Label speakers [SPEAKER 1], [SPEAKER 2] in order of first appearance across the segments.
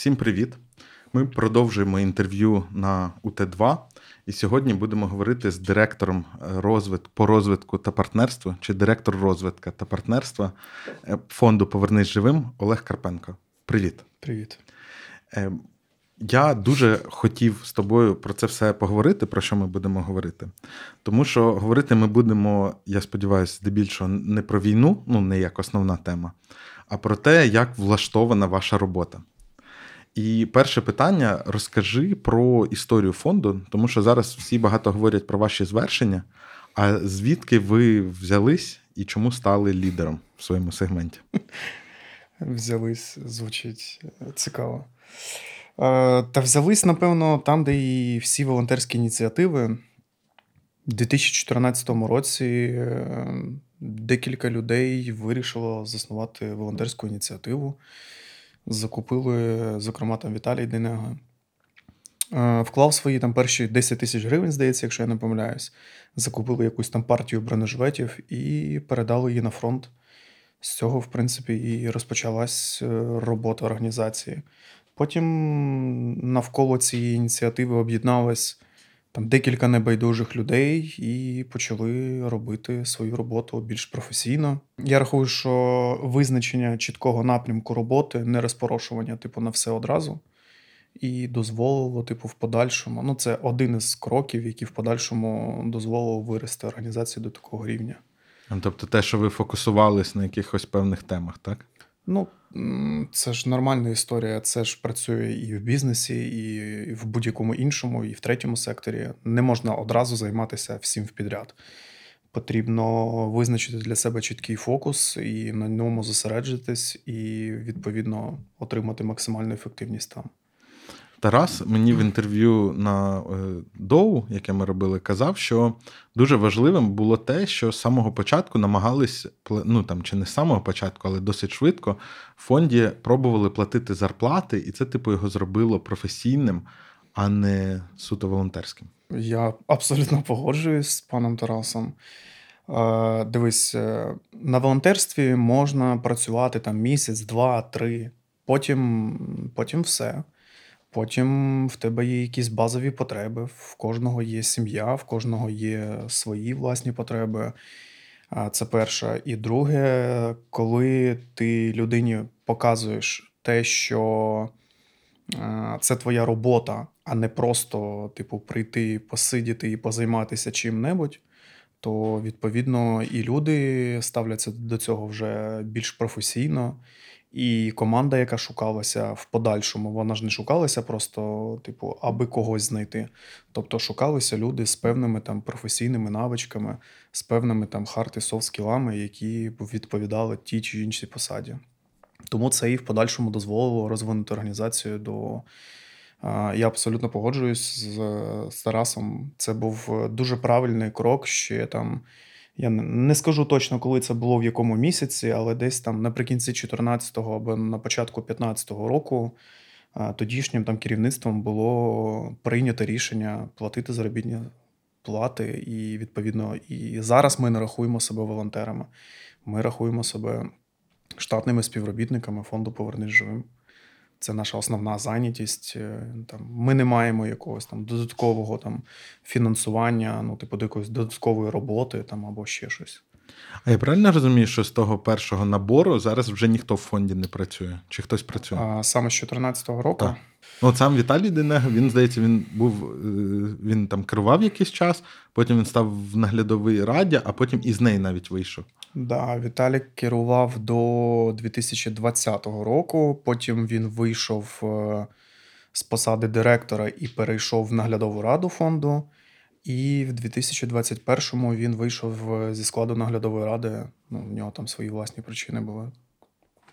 [SPEAKER 1] Всім привіт! Ми продовжуємо інтерв'ю на УТ2. І сьогодні будемо говорити з директором розвитку по розвитку та партнерству чи директор розвитку та партнерства е, фонду Повернись живим Олег Карпенко. Привіт.
[SPEAKER 2] Привіт.
[SPEAKER 1] Е, я дуже хотів з тобою про це все поговорити, про що ми будемо говорити. Тому що говорити ми будемо, я сподіваюся, здебільшого не про війну, ну не як основна тема, а про те, як влаштована ваша робота. І перше питання: розкажи про історію фонду, тому що зараз всі багато говорять про ваші звершення. А звідки ви взялись і чому стали лідером в своєму сегменті?
[SPEAKER 2] Взялись, звучить цікаво. Е, та взялись, напевно, там, де і всі волонтерські ініціативи. У 2014 році е, декілька людей вирішило заснувати волонтерську ініціативу. Закупили, зокрема, там Віталій Денега. Е, вклав свої там перші 10 тисяч гривень, здається, якщо я не помиляюсь. Закупили якусь там партію бронежилетів і передали її на фронт. З цього, в принципі, і розпочалась робота організації. Потім навколо цієї ініціативи об'єдналось там декілька небайдужих людей і почали робити свою роботу більш професійно. Я рахую, що визначення чіткого напрямку роботи, не розпорошування, типу, на все одразу, і дозволило, типу, в подальшому. Ну, це один із кроків, які в подальшому дозволило вирости організацію до такого рівня.
[SPEAKER 1] Тобто, те, що ви фокусувались на якихось певних темах, так?
[SPEAKER 2] Ну, це ж нормальна історія. Це ж працює і в бізнесі, і в будь-якому іншому, і в третьому секторі. Не можна одразу займатися всім в підряд. Потрібно визначити для себе чіткий фокус і на ньому зосереджитись, і відповідно отримати максимальну ефективність там.
[SPEAKER 1] Тарас мені в інтерв'ю на е, Доу, яке ми робили, казав, що дуже важливим було те, що з самого початку намагались, ну там чи не з самого початку, але досить швидко в фонді пробували платити зарплати, і це, типу, його зробило професійним, а не суто волонтерським.
[SPEAKER 2] Я абсолютно погоджуюсь з паном Тарасом. Е, дивись, е, на волонтерстві можна працювати там місяць, два, три, потім, потім все. Потім в тебе є якісь базові потреби, в кожного є сім'я, в кожного є свої власні потреби. Це перше. І друге, коли ти людині показуєш те, що це твоя робота, а не просто, типу, прийти, посидіти і позайматися чим-небудь, то відповідно і люди ставляться до цього вже більш професійно. І команда, яка шукалася в подальшому, вона ж не шукалася просто, типу, аби когось знайти. Тобто шукалися люди з певними там професійними навичками, з певними там hard і soft skill ами, які відповідали тій чи іншій посаді. Тому це і в подальшому дозволило розвинути організацію до. Я абсолютно погоджуюсь з, з Тарасом. Це був дуже правильний крок ще там. Я не скажу точно, коли це було в якому місяці, але десь там наприкінці 14-го або на початку 15-го року тодішнім там керівництвом було прийнято рішення платити заробітні плати. І відповідно, і зараз ми не рахуємо себе волонтерами. Ми рахуємо себе штатними співробітниками фонду Повернись живим. Це наша основна зайнятість. Е, Там Ми не маємо якогось там додаткового там фінансування, ну, типу, якоїсь додаткової роботи там або ще щось.
[SPEAKER 1] А я правильно розумію, що з того першого набору зараз вже ніхто в фонді не працює? Чи хтось працює?
[SPEAKER 2] А, Саме з 2014 року.
[SPEAKER 1] Так. Ну, от сам Віталій Денега, він, здається, він був, е, він там керував якийсь час, потім він став в наглядовій раді, а потім із неї навіть вийшов.
[SPEAKER 2] Да, Віталік керував до 2020 року. Потім він вийшов е, з посади директора і перейшов в наглядову раду фонду. І в 2021-му він вийшов е, зі складу наглядової ради. Ну, в нього там свої власні причини були.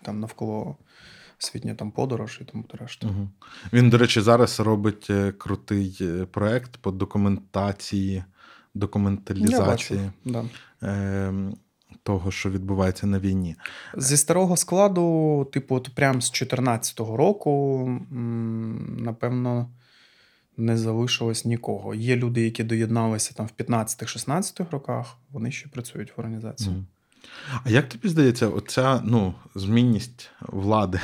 [SPEAKER 2] Там навколо освітня там подорож і тому решта.
[SPEAKER 1] Угу. Він, до речі, зараз робить е, крутий проект по документації, документалізації.
[SPEAKER 2] Я бачу, да.
[SPEAKER 1] Е, того, що відбувається на війні.
[SPEAKER 2] Зі старого складу, типу, от прям з 2014 року, напевно, не залишилось нікого. Є люди, які доєдналися там в 15-16 роках, вони ще працюють в організації.
[SPEAKER 1] Mm. А як тобі здається, оця ну, змінність влади?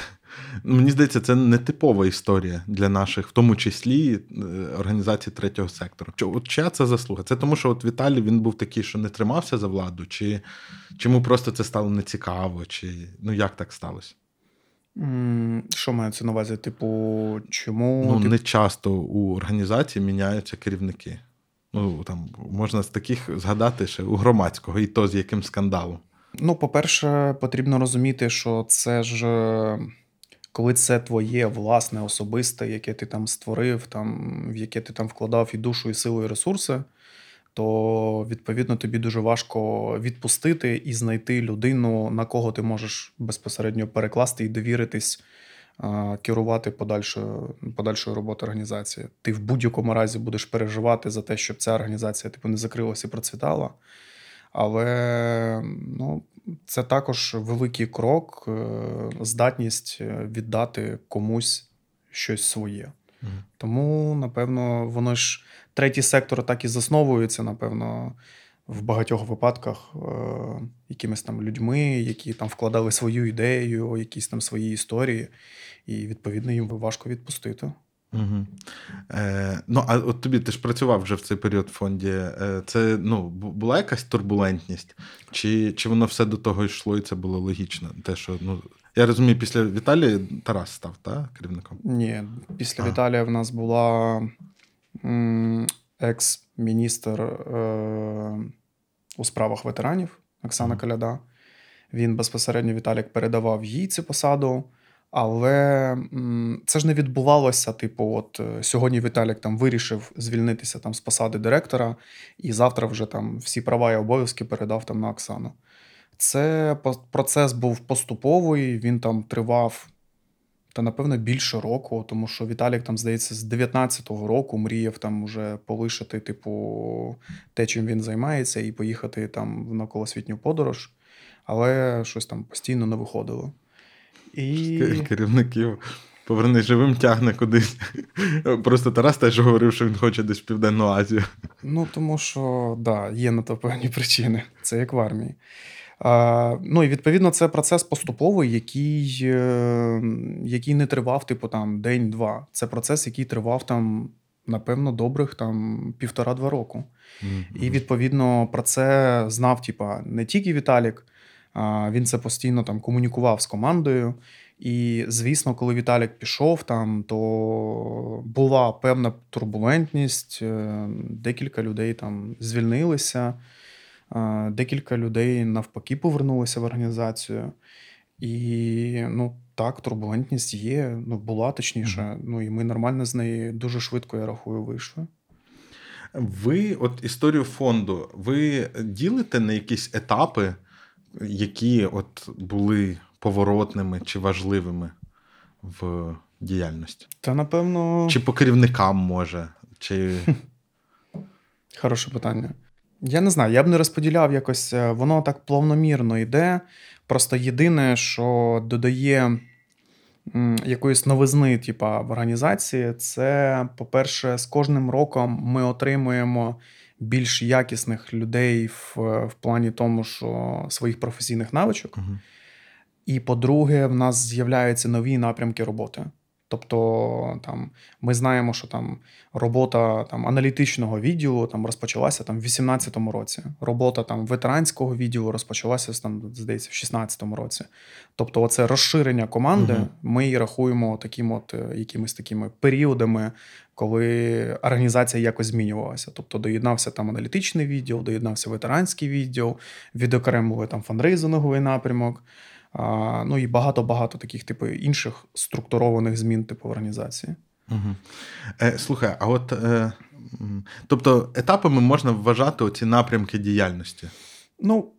[SPEAKER 1] Ну, Мені здається, це не типова історія для наших, в тому числі е, організацій третього сектору. От чия це заслуга? Це тому, що от Віталій він був такий, що не тримався за владу, чи чому просто це стало нецікаво, чи ну як так сталося?
[SPEAKER 2] Що мається на увазі? Типу, чому
[SPEAKER 1] Ну,
[SPEAKER 2] тип-
[SPEAKER 1] не часто у організації міняються керівники. Ну, там можна з таких згадати ще у громадського, і то з яким скандалом.
[SPEAKER 2] Ну, по-перше, потрібно розуміти, що це ж коли це твоє власне особисте, яке ти там створив, там, в яке ти там вкладав і душу, і силу, і ресурси, то відповідно тобі дуже важко відпустити і знайти людину, на кого ти можеш безпосередньо перекласти і довіритись. Керувати подальшою подальшою роботою організації. Ти в будь-якому разі будеш переживати за те, щоб ця організація типу не закрилася і процвітала. Але ну, це також великий крок, е, здатність е, віддати комусь щось своє.
[SPEAKER 1] Мгм.
[SPEAKER 2] Тому, напевно, воно ж третій сектор так і засновується, напевно, в багатьох випадках е, якимись там людьми, які там вкладали свою ідею, якісь там свої історії, і відповідно їм важко відпустити.
[SPEAKER 1] Угу. Е, ну, а от тобі ти ж працював вже в цей період в фонді. Е, це ну, була якась турбулентність? Чи, чи воно все до того йшло, і це було логічно? Те, що, ну, я розумію, після Віталія Тарас став та, керівником?
[SPEAKER 2] Ні, після
[SPEAKER 1] А.
[SPEAKER 2] Віталія в нас була екс-міністр е, у справах ветеранів Оксана
[SPEAKER 1] Мгм.
[SPEAKER 2] Коляда. Він безпосередньо Віталік передавав їй цю посаду. Але це ж не відбувалося. Типу, от е, сьогодні Віталік там вирішив звільнитися там з посади директора, і завтра вже там всі права і обов'язки передав там на Оксану. Це процес був поступовий, він там тривав та напевно більше року, тому що Віталік там, здається, з 19-го року мріяв там уже полишити, типу, те, чим він займається, і поїхати там в навколосвітню подорож, але щось там постійно не виходило. І
[SPEAKER 1] Керівників поверни живим тягне кудись. Просто Тарас теж говорив, що він хоче десь в Південну Азію.
[SPEAKER 2] Ну, тому що да, є на то певні причини. Це як в армії. А, ну і відповідно це процес поступовий, який, е, який не тривав, типу, там день-два. Це процес, який тривав там, напевно, добрих там півтора-два року. І відповідно про це знав, типа, не тільки Віталік, він це постійно там комунікував з командою. І, звісно, коли Віталік пішов, там, то була певна турбулентність, е, декілька людей там звільнилися, е, декілька людей навпаки повернулися в організацію. І ну, так, турбулентність є, ну, була точніше. Ну, і ми нормально з неї дуже швидко, я рахую, вийшли.
[SPEAKER 1] Ви, от історію фонду, ви ділите на якісь етапи, які от були поворотними чи важливими в діяльності?
[SPEAKER 2] Та напевно.
[SPEAKER 1] Чи по керівникам може? Чи...
[SPEAKER 2] Хороше питання. Я не знаю, я б не розподіляв якось, е, воно так плавномірно йде. Просто єдине, що додає якоїсь новизни, типа в організації, це, по-перше, з кожним роком ми отримуємо більш якісних людей в, в плані тому, що своїх професійних навичок.
[SPEAKER 1] Мгм.
[SPEAKER 2] І по-друге, в нас з'являються нові напрямки роботи. Тобто, там ми знаємо, що там робота там аналітичного відділу там розпочалася там в 18-му році. Робота там ветеранського відділу розпочалася там, здається, в 16-му році. Тобто, оце розширення команди
[SPEAKER 1] Мгм.
[SPEAKER 2] ми і рахуємо таким от е, якимись такими періодами, коли організація якось змінювалася. Тобто доєднався там аналітичний відділ, доєднався ветеранський відділ, відокремили там фандрейзинговий напрямок. А, ну і багато-багато таких типу інших структурованих змін типу організації.
[SPEAKER 1] Угу. Е, слухай, а от е, тобто етапами можна вважати оці напрямки діяльності.
[SPEAKER 2] Ну,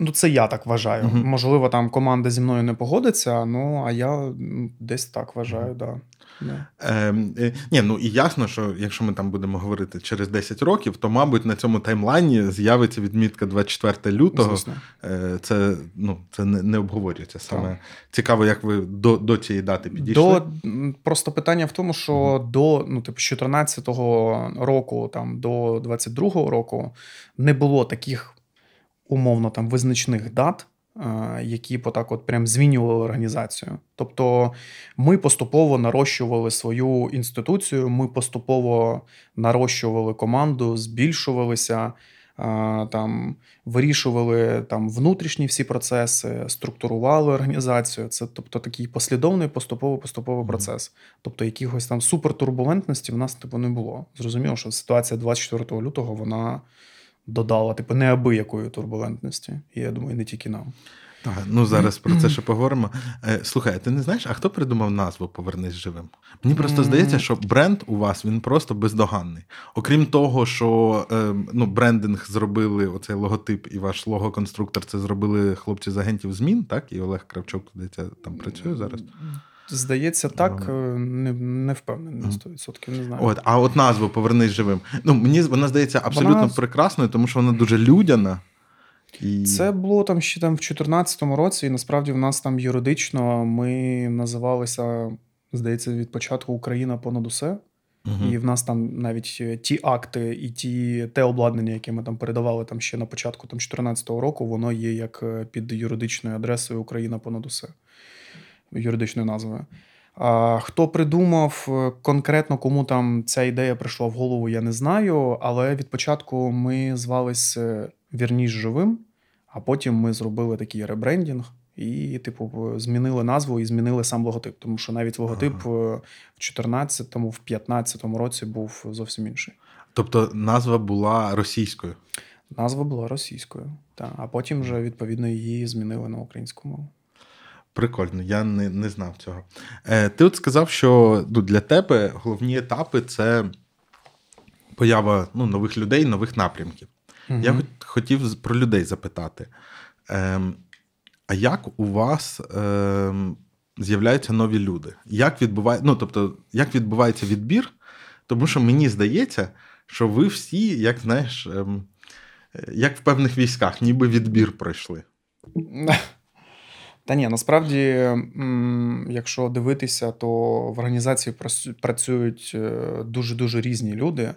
[SPEAKER 2] ну це я так вважаю.
[SPEAKER 1] Мгм.
[SPEAKER 2] Можливо, там команда зі мною не погодиться, ну а я десь так вважаю, да. Да.
[SPEAKER 1] Е, е, ні, ну і ясно, що якщо ми там будемо говорити через 10 років, то, мабуть, на цььому таймлайні з'явиться відмітка 24 лютого. Е, це, ну, це не, не обговорюється. Саме
[SPEAKER 2] Так.
[SPEAKER 1] цікаво, як ви до, до цієї дати підійшли.
[SPEAKER 2] До просто питання в тому, що до ну, типу, 14-го року там до 22-го року не було таких умовно там визначних дат, е, які отак от прям змінювали організацію. Тобто ми поступово нарощували свою інституцію, ми поступово нарощували команду, збільшувалися, е, там, вирішували там, внутрішні всі процеси, структурували організацію. Це тобто такий послідовний поступово-поступовий
[SPEAKER 1] Мгм.
[SPEAKER 2] процес. Тобто якихось там супертурбулентності в нас типу не було. Зрозуміло, що ситуація 24 лютого вона додала типу неабиякої турбулентності. І я думаю, не тільки нам.
[SPEAKER 1] Так, ну зараз про це ще поговоримо. Е, Слухай, ти не знаєш, а хто придумав назву Повернись живим? Мені просто здається, що бренд у вас він просто бездоганний. Окрім того, що е, ну, брендинг зробили оцей логотип, і ваш логоконструктор це зробили хлопці з агентів змін, так? І Олег Кравчук здається, там працює зараз.
[SPEAKER 2] Здається, так,
[SPEAKER 1] Ну.
[SPEAKER 2] е, не, не впевнений на
[SPEAKER 1] Мгм.
[SPEAKER 2] 100%, не знаю.
[SPEAKER 1] От, а от назву Повернись живим. Ну, мені вона здається абсолютно
[SPEAKER 2] Вона-
[SPEAKER 1] прекрасною, тому що вона дуже людяна. І...
[SPEAKER 2] Це було там ще там в 2014 році, і насправді в нас там юридично ми називалися, здається, від початку Україна понад усе.
[SPEAKER 1] Мгм.
[SPEAKER 2] І в нас там навіть е, ті акти і ті те обладнання, яке ми там передавали там ще на початку там 2014 року, воно є як е, під юридичною адресою Україна понад усе юридичною назвою. А, хто придумав е, конкретно, кому там ця ідея прийшла в голову, я не знаю. Але від початку ми звались е, Вірніш живим, а потім ми зробили такий ребрендінг і, типу, змінили назву і змінили сам логотип. Тому що навіть логотип е, в 14-му, в 15-му році був зовсім інший.
[SPEAKER 1] Тобто назва була російською.
[SPEAKER 2] Назва була російською, та, а потім вже відповідно її змінили на українську мову.
[SPEAKER 1] Прикольно, я не, не знав цього. Е, ти от сказав, що ну, для тебе головні етапи це поява ну, нових людей, нових напрямків. Я
[SPEAKER 2] Мгм.
[SPEAKER 1] хот- хотів про людей запитати. Ем, а як у вас ем, з'являються нові люди? Як, відбуває, ну, тобто, як відбувається відбір? Тому що мені здається, що ви всі, як знаєш, е, як в певних військах, ніби відбір пройшли.
[SPEAKER 2] Та ні, насправді, якщо дивитися, то в організації працюють е, дуже-дуже різні люди,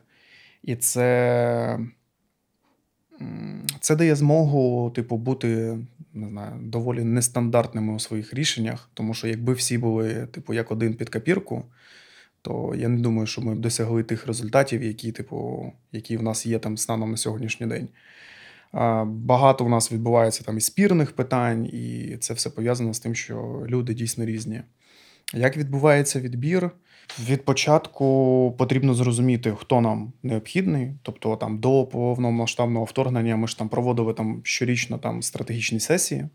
[SPEAKER 2] і це, це дає змогу, типу, бути не знаю, доволі нестандартними у своїх рішеннях. Тому що якби всі були, типу, як один під копірку, то я не думаю, що ми б досягли тих результатів, які, типу, які в нас є там станом на сьогоднішній день. Багато у нас відбувається там і спірних питань, і це все пов'язано з тим, що люди дійсно різні. Як відбувається відбір? Від початку потрібно зрозуміти, хто нам необхідний. Тобто, там до повномасштабного вторгнення ми ж там проводили там щорічно там стратегічні сесії.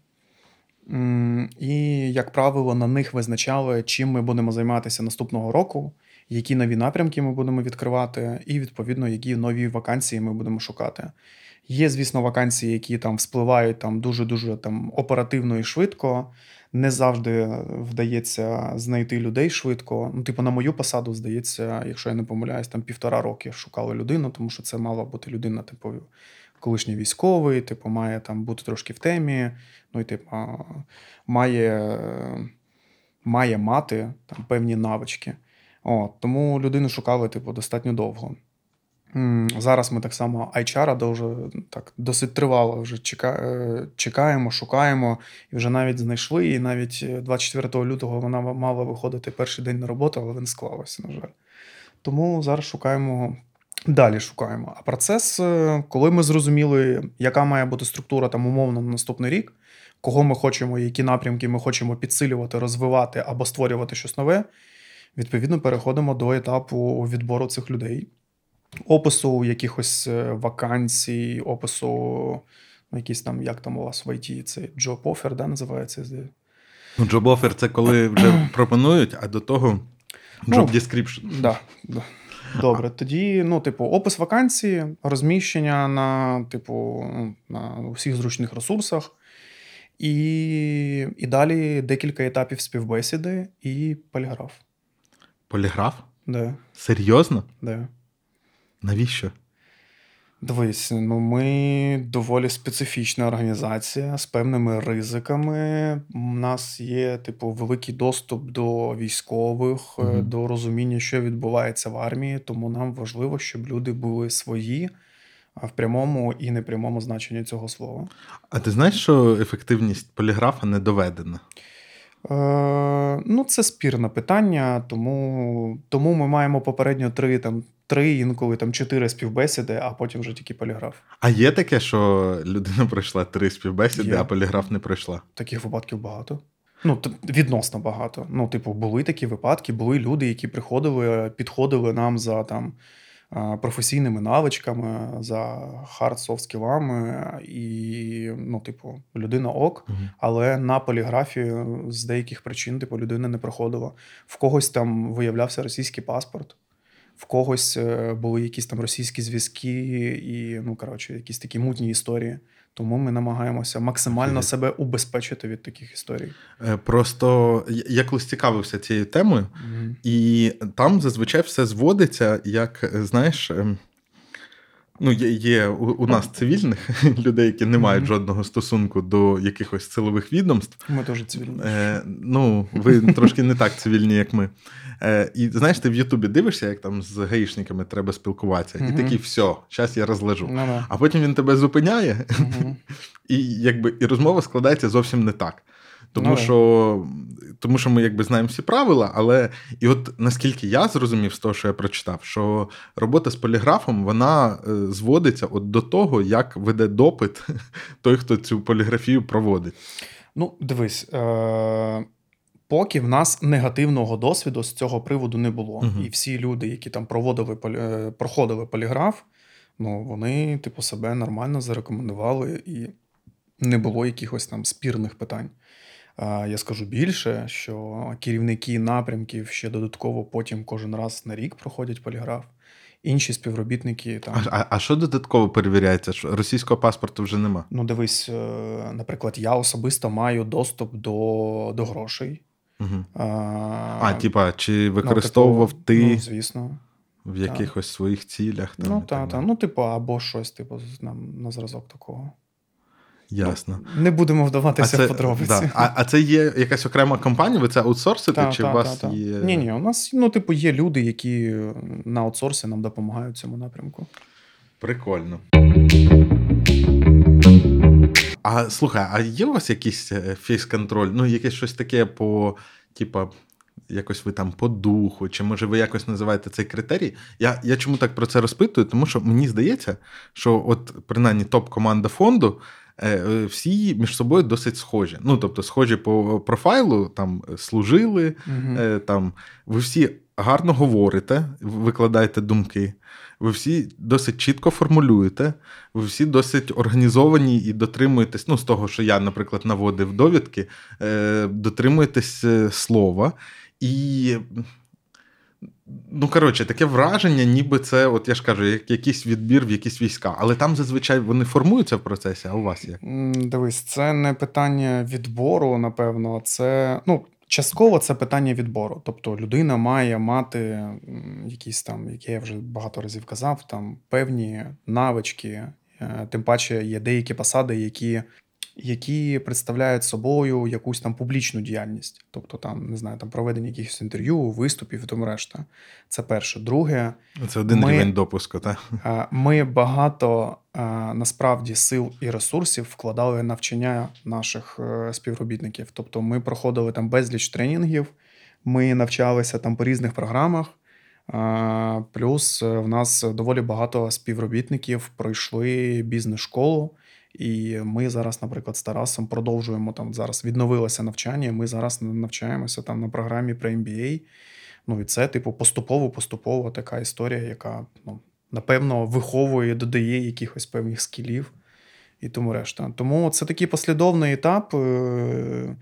[SPEAKER 2] І, як правило, на них визначали, чим ми будемо займатися наступного року, які нові напрямки ми будемо відкривати, і відповідно, які нові вакансії ми будемо шукати. Є, звісно, вакансії, які там вспливають там дуже-дуже там оперативно і швидко. Не завжди вдається знайти людей швидко. Ну, типу, на мою посаду, здається, якщо я не помиляюсь, там півтора роки шукали людину, тому що це мала бути людина, типу, колишній військовий, типу, має там бути трошки в темі. Ну і типу, має, має мати там певні навички. От, тому людину шукали, типу, достатньо довго. Зараз ми так само HR дуже так досить тривало вже е, чекаємо, шукаємо і вже навіть знайшли. І навіть е, 24 лютого вона мала виходити перший день на роботу, але не склалося, на жаль. Тому зараз шукаємо, далі шукаємо. А процес, е, коли ми зрозуміли, яка має бути структура там умовно на наступний рік, кого ми хочемо, які напрямки ми хочемо підсилювати, розвивати або створювати щось нове, відповідно переходимо до етапу відбору цих людей опису якихось е, вакансій, опису ну, якісь там, як там у вас в IT, це job offer, да, називається.
[SPEAKER 1] Ну, job offer – це коли вже пропонують, а до того
[SPEAKER 2] Ну,
[SPEAKER 1] job description.
[SPEAKER 2] Да, да. Добре, тоді, ну, типу, опис вакансії, розміщення на, типу, ну, на усіх зручних ресурсах. І, і далі декілька етапів співбесіди і поліграф.
[SPEAKER 1] Поліграф?
[SPEAKER 2] Да,
[SPEAKER 1] Серйозно?
[SPEAKER 2] да.
[SPEAKER 1] Навіщо?
[SPEAKER 2] Дивись, ну ми доволі специфічна організація з певними ризиками. У нас є, типу, великий доступ до військових,
[SPEAKER 1] Мгм.
[SPEAKER 2] до розуміння, що відбувається в армії. Тому нам важливо, щоб люди були свої, в прямому і непрямому значенні цього слова.
[SPEAKER 1] А ти знаєш, що ефективність поліграфа не доведена?
[SPEAKER 2] Е, ну, це спірне питання, тому, тому ми маємо попередньо три, там, три, інколи там чотири співбесіди, а потім вже тільки поліграф.
[SPEAKER 1] А є таке, що людина пройшла три співбесіди,
[SPEAKER 2] Є.
[SPEAKER 1] а поліграф не пройшла.
[SPEAKER 2] Таких випадків багато. Ну, відносно багато. Ну, типу, були такі випадки, були люди, які приходили, підходили нам за там професійними навичками, за hard-soft skill ами, і, ну, типу, людина ок,
[SPEAKER 1] Мгм.
[SPEAKER 2] але на поліграфі з деяких причин, типу, людина не проходила. В когось там виявлявся російський паспорт. В когось е, були якісь там російські зв'язки і, ну, коротше, якісь такі мутні історії. Тому ми намагаємося максимально себе убезпечити від таких історій.
[SPEAKER 1] Е, Просто я- колись цікавився цією темою,
[SPEAKER 2] Мгм.
[SPEAKER 1] і там зазвичай все зводиться, як е, знаєш. Ну, є, є у, у нас цивільних людей, які не мають
[SPEAKER 2] Мгм.
[SPEAKER 1] жодного стосунку до якихось силових відомств.
[SPEAKER 2] Ми теж цивільні.
[SPEAKER 1] Е, ну, ви трошки не так цивільні, як ми. Е, і знаєш, ти в Ютубі дивишся, як там з гаїшниками треба спілкуватися, і такий, все, зараз я розлежу.
[SPEAKER 2] Ну, да.
[SPEAKER 1] А потім він тебе зупиняє, і якби і розмова складається зовсім не так. Тому
[SPEAKER 2] Ну,
[SPEAKER 1] що, тому що ми якби знаємо всі правила, але і от наскільки я зрозумів з того, що я прочитав, що робота з поліграфом вона е, зводиться от до того, як веде допит той, хто цю поліграфію проводить.
[SPEAKER 2] Ну, дивись, е- поки в нас негативного досвіду з цього приводу не було.
[SPEAKER 1] Мгм.
[SPEAKER 2] І всі люди, які там проводили полі- е, проходили поліграф, ну, вони, типу, себе нормально зарекомендували і не було якихось там спірних питань. Я скажу більше, що керівники напрямків ще додатково потім кожен раз на рік проходять поліграф. Інші співробітники там.
[SPEAKER 1] А, а, а що додатково перевіряється? Що російського паспорту вже нема?
[SPEAKER 2] Ну, дивись, е, наприклад, я особисто маю доступ до, до грошей.
[SPEAKER 1] Угу.
[SPEAKER 2] А,
[SPEAKER 1] А, типа, чи
[SPEAKER 2] ну,
[SPEAKER 1] використовував
[SPEAKER 2] типу,
[SPEAKER 1] ти
[SPEAKER 2] Ну, звісно.
[SPEAKER 1] в якихось своїх цілях? Там,
[SPEAKER 2] ну, так,
[SPEAKER 1] так
[SPEAKER 2] так.
[SPEAKER 1] далі?
[SPEAKER 2] Ну, типу, або щось, типу, на, на зразок такого.
[SPEAKER 1] Ясно.
[SPEAKER 2] Не будемо вдаватися в подробиці.
[SPEAKER 1] да. а, а це є якась окрема компанія? Ви це аутсорсите?
[SPEAKER 2] Та,
[SPEAKER 1] чи
[SPEAKER 2] та,
[SPEAKER 1] у вас
[SPEAKER 2] та, та.
[SPEAKER 1] є.
[SPEAKER 2] Ні, ні, у нас, ну, типу, є люди, які на аутсорсі нам допомагають в цьому напрямку.
[SPEAKER 1] Прикольно. А слухай, а є у вас якийсь е, фейс-контроль? Ну, якесь щось таке по, типа, якось ви там по духу, чи може ви якось називаєте цей критерій? Я, я чому так про це розпитую? Тому що мені здається, що от принаймні топ-команда фонду. Е, е, Всі між собою досить схожі. Ну, тобто, схожі по профайлу, там е, служили,
[SPEAKER 2] Угу.
[SPEAKER 1] Там, ви всі гарно говорите, викладаєте думки, ви всі досить чітко формулюєте, ви всі досить організовані і дотримуєтесь, ну, з того, що я, наприклад, наводив довідки, е, дотримуєтесь слова. І, ну, коротше, таке враження, ніби це, от я ж кажу, як якийсь відбір в якісь війська. Але там зазвичай вони формуються в процесі, а у вас як?
[SPEAKER 2] Дивись, це не питання відбору, напевно. Це ну, частково це питання відбору. Тобто людина має мати якісь там, які я вже багато разів казав, там певні навички. Е, Тим паче є деякі посади, які, які представляють собою якусь там публічну діяльність. Тобто, там, не знаю, там проведення якихось інтерв'ю, виступів і тому решта. Це перше. Друге,
[SPEAKER 1] Це один
[SPEAKER 2] Ми-
[SPEAKER 1] рівень допуску, так?
[SPEAKER 2] Е, Ми багато насправді сил і ресурсів вкладали в навчання наших е, співробітників. Тобто, ми проходили там безліч тренінгів, ми навчалися там по різних програмах. Плюс е, в нас доволі багато співробітників пройшли бізнес-школу. І ми зараз, наприклад, з Тарасом продовжуємо там зараз відновилося навчання. Ми зараз навчаємося там на програмі про MBA. Ну і це, типу, поступово-поступово така історія, яка ну, напевно виховує, додає якихось певних скілів і тому решта. Тому це такий послідовний етап. е,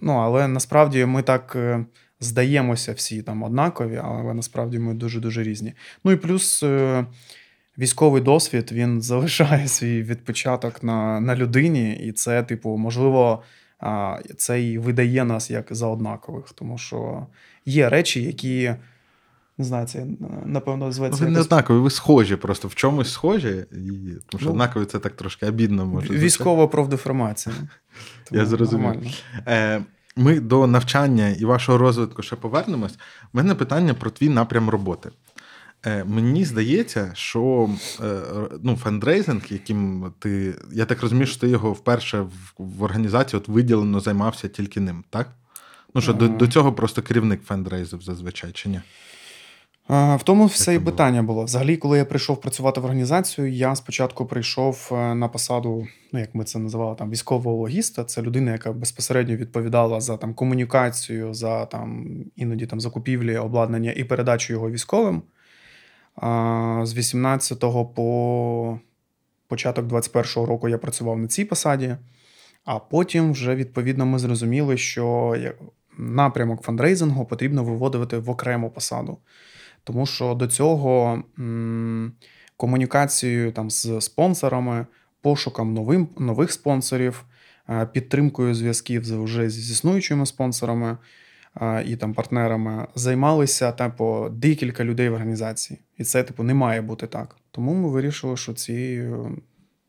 [SPEAKER 2] Ну, але насправді ми так е, здаємося всі там однакові, але насправді ми дуже-дуже різні. Ну і плюс. Військовий досвід він залишає свій відпечаток на, на людині, і це, типу, можливо, це і видає нас як за однакових, тому що є речі, які не знаю, це напевно
[SPEAKER 1] Ну,
[SPEAKER 2] зветься.
[SPEAKER 1] ви не однакові, ви схожі просто в чомусь схожі, і, тому що
[SPEAKER 2] Ну,
[SPEAKER 1] однакові це так трошки обідно може.
[SPEAKER 2] військова профдеформація.
[SPEAKER 1] Я зрозумів. Е, Ми до навчання і вашого розвитку ще повернемось. У мене питання про твій напрям роботи. Е, Мені здається, що е, ну, фандрейзинг, яким ти. Я так розумію, що ти його вперше в, в організації от виділено займався тільки ним, так? Ну що, до,
[SPEAKER 2] Ага.
[SPEAKER 1] до цього просто керівник фандрейзив зазвичай, чи ні?
[SPEAKER 2] В тому все і питання було. Взагалі, коли я прийшов працювати в організацію, я спочатку прийшов е, на посаду, ну як ми це називали, там військового логіста. Це людина, яка безпосередньо відповідала за там комунікацію, за там іноді там закупівлі, обладнання і передачу його військовим. З 18-го по початок 21-го року я працював на цій посаді, а потім вже відповідно ми зрозуміли, що напрямок фандрейзингу потрібно виводити в окрему посаду. Тому що до цього комунікацією там з спонсорами, пошуком новим, нових спонсорів, е, підтримкою зв'язків вже з існуючими спонсорами і там партнерами займалися типу, декілька людей в організації. І це, типу, не має бути так. Тому ми вирішили, що цією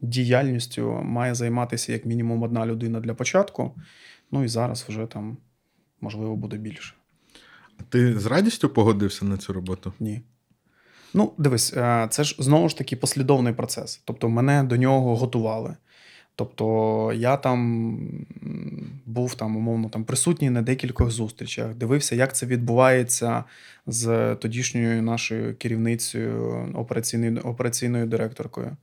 [SPEAKER 2] діяльністю має займатися як мінімум одна людина для початку. Ну і зараз вже там, можливо, буде більше.
[SPEAKER 1] Ти з радістю погодився на цю роботу?
[SPEAKER 2] Ні. Ну, дивись, е, це ж знову ж таки послідовний процес. Тобто, мене до нього готували. Тобто, я там був там, умовно, там присутній на декількох зустрічах, дивився, як це відбувається з тодішньою нашою керівницею операційною, операційною директоркою.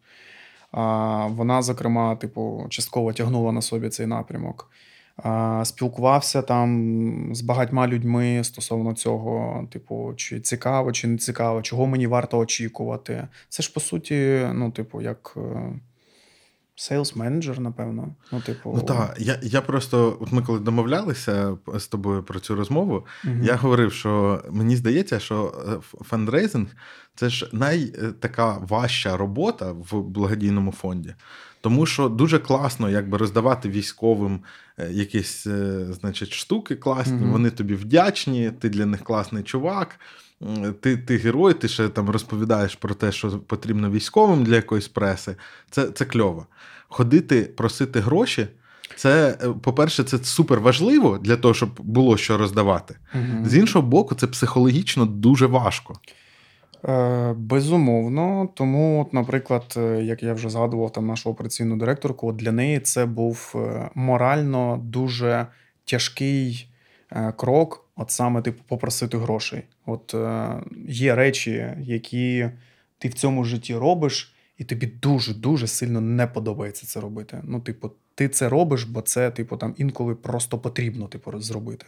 [SPEAKER 2] А, Вона, зокрема, типу, частково тягнула на собі цей напрямок. А, Спілкувався там з багатьма людьми стосовно цього, типу, чи цікаво, чи не цікаво, чого мені варто очікувати. Це ж по суті, ну, типу, як sales менеджер, напевно. Ну, типу,
[SPEAKER 1] Ну так, я, я просто, от ми коли домовлялися з тобою про цю розмову,
[SPEAKER 2] Мгм.
[SPEAKER 1] я говорив, що мені здається, що е, фандрейзинг це ж най е, важча робота в благодійному фонді. Тому що дуже класно якби роздавати військовим е, якісь значить, штуки класні,
[SPEAKER 2] Мгм.
[SPEAKER 1] вони тобі вдячні, ти для них класний чувак. Ти, ти герой, ти ще там розповідаєш про те, що потрібно військовим для якоїсь преси. Це, це кльово. Ходити, просити гроші. Це, е, по-перше, це супер важливо для того, щоб було що роздавати.
[SPEAKER 2] Мгм.
[SPEAKER 1] З іншого боку, це психологічно дуже важко.
[SPEAKER 2] Е, Безумовно, тому, от, наприклад, е, як я вже згадував там нашу операційну директорку, от для неї це був е, морально дуже тяжкий крок, от саме типу попросити грошей. От е, є речі, які ти в цьому житті робиш, і тобі дуже дуже сильно не подобається це робити. Ну, типу, ти це робиш, бо це, типу, там інколи просто потрібно, типу, зробити.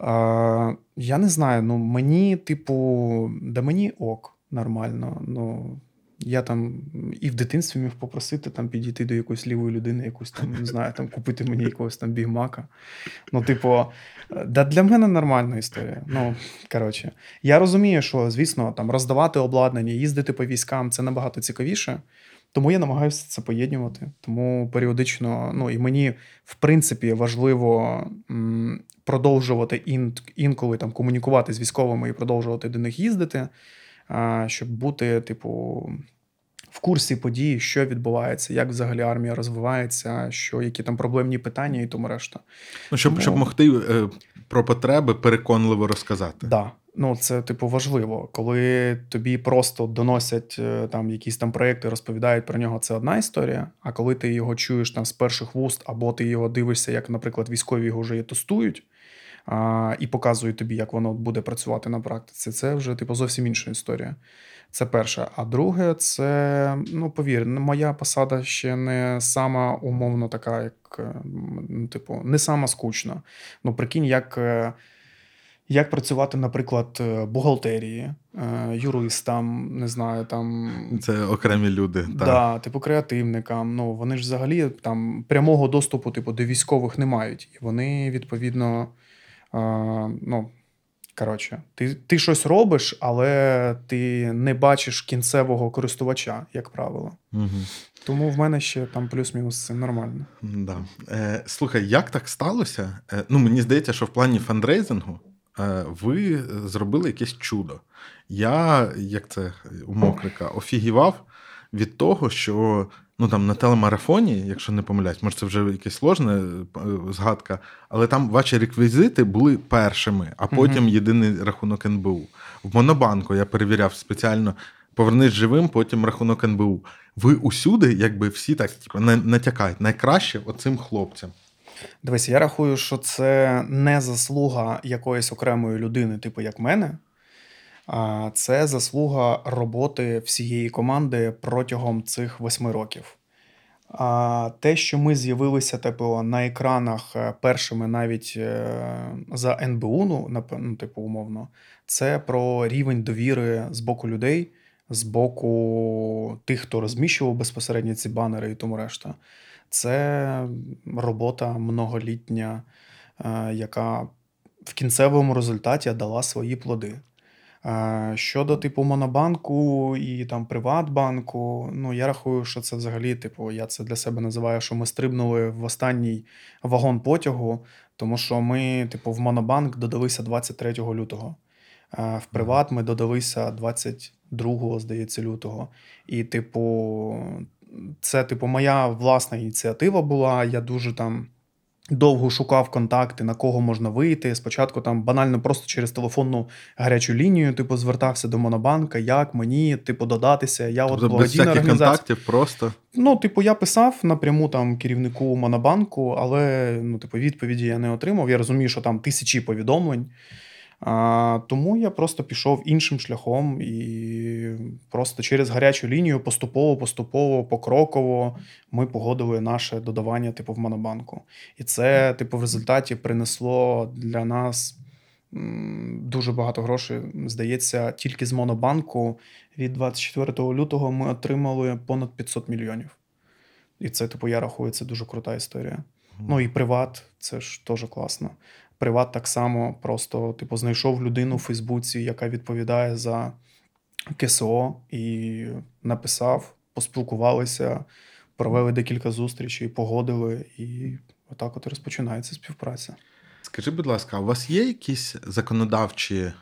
[SPEAKER 2] Е, я не знаю, ну мені, типу, да мені ок, нормально. Ну, я там і в дитинстві міг попросити там підійти до якоїсь лівої людини, якусь там, не знаю, там купити мені якогось там бігмака. Ну, типу, е, да для мене нормальна історія. Ну, коротше, я розумію, що, звісно, там роздавати обладнання, їздити по військам це набагато цікавіше. Тому я намагаюся це поєднувати. Тому періодично, ну і мені, в принципі, важливо м, продовжувати ін, інколи там комунікувати з військовими і продовжувати до них їздити, щоб бути, типу, в курсі подій, що відбувається, як взагалі армія розвивається, що які там проблемні питання і тому решта.
[SPEAKER 1] Ну, щоб,
[SPEAKER 2] Тому-
[SPEAKER 1] щоб могти е, про потреби переконливо розказати.
[SPEAKER 2] Да. Ну, це типу важливо, коли тобі просто доносять е, там якісь там проекти, розповідають про нього. Це одна історія. А коли ти його чуєш там з перших вуст, або ти його дивишся, як, наприклад, військові його вже і тестують а, і показують тобі, як воно буде працювати на практиці, це вже типу зовсім інша історія. Це перше. А друге, це ну повір, моя посада ще не сама умовно така, як е, ну, типу, не сама скучна. Ну, прикинь, як. е, як працювати, наприклад, е, бухгалтерії, юристам, не знаю, там.
[SPEAKER 1] Це окремі люди. Так.
[SPEAKER 2] Да, типу креативникам. Ну, вони ж взагалі там прямого доступу, типу, до військових не мають. І вони, відповідно, ну, коротше, ти, ти щось робиш, але ти не бачиш кінцевого користувача, як правило.
[SPEAKER 1] Угу.
[SPEAKER 2] Тому в мене ще там плюс-мінус це нормально.
[SPEAKER 1] Да. Е, слухай, як так сталося? Е, ну, мені здається, що в плані фандрейзингу е, ви зробили якесь чудо. Я, як це у Мокрика, офігівав від того, що ну там на телемарафоні, якщо не помиляюсь, може це вже якась сложна е, згадка, але там ваші реквізити були першими, а потім єдиний рахунок НБУ. В Монобанку я перевіряв спеціально. Повернись живим, потім рахунок НБУ. Ви усюди, якби всі так типу, натякають найкраще оцим хлопцям.
[SPEAKER 2] Дивись, я рахую, що це не заслуга якоїсь окремої людини, типу як мене, це заслуга роботи всієї команди протягом цих восьми років. А те, що ми з'явилися типу, на екранах е, першими навіть е, за НБУ, ну, ну, типу, умовно, це про рівень довіри з боку людей, з боку тих, хто розміщував безпосередньо ці банери і тому решта. Це робота многолітня, е, яка в кінцевому результаті дала свої плоди. Е, Щодо типу Монобанку і там Приватбанку, ну я рахую, що це взагалі, типу, я це для себе називаю, що ми стрибнули в останній вагон потягу, тому що ми, типу, в Монобанк додалися 23 лютого. Е, В Приват ми додалися 22, здається, лютого. І, типу, це, типу, моя власна ініціатива була. Я дуже там довго шукав контакти, на кого можна вийти. Спочатку там банально просто через телефонну гарячу лінію, типу, звертався до Монобанка, як мені, типу, додатися. Я
[SPEAKER 1] Тобто от
[SPEAKER 2] благодійна організація.
[SPEAKER 1] контактів, просто
[SPEAKER 2] Ну, типу, я писав напряму там керівнику Монобанку, але ну, типу, відповіді я не отримав. Я розумію, що там тисячі повідомлень. А, тому я просто пішов іншим шляхом і просто через гарячу лінію поступово, поступово, покроково ми погодили наше додавання, типу, в Монобанку. І це, типу, в результаті принесло для нас дуже багато грошей. Здається, тільки з Монобанку від 24 лютого ми отримали понад 500 мільйонів. І це, типу, я рахую, це дуже крута історія. Ну і приват, це ж теж класно. Приват так само просто, типу, знайшов людину в Фейсбуці, яка відповідає за КСО, і написав, поспілкувалися, провели декілька зустрічей, погодили, і отак от розпочинається співпраця.
[SPEAKER 1] Скажи, будь ласка, у вас є якісь законодавчі е,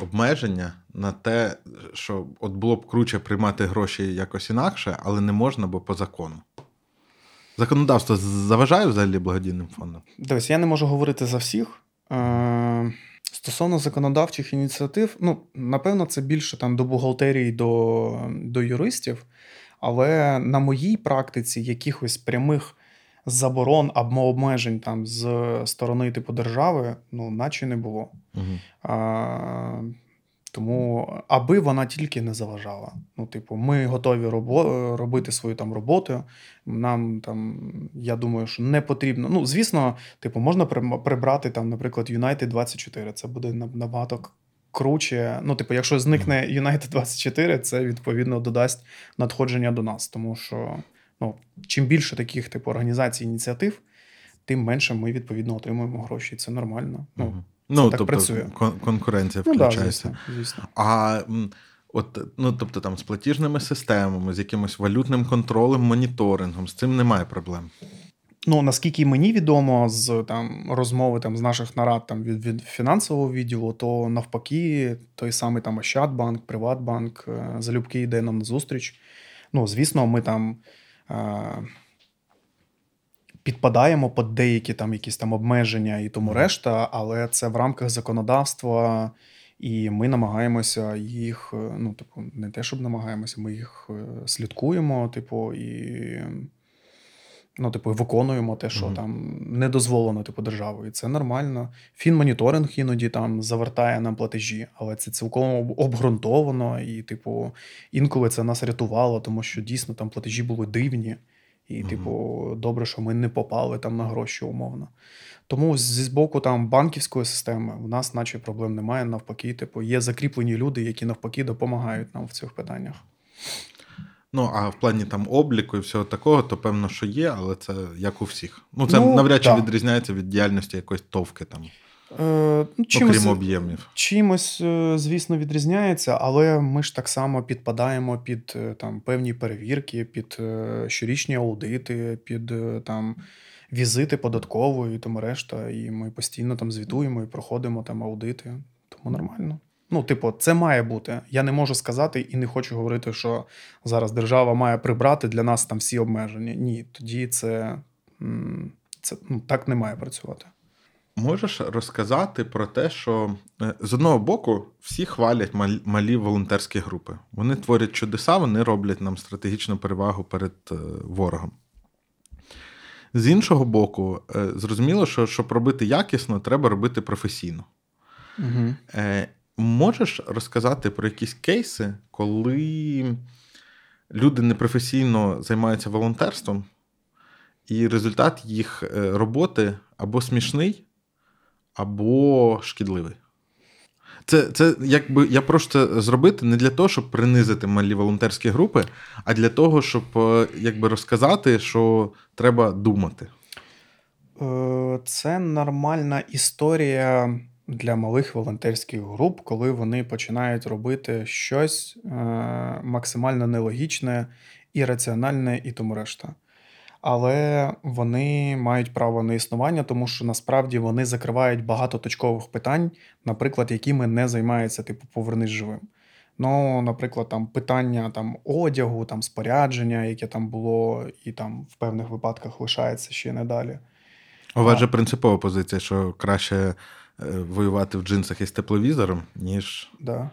[SPEAKER 1] обмеження на те, що от було б круче приймати гроші якось інакше, але не можна, бо по закону? Законодавство заважає взагалі благодійним фондам?
[SPEAKER 2] Дивись, я не можу говорити за всіх. Е, Стосовно законодавчих ініціатив, ну, напевно, це більше там до бухгалтерії, до, до юристів. Але на моїй практиці якихось прямих заборон або обмежень там з сторони типу держави, ну, наче не було.
[SPEAKER 1] Угу.
[SPEAKER 2] А, тому, аби вона тільки не заважала. Ну, типу, ми готові робо- робити свою там роботу. Нам там, я думаю, що не потрібно. Ну, звісно, типу, можна прибрати там, наприклад, United 24. Це буде набагато круче. Ну, типу, якщо зникне United 24, це відповідно додасть надходження до нас. Тому що ну, чим більше таких типу організацій, ініціатив, тим менше ми відповідно отримуємо гроші. Це нормально. Ну,
[SPEAKER 1] Угу. Ну,
[SPEAKER 2] так
[SPEAKER 1] тобто
[SPEAKER 2] працює.
[SPEAKER 1] кон- конкуренція
[SPEAKER 2] Ну, да,
[SPEAKER 1] включається.
[SPEAKER 2] звісно, звісно.
[SPEAKER 1] А от, ну, тобто там з платіжними системами, з якимось валютним контролем, моніторингом, з цим немає проблем.
[SPEAKER 2] Ну, наскільки мені відомо з там розмови там з наших нарад там від, від фінансового відділу, то навпаки, той самий там Ощадбанк, Приватбанк е, залюбки йде нам на зустріч. Ну, звісно, ми там е, підпадаємо під деякі там якісь там обмеження і тому решта, але це в рамках законодавства, і ми намагаємося їх, е, ну, типу, не те, щоб намагаємося, ми їх е, слідкуємо, типу, і. Ну, типу, виконуємо те, що
[SPEAKER 1] Мгм.
[SPEAKER 2] там не дозволено, типу, державою. Це нормально. Фінмоніторинг іноді там завертає нам платежі, але це цілком обґрунтовано, і, типу, інколи це нас рятувало, тому що дійсно там платежі були дивні. І, типу, добре, що ми не попали там на гроші умовно. Тому зі боку там банківської системи в нас, наче проблем немає. Навпаки, типу, є закріплені люди, які навпаки допомагають нам в цих питаннях.
[SPEAKER 1] Ну, а в плані там обліку і всього такого, то певно, що є, але це як у всіх. Ну, це
[SPEAKER 2] Ну,
[SPEAKER 1] навряд чи
[SPEAKER 2] да.
[SPEAKER 1] відрізняється від діяльності якоїсь товки там,
[SPEAKER 2] Е, ну,
[SPEAKER 1] окрім об'ємів.
[SPEAKER 2] чимось, е, звісно, відрізняється, але ми ж так само підпадаємо під е, там певні перевірки, під щорічні аудити, під там візити податкової і тому решта. І ми постійно там звітуємо і проходимо там аудити. Тому нормально. Ну, типу, це має бути. Я не можу сказати і не хочу говорити, що зараз держава має прибрати для нас там всі обмеження. Ні, тоді це, це ну, так не має працювати.
[SPEAKER 1] Можеш розказати про те, що е, з одного боку всі хвалять малі волонтерські групи. Вони творять чудеса, вони роблять нам стратегічну перевагу перед е, ворогом. З іншого боку, е, зрозуміло, що щоб робити якісно, треба робити професійно.
[SPEAKER 2] Угу.
[SPEAKER 1] Можеш розказати про якісь кейси, коли люди непрофесійно займаються волонтерством, і результат їх роботи або смішний, або шкідливий? Це, це якби я це зробити не для того, щоб принизити малі волонтерські групи, а для того, щоб е, якби розказати, що треба думати.
[SPEAKER 2] Е, Це нормальна історія для малих волонтерських груп, коли вони починають робити щось е, максимально нелогічне, ірраціональне і тому решта. Але вони мають право на існування, тому що насправді вони закривають багато точкових питань, наприклад, якими не займається типу повернись живим. Ну, наприклад, там питання там одягу, там спорядження, яке там було, і там в певних випадках лишається ще й надалі.
[SPEAKER 1] У вас же принципова позиція, що краще е, воювати в джинсах із тепловізором, ніж.
[SPEAKER 2] Да.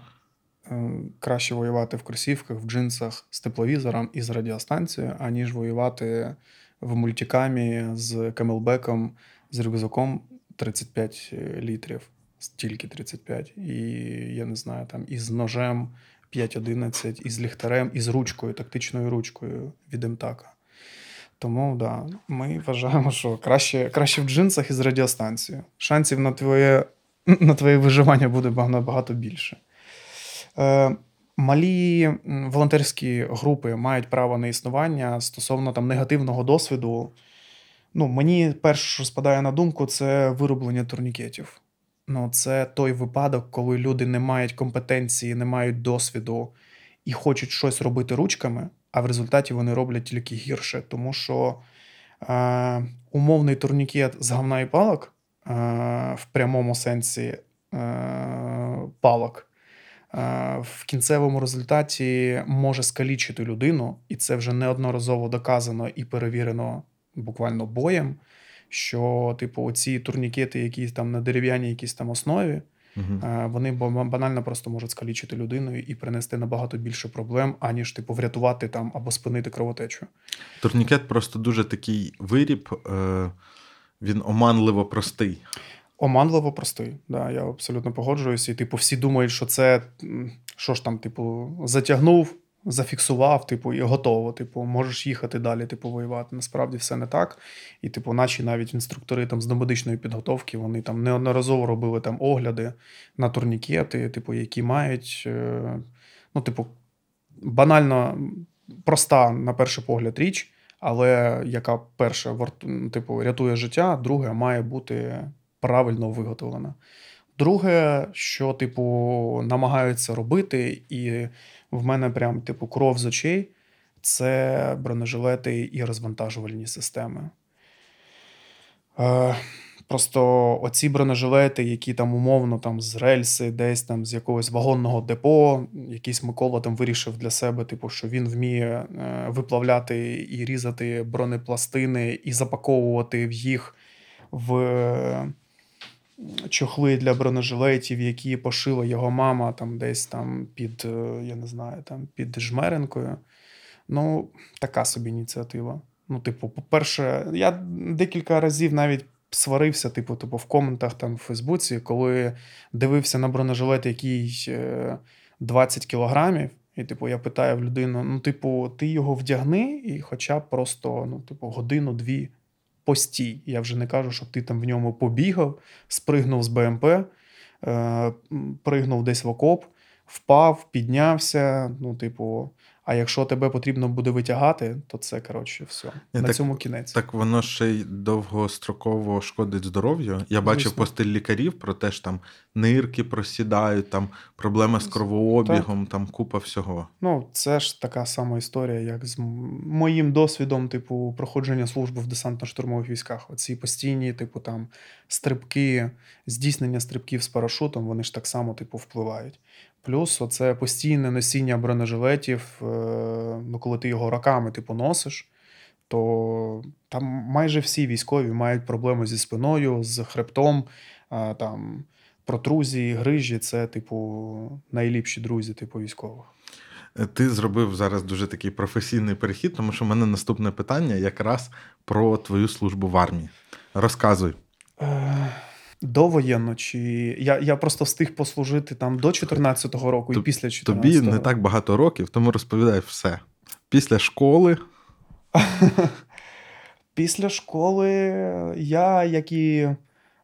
[SPEAKER 2] Е, Краще воювати в кросівках, в джинсах з тепловізором і з радіостанцією, аніж воювати в мультикамі з камелбеком, з рюкзаком 35 літрів, тільки 35. І я не знаю, там із ножем 5.11, із ліхтарем, і з ручкою, тактичною ручкою від МТАКа. Тому да, ми вважаємо, що краще, краще в джинсах із радіостанцією. Шансів на твоє, на твоє виживання буде набагато більше. Е, Малі волонтерські групи мають право на існування стосовно там негативного досвіду. Ну, мені перше, що спадає на думку, це вироблення турнікетів. Ну, це той випадок, коли люди не мають компетенції, не мають досвіду і хочуть щось робити ручками, а в результаті вони роблять тільки гірше, тому що е, умовний турнікет з гавна і палок е, в прямому сенсі е, палок в кінцевому результаті може скалічити людину, і це вже неодноразово доказано і перевірено буквально боєм. Що, типу, оці турнікети, які там на дерев'яній якійсь там основі,
[SPEAKER 1] Угу.
[SPEAKER 2] е, вони ба- банально просто можуть скалічити людину і принести набагато більше проблем, аніж типу врятувати там або спинити кровотечу.
[SPEAKER 1] Турнікет просто дуже такий виріб, е, він оманливо простий.
[SPEAKER 2] Оманливо простий. Да, я абсолютно погоджуюся. І, типу, всі думають, що це що ж там, типу, затягнув, зафіксував, типу, і готово. Типу, можеш їхати далі, типу, воювати. Насправді все не так. І, типу, наші навіть інструктори там з домедичної підготовки, вони там неодноразово робили там огляди на турнікети, типу, які мають, е, ну, типу, банально проста, на перший погляд, річ. Але яка перша типу, рятує життя, друге має бути правильно виготовлена. Друге, що, типу, намагаються робити, і в мене прям, типу, кров з очей це бронежилети і розвантажувальні системи. Е, просто оці бронежилети, які там умовно там з рельси, десь там з якогось вагонного депо, якийсь Микола там вирішив для себе, типу, що він вміє е, виплавляти і різати бронепластини і запаковувати в їх в чохли для бронежилетів, які пошила його мама там десь там під, е, я не знаю, там під Жмеренкою. Ну, така собі ініціатива. Ну, типу, по-перше, я декілька разів навіть сварився, типу, типу, в коментах там в Фейсбуці, коли дивився на бронежилет, який е, 20 кілограмів. І, типу, я питаю в людину: ну, типу, ти його вдягни, і хоча б просто, ну, типу, годину-дві постій. Я вже не кажу, щоб ти там в ньому побігав, спригнув з БМП, е, пригнув десь в окоп, впав, піднявся. Ну, типу, А якщо тебе потрібно буде витягати, то це коротше все.
[SPEAKER 1] Ні,
[SPEAKER 2] На
[SPEAKER 1] так-
[SPEAKER 2] цьому кінець.
[SPEAKER 1] Так воно ще й довгостроково шкодить здоров'ю. Я бачив
[SPEAKER 2] Звісно.
[SPEAKER 1] пости лікарів про те, що там нирки просідають, там проблеми з кровообігом, там купа всього.
[SPEAKER 2] Ну, це ж така сама історія, як з моїм досвідом, типу, проходження служби в десантно-штурмових військах. Оці постійні, типу, там стрибки, здійснення стрибків з парашутом, вони ж так само, типу, впливають. Плюс оце постійне носіння бронежилетів, е, ну, коли ти його роками, типу, носиш. То там майже всі військові мають проблеми зі спиною, з хребтом, там протрузії, грижі це, типу, найліпші друзі, типу, військових.
[SPEAKER 1] Е, Ти зробив зараз дуже такий професійний перехід, тому що в мене наступне питання якраз про твою службу в армії. Розказуй.
[SPEAKER 2] Е, Довоєнно, чи я, я просто встиг послужити там до 14-го року і після 14-го.
[SPEAKER 1] Тобі не так багато років, тому розповідай все. Після школи
[SPEAKER 2] Після школи я, як і,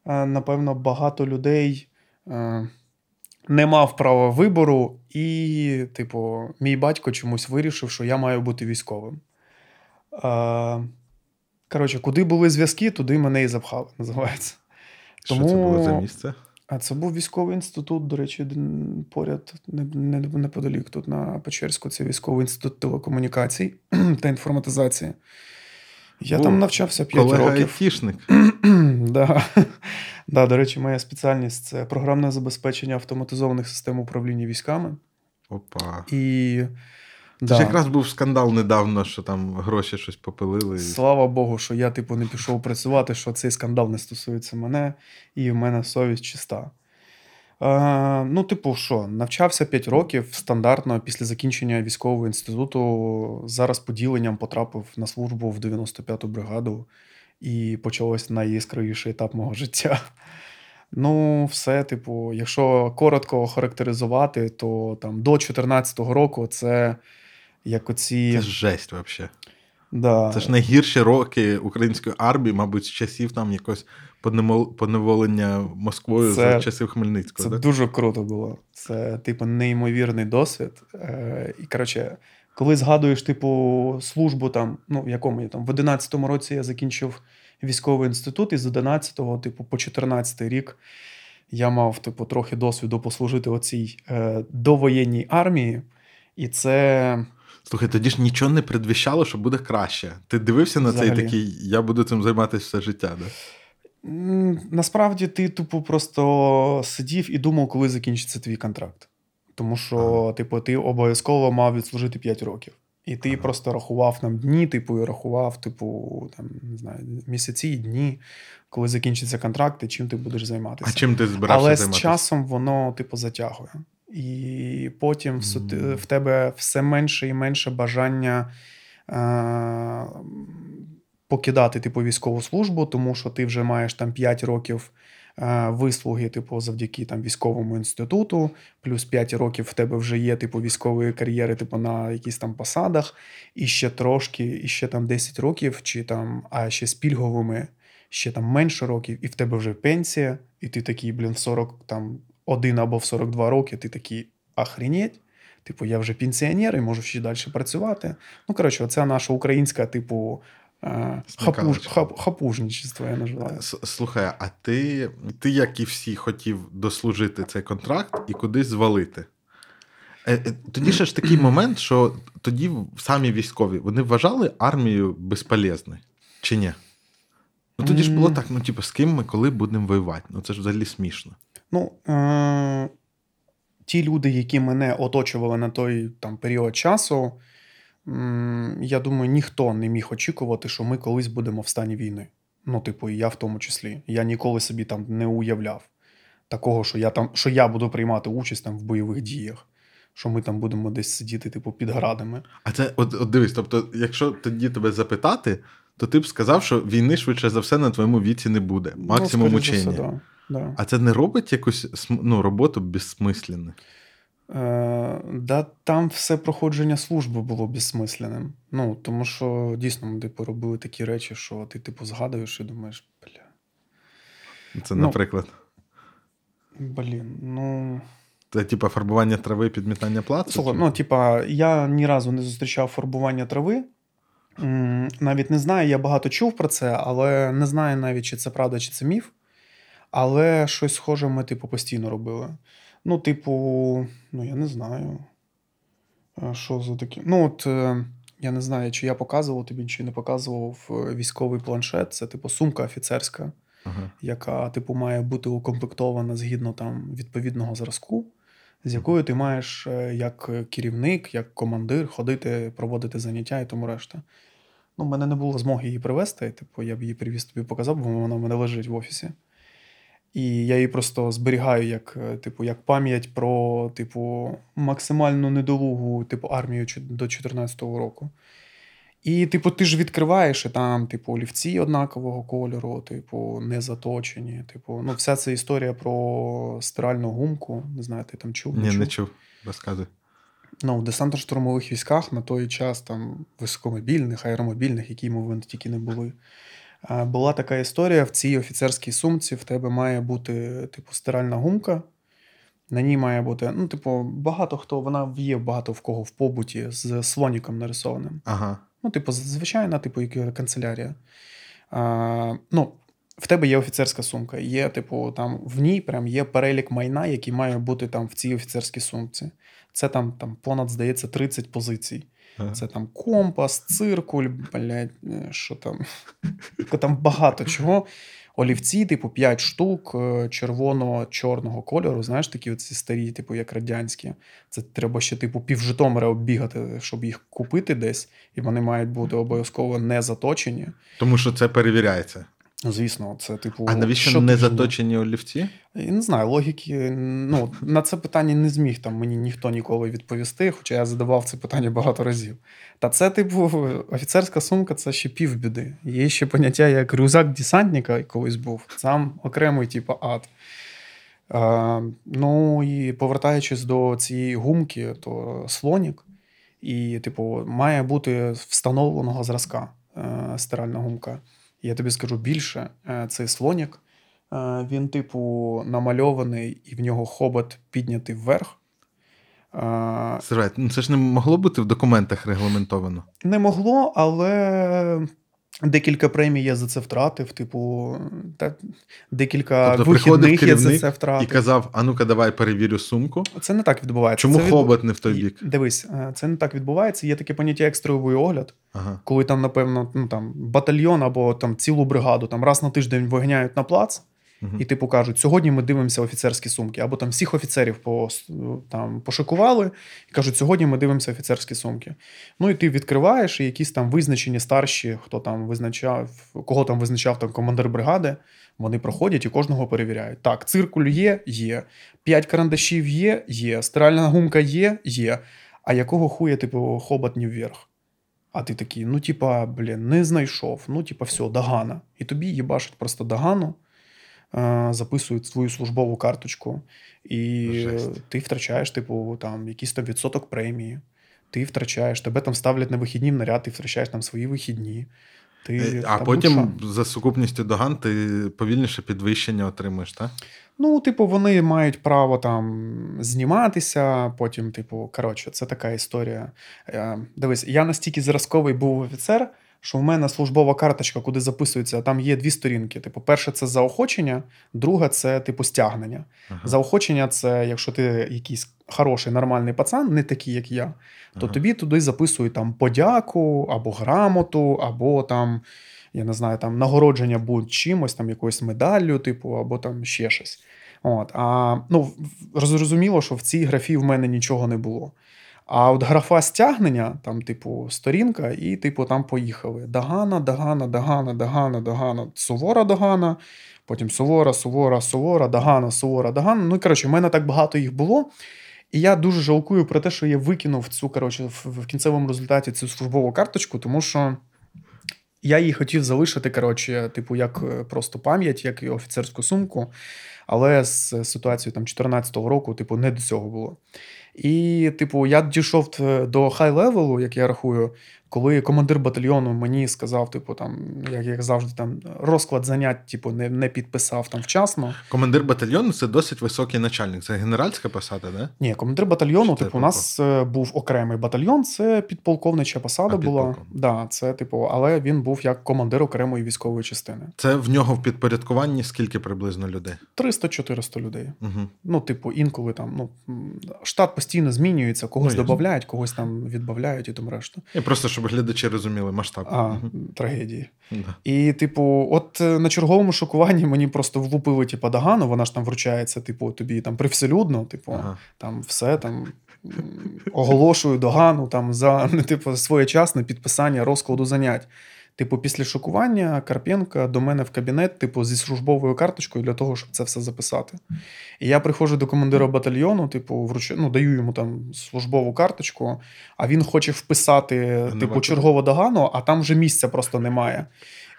[SPEAKER 2] е, напевно, багато людей е, не мав права вибору, і, типу, мій батько чомусь вирішив, що я маю бути військовим. Е, Коротше, куди були зв'язки, туди мене і запхали, називається.
[SPEAKER 1] Що це було за місце?
[SPEAKER 2] А це був військовий інститут, до речі, поряд не, не, неподалік тут на Печерську. Це військовий інститут телекомунікацій та інформатизації. Я
[SPEAKER 1] О,
[SPEAKER 2] там навчався 5
[SPEAKER 1] Колега
[SPEAKER 2] років.
[SPEAKER 1] айтішник.
[SPEAKER 2] да. да, до речі, моя спеціальність це програмне забезпечення автоматизованих систем управління військами.
[SPEAKER 1] Опа.
[SPEAKER 2] І
[SPEAKER 1] Це
[SPEAKER 2] да,
[SPEAKER 1] ж якраз був скандал недавно, що там гроші щось попилили.
[SPEAKER 2] слава Богу, що я типу не пішов працювати, що цей скандал не стосується мене, і в мене совість чиста. Е, ну, типу, що, навчався 5 років стандартно після закінчення військового інституту. Зараз поділенням потрапив на службу в 95-ту бригаду, і почався найяскравіший етап мого життя. Ну, все, типу, якщо коротко охарактеризувати, то там до 14-го року це як оці.
[SPEAKER 1] Це ж жесть взагалі.
[SPEAKER 2] да,
[SPEAKER 1] Це ж найгірші роки української армії, мабуть, з часів там понемол- поневолення Москвою
[SPEAKER 2] Це-
[SPEAKER 1] за часів Хмельницького.
[SPEAKER 2] Це
[SPEAKER 1] да?
[SPEAKER 2] дуже круто було. Це, типу, неймовірний досвід. Е, і, коротше, коли згадуєш, типу, службу там, ну, в якому я там, в 11-му році я закінчив військовий інститут, і з 11-го, типу, по 14-й рік я мав, типу, трохи досвіду послужити оцій е, довоєнній армії. І це
[SPEAKER 1] Слухай, тоді ж нічого не предвіщало, що буде краще. Ти дивився на це і такий, я буду цим займатися все життя. Да?
[SPEAKER 2] Насправді ти тупо просто сидів і думав, коли закінчиться твій контракт. Тому що,
[SPEAKER 1] Ага.
[SPEAKER 2] типу, ти обов'язково мав відслужити 5 років. І ти
[SPEAKER 1] Ага.
[SPEAKER 2] просто рахував нам дні, типу, і рахував, типу, там, не знаю, місяці і дні, коли закінчиться контракт, і чим ти будеш займатися.
[SPEAKER 1] А чим ти збирався
[SPEAKER 2] Але
[SPEAKER 1] займатися?
[SPEAKER 2] з часом воно, типу, затягує. І потім
[SPEAKER 1] Мгм.
[SPEAKER 2] в тебе все менше і менше бажання е- покидати типу, військову службу, тому що ти вже маєш там 5 років е- вислуги, типу, завдяки там, військовому інституту, плюс 5 років в тебе вже є типу, військової кар'єри, типу, на якісь там посадах, і ще трошки, і ще там 10 років, чи там, а ще з пільговими ще там менше років, і в тебе вже пенсія, і ти такий, блін, в 40 там, один або в 42 роки, ти такий охренеть. Типу, я вже пенсіонер і можу ще далі працювати. Ну, коротше, оце наша українська, типу, е, хапуж, хап, хапужничество, я називаю.
[SPEAKER 1] Слухай, а ти, ти, як і всі, хотів дослужити цей контракт і кудись звалити. Е, е, Тоді ще ж такий момент, що тоді самі військові вони вважали армію безполезною, чи ні? Ну тоді ж було так: ну, типу, з ким ми коли будемо воювати? Ну це ж взагалі смішно.
[SPEAKER 2] Ну, е- ті люди, які мене оточували на той там, період часу, я думаю, ніхто не міг очікувати, що ми колись будемо в стані війни. Ну, типу, і я в тому числі. Я ніколи собі там не уявляв такого, що я там, що я буду приймати участь там в бойових діях, що ми там будемо десь сидіти, типу, під градами.
[SPEAKER 1] А це, от, от дивись, тобто, якщо тоді тебе запитати, то ти б сказав, що війни швидше за все на твоєму віці не буде. Максимум
[SPEAKER 2] ну, скоріш за
[SPEAKER 1] учення.
[SPEAKER 2] все, да, да.
[SPEAKER 1] А це не робить якусь ну, роботу безсмисленною?
[SPEAKER 2] Е, да, там все проходження служби було безсмисленним. Ну, тому що дійсно ми типу, робили такі речі, що ти, типу, згадуєш і думаєш, бля,
[SPEAKER 1] Це,
[SPEAKER 2] Ну,
[SPEAKER 1] наприклад.
[SPEAKER 2] блін, ну.
[SPEAKER 1] Це типа фарбування трави, підмітання плацу?
[SPEAKER 2] Слухай,
[SPEAKER 1] чи-
[SPEAKER 2] ну, типа, я ні разу не зустрічав фарбування трави. Навіть не знаю, я багато чув про це, але не знаю навіть, чи це правда, чи це міф. Але щось схоже ми, типу, постійно робили. Ну, типу, ну я не знаю. Е, Що за таке? Ну, от е, я не знаю, чи я показував тобі, чи не показував е, військовий планшет. Це, типу, сумка офіцерська,
[SPEAKER 1] Ага.
[SPEAKER 2] яка, типу, має бути укомплектована згідно там відповідного зразку, з якою ти маєш як керівник, як командир ходити, проводити заняття і тому решта. Ну, в мене не було змоги її привезти, типу, я б її привіз тобі показав, бо вона в мене лежить в офісі. І я її просто зберігаю як, е, типу, як пам'ять про типу, максимально недолугу типу, армію до 14-го року. І, типу, ти ж відкриваєш, і там, типу, олівці однакового кольору, типу, не заточені. Типу, ну, вся ця історія про стиральну гумку. Не знаю, ти там чув?
[SPEAKER 1] Ні,
[SPEAKER 2] чув?
[SPEAKER 1] не чув. Розказуй.
[SPEAKER 2] Ну, в десантно-штурмових військах на той час там високомобільних, аеромобільних, які ми тільки не були. Була така історія: в цій офіцерській сумці в тебе має бути, типу, стиральна гумка. На ній має бути, ну, типу, багато хто, вона є багато в кого в побуті з слоніком нарисованим.
[SPEAKER 1] Ага.
[SPEAKER 2] Ну, типу, звичайна, типу, як канцелярія. А, ну, в тебе є офіцерська сумка. Є, типу, там в ній прям є перелік майна, який має бути там в цій офіцерській сумці. Це там, там понад, здається, 30 позицій.
[SPEAKER 1] Ага.
[SPEAKER 2] Це там компас, циркуль, блядь, е, що там. Там багато чого. Олівці, типу, 5 штук е, червоно-чорного кольору, знаєш, такі оці старі, типу, як радянські. Це треба ще, типу, пів Житомира оббігати, щоб їх купити десь, і вони мають бути обов'язково не заточені.
[SPEAKER 1] Тому що це перевіряється.
[SPEAKER 2] Звісно, це типу.
[SPEAKER 1] А навіщо
[SPEAKER 2] що
[SPEAKER 1] не заточені олівці?
[SPEAKER 2] Я не знаю, логіки. Ну, на це питання не зміг там мені ніхто ніколи відповісти, хоча я задавав це питання багато разів. Та це, типу, офіцерська сумка це ще півбіди. Є ще поняття як рюкзак десантника колись був. Сам окремий, типу, ад. А, ну і повертаючись до цієї гумки, то слонік, і, типу, має бути встановленого зразка е, стиральна гумка. Я тобі скажу більше, е, цей слонік, е, він, типу, намальований, і в нього хобот піднятий вверх.
[SPEAKER 1] Сирай, ну це ж не могло бути в документах регламентовано.
[SPEAKER 2] Не могло, але декілька премій я за це втратив. Типу, та декілька
[SPEAKER 1] Тобто
[SPEAKER 2] вихідних я за це втратив.
[SPEAKER 1] І казав: а ну-ка, давай перевірю сумку.
[SPEAKER 2] Це не так відбувається.
[SPEAKER 1] Чому
[SPEAKER 2] це
[SPEAKER 1] хобот не в той бік?
[SPEAKER 2] Дивись, е, це не так відбувається. Є таке поняття як стройовий огляд,
[SPEAKER 1] Ага.
[SPEAKER 2] коли там, напевно, ну, там, батальйон або там, цілу бригаду там, раз на тиждень виганяють на плац.
[SPEAKER 1] Мгм.
[SPEAKER 2] І типу кажуть, сьогодні ми дивимося офіцерські сумки, або там всіх офіцерів по, там, пошикували і кажуть, сьогодні ми дивимося офіцерські сумки. Ну і ти відкриваєш, і якісь там визначені старші, хто там визначав, кого там визначав там командир бригади, вони проходять і кожного перевіряють. Так, циркуль є, є. П'ять карандашів є, є. Стиральна гумка є, є. А якого хуя, типу, хобот не вверх? А ти такий, ну, типа, блін, не знайшов. Ну, типа, все, догана. І тобі їбашать просто догану записують свою службову карточку, і
[SPEAKER 1] Жесть.
[SPEAKER 2] ти втрачаєш, типу, там якийсь там відсоток премії. Ти втрачаєш, тебе там ставлять на вихідні в наряд, ти втрачаєш там свої вихідні. Ти,
[SPEAKER 1] Е, А
[SPEAKER 2] та
[SPEAKER 1] потім за сукупністю доган ти повільніше підвищення отримуєш, так?
[SPEAKER 2] Ну, типу, вони мають право там зніматися, потім, типу, коротше, це така історія. Е, Дивись, я настільки зразковий був офіцер, що в мене службова карточка, куди записується, там є дві сторінки. Типу, перше це заохочення, друге це типу стягнення.
[SPEAKER 1] Ага.
[SPEAKER 2] Заохочення це якщо ти якийсь хороший, нормальний пацан, не такий, як я, то
[SPEAKER 1] Ага.
[SPEAKER 2] тобі туди записують там подяку або грамоту, або там, я не знаю, там нагородження будь-чимось, там якоюсь медаллю, типу, або там ще щось. От, а, ну, зрозуміло, що в цій графі в мене нічого не було. А от графа стягнення, там, типу, сторінка, і, типу, там поїхали. Дагана, Дагана, Дагана, Дагана, Дагана, Сувора Дагана, потім Сувора, Сувора, Сувора, Дагана, Сувора, Дагана. Ну, коротше, в мене так багато їх було. І я дуже жалкую про те, що я викинув цю, коротше, в, кінцевому результаті цю службову карточку, тому що я її хотів залишити, коротше, типу, як е, просто пам'ять, як і офіцерську сумку. Але з ситуацією там 14-го року, типу, не до цього було. І, типу, я дійшов до хай-левелу, як я рахую, Коли командир батальйону мені сказав, типу, там, як, як завжди, там розклад занять, типу, не, не підписав там вчасно.
[SPEAKER 1] Командир батальйону це досить високий начальник. Це генеральська посада, да?
[SPEAKER 2] Ні, командир батальйону, типу, у нас е, був окремий батальйон, це підполковнича посада
[SPEAKER 1] А,
[SPEAKER 2] була. Да, це, типу, але він був як командир окремої військової частини.
[SPEAKER 1] Це в нього в підпорядкуванні скільки приблизно людей?
[SPEAKER 2] 300-400 людей.
[SPEAKER 1] Угу.
[SPEAKER 2] Ну, типу, інколи там ну, штат постійно змінюється, когось
[SPEAKER 1] Ну,
[SPEAKER 2] додають, когось там відбавляють і тому решта.
[SPEAKER 1] І просто щоб глядачі розуміли масштаб.
[SPEAKER 2] А, трагедії.
[SPEAKER 1] Да.
[SPEAKER 2] І, типу, от е, на черговому шокуванні мені просто влупили, типу, Дагану, вона ж там вручається, типу, тобі там привселюдно, типу,
[SPEAKER 1] Ага.
[SPEAKER 2] там все там. Оголошую догану там за ну, типу, своєчасне підписання розкладу занять. Типу, після шокування Карпенка до мене в кабінет, типу, зі службовою карточкою для того, щоб це все записати. І я приходжу до командира батальйону, типу, вручу, ну, даю йому там службову карточку, а він хоче вписати,
[SPEAKER 1] нема
[SPEAKER 2] типу, чергову догану, а там вже місця просто немає.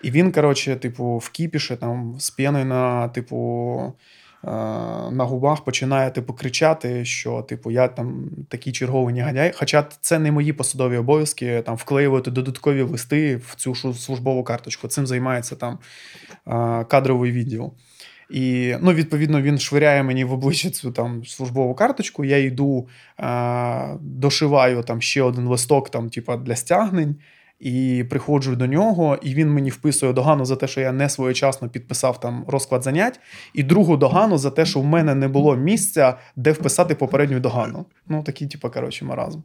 [SPEAKER 2] І він, коротше, типу, в кіпіші, там, з п'яною на, типу, на губах починає, типу, кричати, що, типу, я там такий черговий негодяй. Хоча це не мої посадові обов'язки, там, вклеювати додаткові листи в цю службову карточку. Цим займається там е, кадровий відділ. І, ну, відповідно, він швиряє мені в обличчя цю там службову карточку. Я йду, е, дошиваю там ще один листок, там, типа, для стягнень. І приходжу до нього, і він мені вписує догану за те, що я не своєчасно підписав там розклад занять, і другу догану за те, що в мене не було місця, де вписати попередню догану. Ну, такий, типу, коротше, маразм.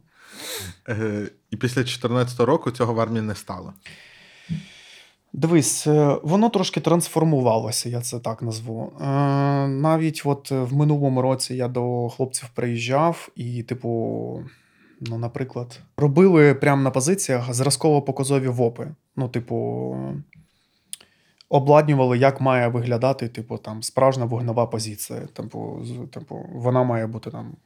[SPEAKER 1] Е, і після 2014 року цього в армії не стало.
[SPEAKER 2] Dивись, е, воно трошки трансформувалося, я це так назву. Е, Навіть от в минулому році я до хлопців приїжджав, і, типу, ну, наприклад, робили прямо на позиціях зразково-показові ВОПи. Ну, типу, обладнювали, як має виглядати, типу, там, справжня вогнева позиція. Типу, типу, вона має бути там.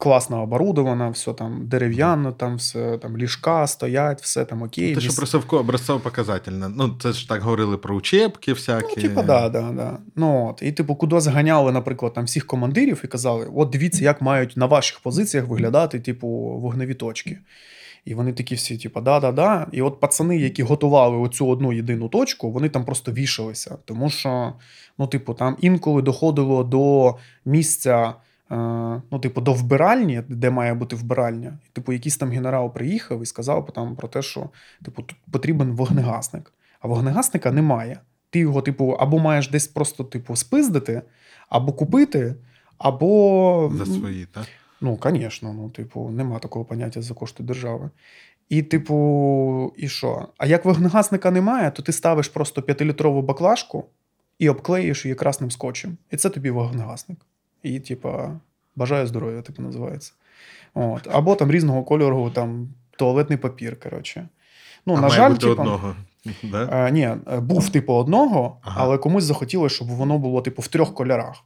[SPEAKER 2] Класно оборудована, все там дерев'яно, там все там ліжка стоять, все там окей.
[SPEAKER 1] Те, що просовко образцово показательне. Ну, це ж так говорили про учебки всякі.
[SPEAKER 2] Ну, типа, да, да, да. Ну, от. І, типу, куди зганяли, наприклад, там всіх командирів і казали: от дивіться, як мають на ваших позиціях виглядати, типу, вогневі точки. І вони такі всі, типу, да-да-да. І от пацани, які готували оцю одну єдину точку, вони там просто вішалися. Тому що, ну, типу, там інколи доходило до місця. Е, Ну, типу, до вбиральні, де має бути вбиральня. Типу, якийсь там генерал приїхав і сказав там про те, що типу, тут потрібен вогнегасник. А вогнегасника немає. Ти його, типу, або маєш десь просто, типу, спиздити, або купити, або.
[SPEAKER 1] За свої, так?
[SPEAKER 2] Ну, звісно, ну, типу, нема такого поняття за кошти держави. І, типу, і що? А як вогнегасника немає, то ти ставиш просто 5-літрову баклажку і обклеїш її красним скотчем. І це тобі вогнегасник. І, типа, бажаю здоров'я, типу, називається. От. Або там різного кольору, там туалетний папір, коротше. Ну,
[SPEAKER 1] а
[SPEAKER 2] на жаль,
[SPEAKER 1] бути
[SPEAKER 2] типу,
[SPEAKER 1] одного. Да?
[SPEAKER 2] Е, ні, був типу одного,
[SPEAKER 1] Ага.
[SPEAKER 2] але комусь захотілося, щоб воно було типу в трьох кольорах.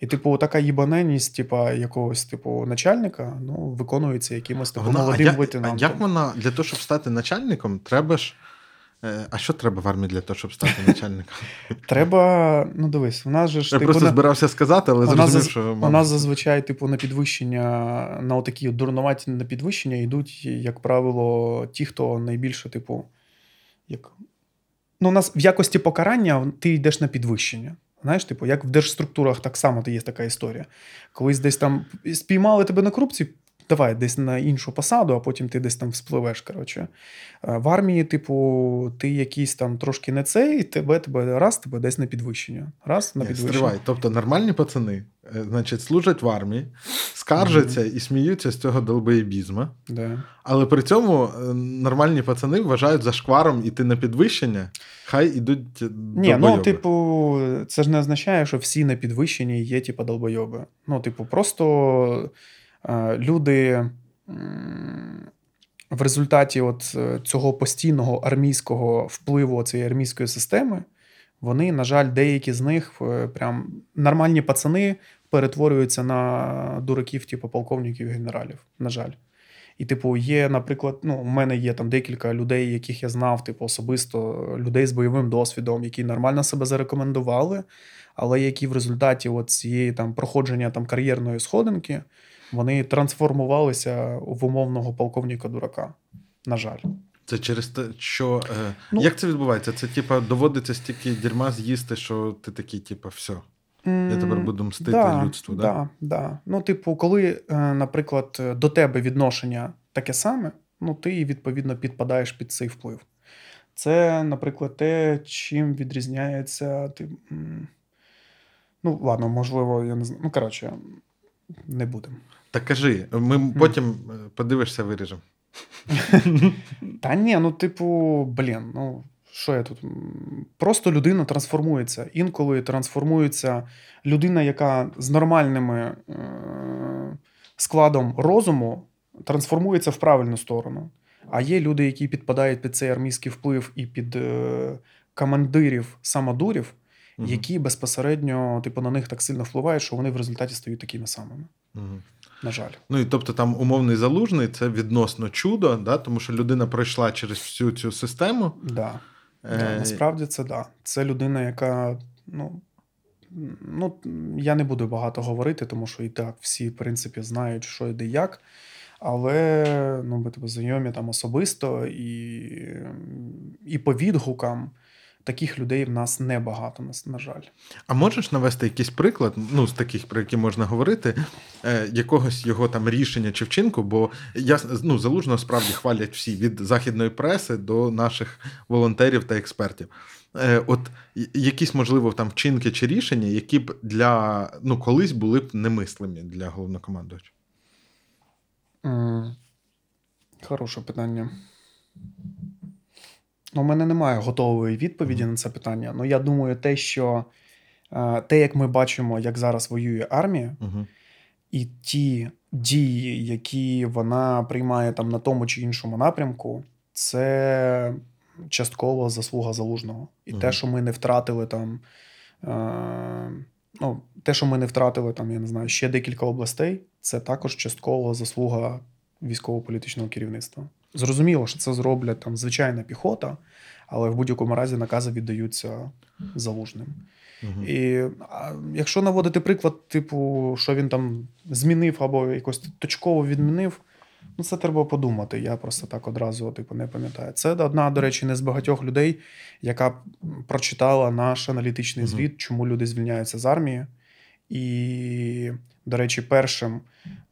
[SPEAKER 2] І, типу, така їбаненість, типу, якогось типу начальника, ну, виконується якимось типу,
[SPEAKER 1] Вона- а,
[SPEAKER 2] молодим
[SPEAKER 1] як, а як вона для того, щоб стати начальником, треба ж. Е, А що треба в армії для того, щоб стати начальником?
[SPEAKER 2] Треба, ну дивись, у нас же ж
[SPEAKER 1] Я
[SPEAKER 2] типу,
[SPEAKER 1] просто
[SPEAKER 2] на-
[SPEAKER 1] збирався сказати, але
[SPEAKER 2] у
[SPEAKER 1] зрозумів,
[SPEAKER 2] заз-
[SPEAKER 1] що
[SPEAKER 2] у нас зазвичай, типу, на підвищення, на отакі от дурнуваті на підвищення йдуть, як правило, ті, хто найбільше, типу, як. Ну, у нас в якості покарання ти йдеш на підвищення. Знаєш, типу, як в держструктурах так само є така історія. Колись десь там спіймали тебе на корупції, давай десь на іншу посаду, а потім ти десь там вспливеш. Коротше. Е, В армії, типу, ти якийсь там трошки не цей, тебе, тебе раз, тебе десь на підвищення. Раз на
[SPEAKER 1] Ні,
[SPEAKER 2] підвищення.
[SPEAKER 1] стривай. Тобто нормальні пацани, е, значить, служать в армії, скаржаться і сміються з цього долбоєбізма.
[SPEAKER 2] Да.
[SPEAKER 1] Але при цьому е, нормальні пацани вважають за шкваром іти на підвищення, хай ідуть
[SPEAKER 2] Ні, ну, типу, це ж не означає, що всі на підвищенні є, типу, долбойоби. Ну, типу, просто люди в результаті от е, цього постійного армійського впливу цієї армійської системи, вони, на жаль, деякі з них е, прям нормальні пацани перетворюються на дураків, типу полковників і генералів. На жаль. І, типу, є, наприклад, ну, у мене є там декілька людей, яких я знав, типу, особисто, людей з бойовим досвідом, які нормально себе зарекомендували, але які в результаті от цієї там проходження там кар'єрної сходинки вони трансформувалися в умовного полковника дурака. На жаль.
[SPEAKER 1] Це через те, що. Е,
[SPEAKER 2] Ну-
[SPEAKER 1] як це відбувається? Це, типа, доводиться стільки дерьма з'їсти, що ти такий, типа, все. Я тепер буду мстити
[SPEAKER 2] да,
[SPEAKER 1] людству, да?
[SPEAKER 2] Да, да. Ну, типу, коли, е, наприклад, до тебе відношення таке саме, ну ти відповідно підпадаєш під цей вплив. Це, наприклад, те, чим відрізняється. Ти, ну, ладно, можливо, я не знаю. Ну, коротше, не будемо.
[SPEAKER 1] Так кажи, ми потім е, подивишся, виріжемо.
[SPEAKER 2] Та ні, ну, типу, блін, ну. Що я тут? Просто людина трансформується. Інколи трансформується людина, яка з нормальними е- складом розуму трансформується в правильну сторону. А є люди, які підпадають під цей армійський вплив і під е- командирів самодурів, які безпосередньо типу, на них так сильно впливають, що вони в результаті стають такими самими. На жаль.
[SPEAKER 1] Ну і тобто там умовний залужний це відносно чудо, да? тому що людина пройшла через всю цю систему.
[SPEAKER 2] Да.
[SPEAKER 1] Е,
[SPEAKER 2] Да, насправді це да. Це людина, яка. Ну, ну, я не буду багато говорити, тому що і так всі, в принципі, знають, що і де як. Але ну, ми тебе знайомі там особисто, і, і по відгукам таких людей в нас небагато, на, жаль.
[SPEAKER 1] А можеш навести якийсь приклад, ну, з таких, про які можна говорити, е, якогось його там рішення чи вчинку? Бо я ну, залужно справді хвалять всі від західної преси до наших волонтерів та експертів. Е, от якісь, можливо, там вчинки чи рішення, які б для ну, колись були б немислимі для головнокомандувача.
[SPEAKER 2] Хороше питання. Ну, у мене немає готової відповіді на це питання. Ну, я думаю, те, що е, те, як ми бачимо, як зараз воює армія,
[SPEAKER 1] Угу.
[SPEAKER 2] і ті дії, які вона приймає там на тому чи іншому напрямку, це частково заслуга залужного. І те, що ми не втратили там. Е, ну, те, що ми не втратили там, я не знаю, ще декілька областей, це також частково заслуга військово-політичного керівництва. Зрозуміло, що це зроблять там звичайна піхота, але в будь-якому разі накази віддаються залужним.
[SPEAKER 1] Угу.
[SPEAKER 2] І а, якщо наводити приклад, типу, що він там змінив або якось точково відмінив, ну це треба подумати. Я просто так одразу типу, не пам'ятаю. Це одна, до речі, не з багатьох людей, яка прочитала наш аналітичний
[SPEAKER 1] Мгм.
[SPEAKER 2] звіт, чому люди звільняються з армії. І, до речі, першим,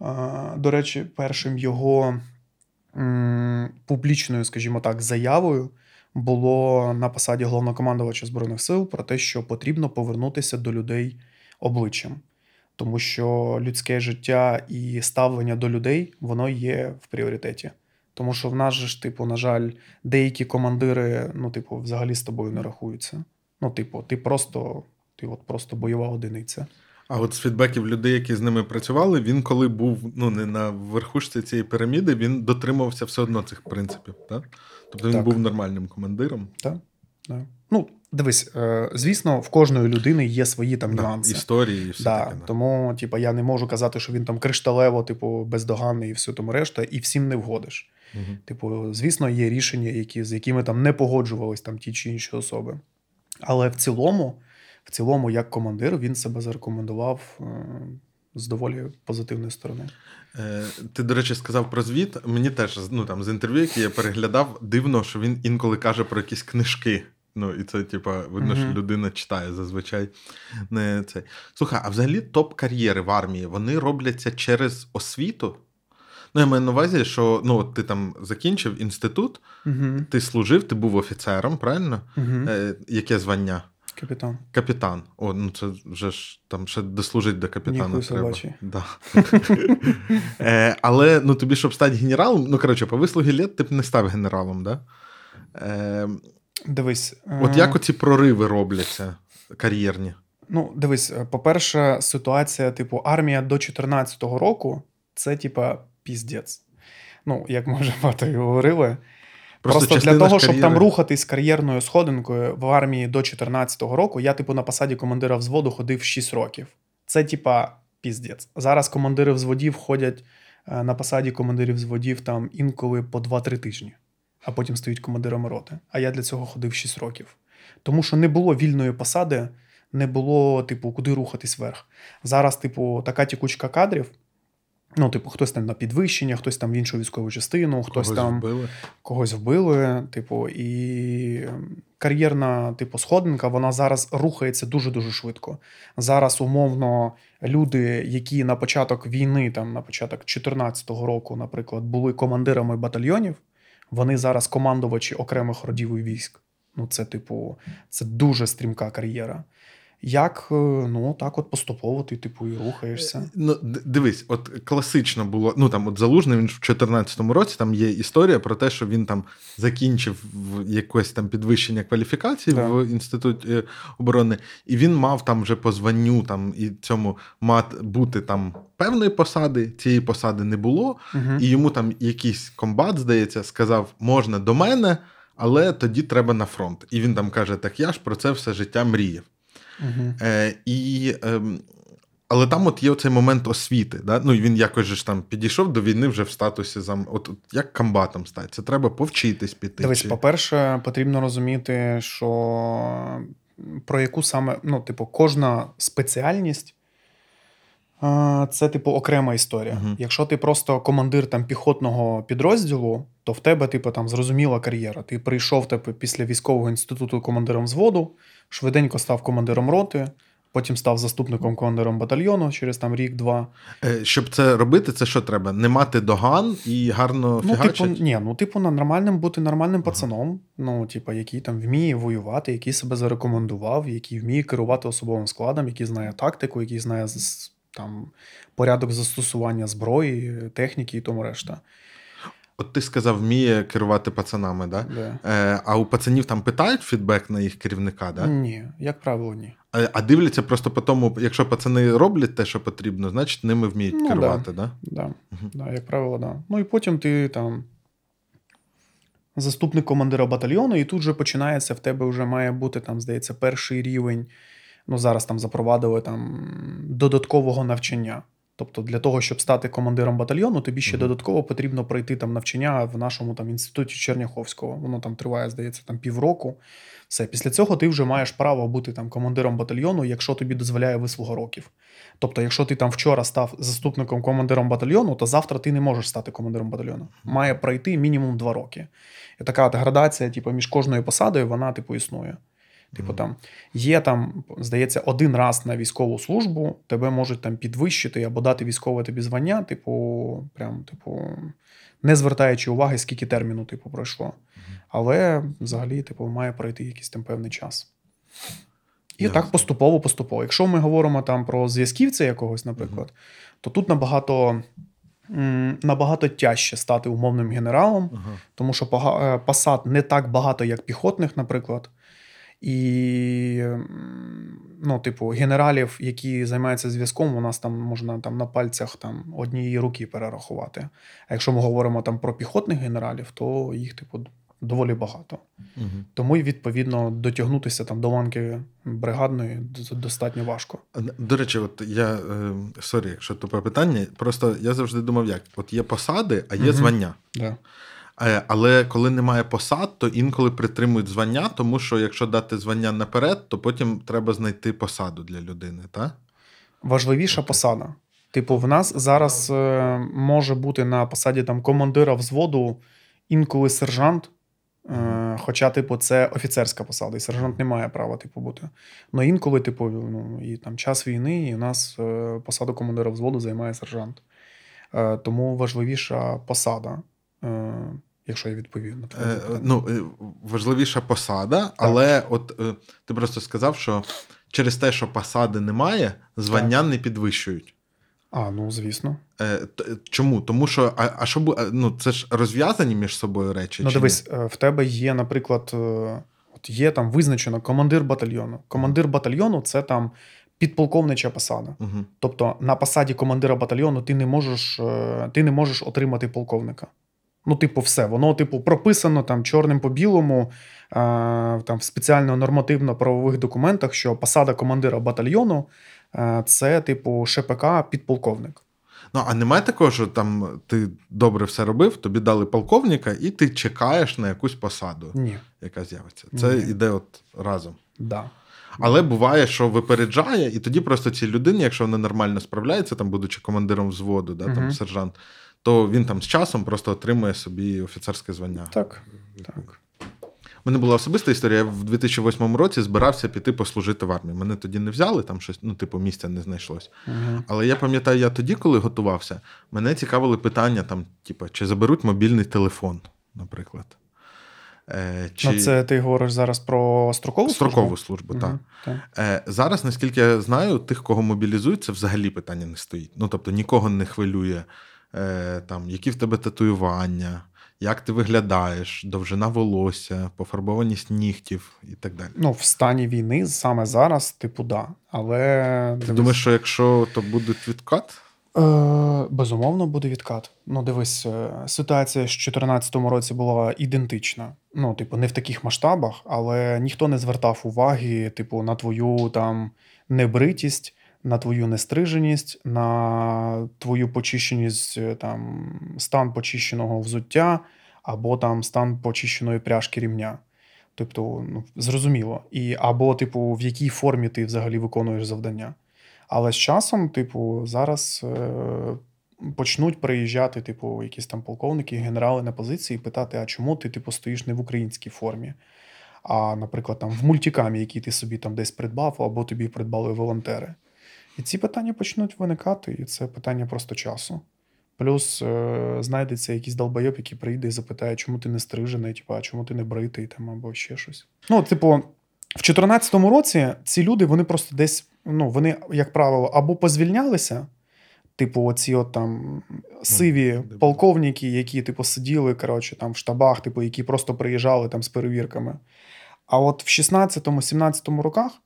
[SPEAKER 2] а, до речі, першим його публічною, скажімо так, заявою було на посаді головнокомандувача збройних сил про те, що потрібно повернутися до людей обличчям, тому що людське життя і ставлення до людей воно є в пріоритеті. Тому що в нас же ж, типу, на жаль, деякі командири, ну, типу, взагалі з тобою не рахуються. Ну, типу, ти просто, ти от просто бойова одиниця.
[SPEAKER 1] А от з фідбеків людей, які з ними працювали, він коли був ну, не на верхушці цієї піраміди, він дотримувався все одно цих принципів. Так? Тобто він
[SPEAKER 2] Так.
[SPEAKER 1] був нормальним командиром.
[SPEAKER 2] Так? Да. Ну, дивись, е, звісно, в кожної людини є свої там
[SPEAKER 1] Да,
[SPEAKER 2] нюанси.
[SPEAKER 1] історії і все
[SPEAKER 2] Да,
[SPEAKER 1] таке. Да.
[SPEAKER 2] тому, типу, я не можу казати, що він там кришталево, типу, бездоганний і все тому решта, і всім не вгодиш.
[SPEAKER 1] Мгм.
[SPEAKER 2] Типу, звісно, є рішення, які, з якими там не погоджувались там ті чи інші особи. Але в цілому, в цілому, як командир, він себе зарекомендував е, з доволі позитивної сторони.
[SPEAKER 1] Е, Ти, до речі, сказав про звіт. Мені теж ну, там, з інтерв'ю, які я переглядав, дивно, що він інколи каже про якісь книжки. Ну, і це, типа, видно, що людина читає зазвичай. Не цей. Слухай, а взагалі топ-кар'єри в армії вони робляться через освіту? Ну, я маю на увазі, що ну, от ти там закінчив інститут,
[SPEAKER 2] Угу.
[SPEAKER 1] ти служив, ти був офіцером, правильно?
[SPEAKER 2] Угу.
[SPEAKER 1] Е, яке звання?
[SPEAKER 2] Капітан.
[SPEAKER 1] Капітан. О, ну це вже ж там ще дослужить до капітана.
[SPEAKER 2] Ніхуй
[SPEAKER 1] треба. Да. е, але ну, тобі, щоб стати генералом, ну коротше, по вислугі літ ти б не став генералом, да? Е,
[SPEAKER 2] Дивись.
[SPEAKER 1] от
[SPEAKER 2] е,
[SPEAKER 1] як оці прориви робляться кар'єрні?
[SPEAKER 2] Ну, дивись, е, по-перше, ситуація, типу, армія до 14-го року це, типа, піздець. Ну, як ми вже багато і говорили. Просто, для того,
[SPEAKER 1] ж
[SPEAKER 2] щоб там рухатись кар'єрною сходинкою в армії до 14-го року, я, типу, на посаді командира взводу ходив 6 років. Це, типа, піздець. Зараз командири взводів ходять е, на посаді командирів взводів там інколи по 2-3 тижні, а потім стають командирами роти. А я для цього ходив 6 років. Тому що не було вільної посади, не було, типу, куди рухатись вверх. Зараз, типу, така тікучка кадрів, Ну, типу, хтось там на підвищення, хтось там в іншу військову частину, хтось
[SPEAKER 1] Когось
[SPEAKER 2] там
[SPEAKER 1] вбили.
[SPEAKER 2] когось вбили. Типу, і кар'єрна, типу, сходинка, вона зараз рухається дуже-дуже швидко. Зараз, умовно, люди, які на початок війни, там, на початок 2014 року, наприклад, були командирами батальйонів, вони зараз командувачі окремих родів і військ. Ну, це, типу, це дуже стрімка кар'єра. Як, е, ну, так от поступово ти, типу, і рухаєшся.
[SPEAKER 1] Ну, дивись, от класично було. Ну там, от залужний він в 2014 році там є історія про те, що він там закінчив якесь там підвищення кваліфікації
[SPEAKER 2] Да.
[SPEAKER 1] в інституті е, оборони, і він мав там вже по званню там і цьому мат бути там певної посади. Цієї посади не було,
[SPEAKER 2] Угу.
[SPEAKER 1] і йому там якийсь комбат, здається, сказав: можна до мене, але тоді треба на фронт. І він там каже: Так я ж про це все життя мріяв.
[SPEAKER 2] Угу.
[SPEAKER 1] Е, і, ем, але там от є оцей момент освіти. Да? Ну, він якось же ж там підійшов до війни вже в статусі зам. От, от як комбатом стати? Це треба повчитись піти.
[SPEAKER 2] Дивись,
[SPEAKER 1] чи-
[SPEAKER 2] по-перше, потрібно розуміти, що про яку саме, ну, типу, кожна спеціальність це, типу, окрема історія.
[SPEAKER 1] Мгм.
[SPEAKER 2] Якщо ти просто командир там піхотного підрозділу, то в тебе, типу, там зрозуміла кар'єра. Ти прийшов типу, після військового інституту командиром взводу, швиденько став командиром роти, потім став заступником командиром батальйону через там рік-два.
[SPEAKER 1] Е, Щоб це робити, це що треба? Не мати доган і гарно
[SPEAKER 2] Ну,
[SPEAKER 1] фігачити?
[SPEAKER 2] типу, ні, ну, типу, на нормальним бути нормальним пацаном, ну, типу, який там вміє воювати, який себе зарекомендував, який вміє керувати особовим складом, який знає тактику, який знає там порядок застосування зброї, техніки і тому решта.
[SPEAKER 1] От ти сказав, вміє керувати пацанами, да?
[SPEAKER 2] Да.
[SPEAKER 1] Е, а у пацанів там питають фідбек на їх керівника, да?
[SPEAKER 2] Ні, як правило, ні.
[SPEAKER 1] А, а дивляться просто по тому, якщо пацани роблять те, що потрібно, значить ними вміють
[SPEAKER 2] Ну,
[SPEAKER 1] керувати, да?
[SPEAKER 2] Да,
[SPEAKER 1] Мгм.
[SPEAKER 2] да, як правило, да. Ну і потім ти там заступник командира батальйону, і тут же починається в тебе вже має бути там, здається, перший рівень. Ну, зараз там запровадили там додаткового навчання. Тобто, для того, щоб стати командиром батальйону, тобі ще
[SPEAKER 1] Мгм.
[SPEAKER 2] додатково потрібно пройти там навчання в нашому там інституті Черняховського. Воно там триває, здається, там півроку. Все, після цього ти вже маєш право бути там командиром батальйону, якщо тобі дозволяє вислуга років. Тобто, якщо ти там вчора став заступником командиром батальйону, то завтра ти не можеш стати командиром батальйону. Має пройти мінімум два роки. І така от градація, типу, між кожною посадою, вона типу існує. Типу, там є там, здається, один раз на військову службу тебе можуть там підвищити або дати військове тобі звання, типу, прям, типу, не звертаючи уваги, скільки терміну, типу, пройшло. Але взагалі, типу, має пройти якийсь там певний час. І
[SPEAKER 1] Ясно.
[SPEAKER 2] так поступово, поступово. Якщо ми говоримо там про зв'язківця якогось, наприклад, то тут набагато, набагато тяжче стати умовним генералом,
[SPEAKER 1] Ага.
[SPEAKER 2] тому що пога- е, посад не так багато, як піхотних, наприклад. І, ну, типу, генералів, які займаються зв'язком, у нас там можна там на пальцях там однієї руки перерахувати. А якщо ми говоримо там про піхотних генералів, то їх, типу, доволі багато.
[SPEAKER 1] Мгм.
[SPEAKER 2] Тому відповідно дотягнутися там до ланки бригадної достатньо важко.
[SPEAKER 1] До речі, от я е, sorry, якщо тупе питання. Просто я завжди думав, як от є посади, а є
[SPEAKER 2] Мгм.
[SPEAKER 1] звання.
[SPEAKER 2] Да.
[SPEAKER 1] Е, Але коли немає посад, то інколи притримують звання, тому що якщо дати звання наперед, то потім треба знайти посаду для людини, так?
[SPEAKER 2] Важливіша посада. Типу, в нас зараз е, може бути на посаді там командира взводу інколи сержант. Е, хоча, типу, це офіцерська посада, і сержант не має права, типу, бути. Ну інколи, типу, ну, і там час війни, і у нас е, посаду командира взводу займає сержант. Е, тому важливіша посада, е, якщо я відповів на твоє
[SPEAKER 1] Е, ну, е, важливіша посада, але от е, ти просто сказав, що через те, що посади немає, звання не підвищують.
[SPEAKER 2] А, ну звісно.
[SPEAKER 1] Е, Чому? Тому що, а, а що ну, це ж розв'язані між собою речі?
[SPEAKER 2] Ну, дивись, е, в тебе є, наприклад, е, от є там визначено командир батальйону. Командир батальйону це там підполковнича посада.
[SPEAKER 1] Мгм.
[SPEAKER 2] Тобто на посаді командира батальйону ти не можеш, е, ти не можеш отримати полковника. Ну, типу, все. Воно, типу, прописано там чорним по білому, е, там в спеціально нормативно-правових документах, що посада командира батальйону е, це, типу, ШПК підполковник.
[SPEAKER 1] Ну, а немає такого, що там ти добре все робив, тобі дали полковника, і ти чекаєш на якусь посаду,
[SPEAKER 2] Ні.
[SPEAKER 1] яка з'явиться. Це
[SPEAKER 2] Ні.
[SPEAKER 1] іде от разом.
[SPEAKER 2] Да.
[SPEAKER 1] Але буває, що випереджає, і тоді просто цій людині, якщо вона нормально справляється, там, будучи командиром взводу, да, там, сержант, то він там з часом просто отримує собі офіцерське звання.
[SPEAKER 2] Так. так.
[SPEAKER 1] У мене була особиста історія. Я в 2008 році збирався піти послужити в армії. Мене тоді не взяли, там щось, ну, типу, місця не знайшлось.
[SPEAKER 2] Угу.
[SPEAKER 1] Але я пам'ятаю, я тоді, коли готувався, мене цікавили питання, там, типу, чи заберуть мобільний телефон, наприклад. Е, чи
[SPEAKER 2] Ну, це ти говориш зараз про строкову
[SPEAKER 1] строкову
[SPEAKER 2] службу?
[SPEAKER 1] службу, так.
[SPEAKER 2] Мгм, так.
[SPEAKER 1] Е, зараз, наскільки я знаю, тих, кого мобілізують, це взагалі питання не стоїть. Ну, тобто, нікого не хвилює, е, там, які в тебе татуювання, як ти виглядаєш, довжина волосся, пофарбованість нігтів і так далі.
[SPEAKER 2] Ну, в стані війни саме зараз, типу, да. Але
[SPEAKER 1] Ти
[SPEAKER 2] дивись,
[SPEAKER 1] думаєш, що якщо то буде відкат?
[SPEAKER 2] Е, безумовно, буде відкат. Ну, дивись, е, ситуація з 2014 році була ідентична. Ну, типу, не в таких масштабах, але ніхто не звертав уваги, типу, на твою там небритість, на твою нестриженість, на твою почищеність, е, там, стан почищеного взуття або там стан почищеної пряжки рівня. Тобто, ну, зрозуміло. І, або, типу, в якій формі ти взагалі виконуєш завдання. Але з часом, типу, зараз е, почнуть приїжджати, типу, якісь там полковники, генерали на позиції питати, а чому ти, типу, стоїш не в українській формі? А, наприклад, там в мультикамі, який ти собі там десь придбав, або тобі придбали волонтери. І ці питання почнуть виникати, і це питання просто часу. Плюс е, знайдеться якийсь долбойоб, який прийде і запитає, чому ти не стрижений, типу, а чому ти не бритий, там, або ще щось. Ну, типу, в 2014 році ці люди вони просто десь, ну, вони, як правило, або позвільнялися, типу, оці от там сиві
[SPEAKER 1] де було.
[SPEAKER 2] полковники, які, типу, сиділи, коротше, там в штабах, типу, які просто приїжджали там з перевірками. А от в 16-17 роках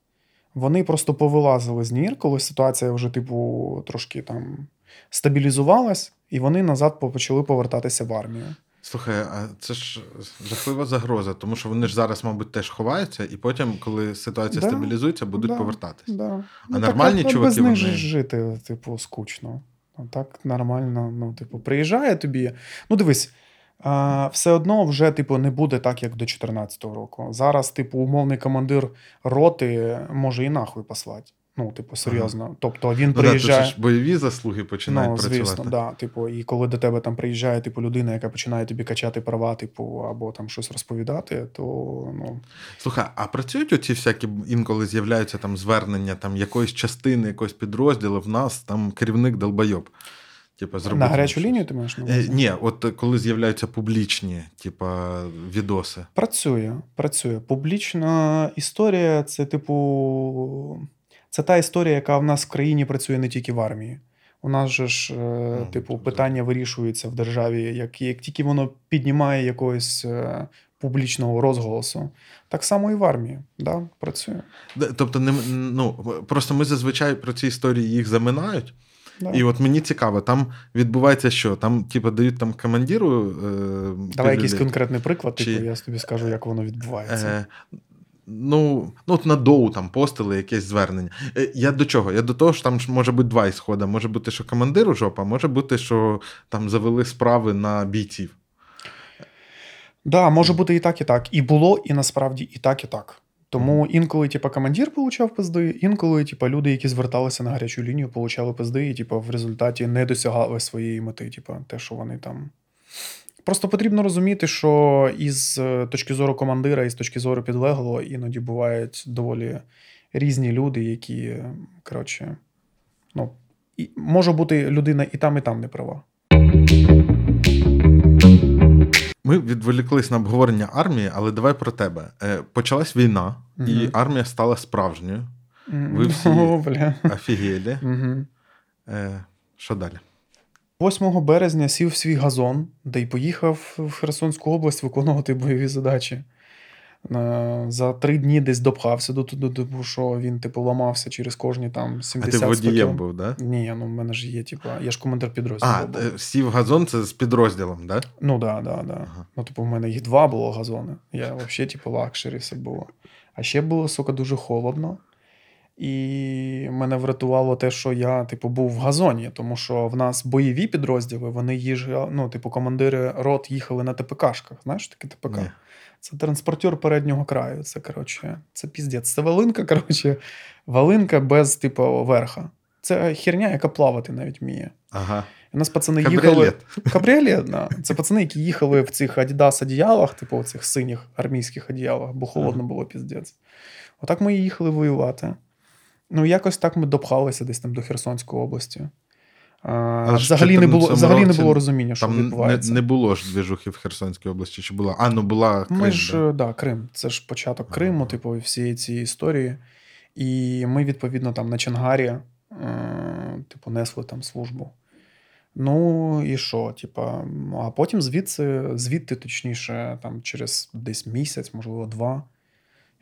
[SPEAKER 2] вони просто повилазили з нір, коли ситуація вже, типу, трошки там стабілізувалась, і вони назад почали повертатися в армію.
[SPEAKER 1] Слухай, а це ж жахлива загроза, тому що вони ж зараз, мабуть, теж ховаються, і потім, коли ситуація
[SPEAKER 2] Да,
[SPEAKER 1] стабілізується, будуть
[SPEAKER 2] да,
[SPEAKER 1] повертатись.
[SPEAKER 2] Да.
[SPEAKER 1] А нормальні
[SPEAKER 2] так,
[SPEAKER 1] чуваки,
[SPEAKER 2] без них
[SPEAKER 1] вони-
[SPEAKER 2] жити, типу, скучно. Ну, так нормально, ну, типу, приїжджає тобі. Ну, дивись, все одно вже, типу, не буде так, як до 2014 року. Зараз, типу, умовний командир роти може і нахуй послати. Ну, типу, серйозно. Тобто він
[SPEAKER 1] Ну,
[SPEAKER 2] приїжджає.
[SPEAKER 1] тут же ж бойові заслуги починають
[SPEAKER 2] Ну,
[SPEAKER 1] працювати.
[SPEAKER 2] звісно, да. Типу, і коли до тебе там приїжджає типу, людина, яка починає тобі качати права, типу, або там щось розповідати, то ну
[SPEAKER 1] Слухай, а працюють оці всякі інколи з'являються там звернення там якоїсь частини, якогось підрозділу, в нас там керівник долбойоб. Типа, зробити
[SPEAKER 2] на гарячу
[SPEAKER 1] щось.
[SPEAKER 2] лінію ти маєш на
[SPEAKER 1] Е, ні, от коли з'являються публічні, типа, відоси.
[SPEAKER 2] Працює, працює. Публічна історія це, типу, це та історія, яка в нас в країні працює не тільки в армії. У нас же ж, е, типу, питання вирішується в державі, як, як тільки воно піднімає якогось е, публічного розголосу. Так само і в армії. Да, працює.
[SPEAKER 1] Тобто, не, ну, просто ми зазвичай про ці історії їх заминають.
[SPEAKER 2] Да.
[SPEAKER 1] І от мені цікаво, там відбувається що? Там, типу, дають там командиру. Е,
[SPEAKER 2] Давай якийсь конкретний приклад,
[SPEAKER 1] Чи-
[SPEAKER 2] типу, я тобі скажу, як воно відбувається.
[SPEAKER 1] Е, ну, ну, от на доу там постили якесь звернення. Е, я до чого? Я до того, що там може бути два ісходи. Може бути, що командиру жопа, може бути, що там завели справи на бійців.
[SPEAKER 2] Да, може бути і так, і так. І було, і насправді і так, і так. Тому інколи, типа, командир получав пизди, інколи, типа, люди, які зверталися на гарячу лінію, получали пизди, і типа, в результаті не досягали своєї мети, типа, те, що вони там. Просто потрібно розуміти, що із е, точки зору командира, і з точки зору підлеглого, іноді бувають доволі різні люди, які, коротше, ну, і, може бути людина і там, і там не права.
[SPEAKER 1] Ми відволіклись на обговорення армії, але давай про тебе. Е, почалась війна, і армія стала справжньою. Ви всі-
[SPEAKER 2] О, бля.
[SPEAKER 1] Офігелі.
[SPEAKER 2] Угу.
[SPEAKER 1] Що далі?
[SPEAKER 2] 8 березня сів в свій газон, де й поїхав в Херсонську область виконувати бойові задачі. Е, За три дні десь допхався до туди, тому що він, типу, ламався через кожні там
[SPEAKER 1] А ти водієм
[SPEAKER 2] кіл-
[SPEAKER 1] був, да?
[SPEAKER 2] Ні, ну в мене ж є, типу, я ж командир підрозділу.
[SPEAKER 1] А,
[SPEAKER 2] був.
[SPEAKER 1] е, сів газон це з підрозділом, да?
[SPEAKER 2] Ну да, да, да.
[SPEAKER 1] Ага.
[SPEAKER 2] Ну, типу, в мене їх два було газони. Я взагалі, типу, luxury все було. А ще було, сука, дуже холодно. І мене врятувало те, що я, типу, був в газоні, тому що в нас бойові підрозділи, вони їжджали, ну, типу, командири рот їхали на ТПКшках. Знаєш таке ТПК?
[SPEAKER 1] Ні.
[SPEAKER 2] Це транспортер переднього краю. Це, коротше, це піздець. Це волинка, коротше, волинка без, типу, верха. Це херня, яка плавати навіть вміє.
[SPEAKER 1] Ага.
[SPEAKER 2] У нас пацани їхали.
[SPEAKER 1] Кабріолет.
[SPEAKER 2] Кабріолет, да. Це пацани, які їхали в цих Adidas одіялах, типу в цих синіх армійських одіялах, бо холодно було піздець. Отак ми їхали воювати. Ну, якось так ми допхалися десь там до Херсонської області. А, взагалі, не було, взагалі не було розуміння, що
[SPEAKER 1] Там
[SPEAKER 2] відбувається.
[SPEAKER 1] не було ж двіжухи в Херсонській області, чи була? А, ну була Крим,
[SPEAKER 2] Ми ж,
[SPEAKER 1] да.
[SPEAKER 2] е, да, Крим. Це ж початок Криму,
[SPEAKER 1] Ага.
[SPEAKER 2] типу, всієї цієї історії. І ми, відповідно, там на Чангарі, е, типу, несли там службу. Ну і що? Типа, а потім звідси, звідти, точніше, там через десь місяць, можливо, два,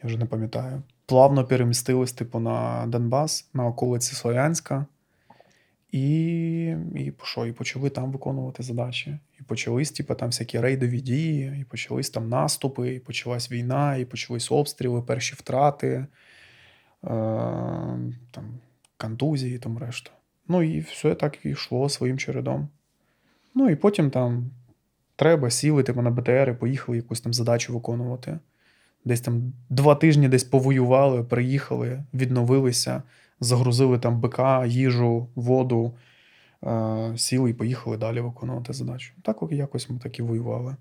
[SPEAKER 2] я вже не пам'ятаю, плавно перемістились, типу, на Донбас, на околиці Слов'янська. І, і що, і почали там виконувати задачі. І почались, типу, там всякі рейдові дії, і почались там наступи, і почалась війна, і почались обстріли, перші втрати, е, там, контузії, там решта. Ну і все так і йшло своїм чередом. Ну і потім там треба, сіли типу, на БТР і поїхали якусь там задачу виконувати. Десь там два тижні десь повоювали, приїхали, відновилися, загрузили там БК, їжу, воду, е, сіли і поїхали далі виконувати задачу. Так якось ми так і воювали.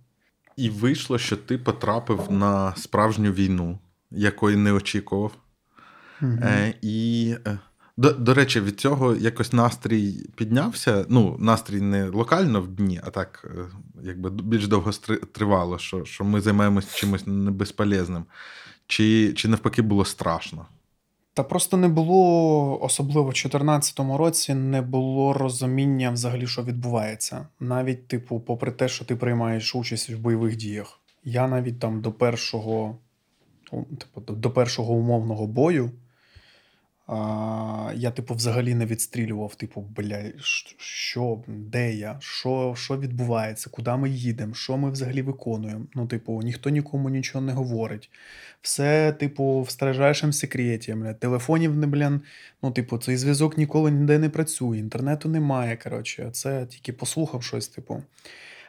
[SPEAKER 1] І вийшло, що ти потрапив на справжню війну, якої не очікував.
[SPEAKER 2] Мгм.
[SPEAKER 1] Е, і, е, до, до речі, від цього якось настрій піднявся. Ну, настрій не локально в дні, а так, е, якби більш довго тривало, що, що ми займаємось чимось небезполезним. Чи, чи навпаки було страшно?
[SPEAKER 2] Та просто не було, особливо в 2014 році, не було розуміння взагалі, що відбувається. Навіть, типу, попри те, що ти приймаєш участь в бойових діях. Я навіть там до першого, типу, до першого умовного бою. А, я, типу, взагалі не відстрілював, типу, бля, що, де я, що, що відбувається, куди ми їдемо, що ми взагалі виконуємо. Ну, типу, ніхто нікому нічого не говорить. Все, типу, в строжайшому секреті. Бля. Телефонів не, блін, ну, типу, цей зв'язок ніколи ніде не працює, інтернету немає. Коротше, це тільки послухав щось, типу.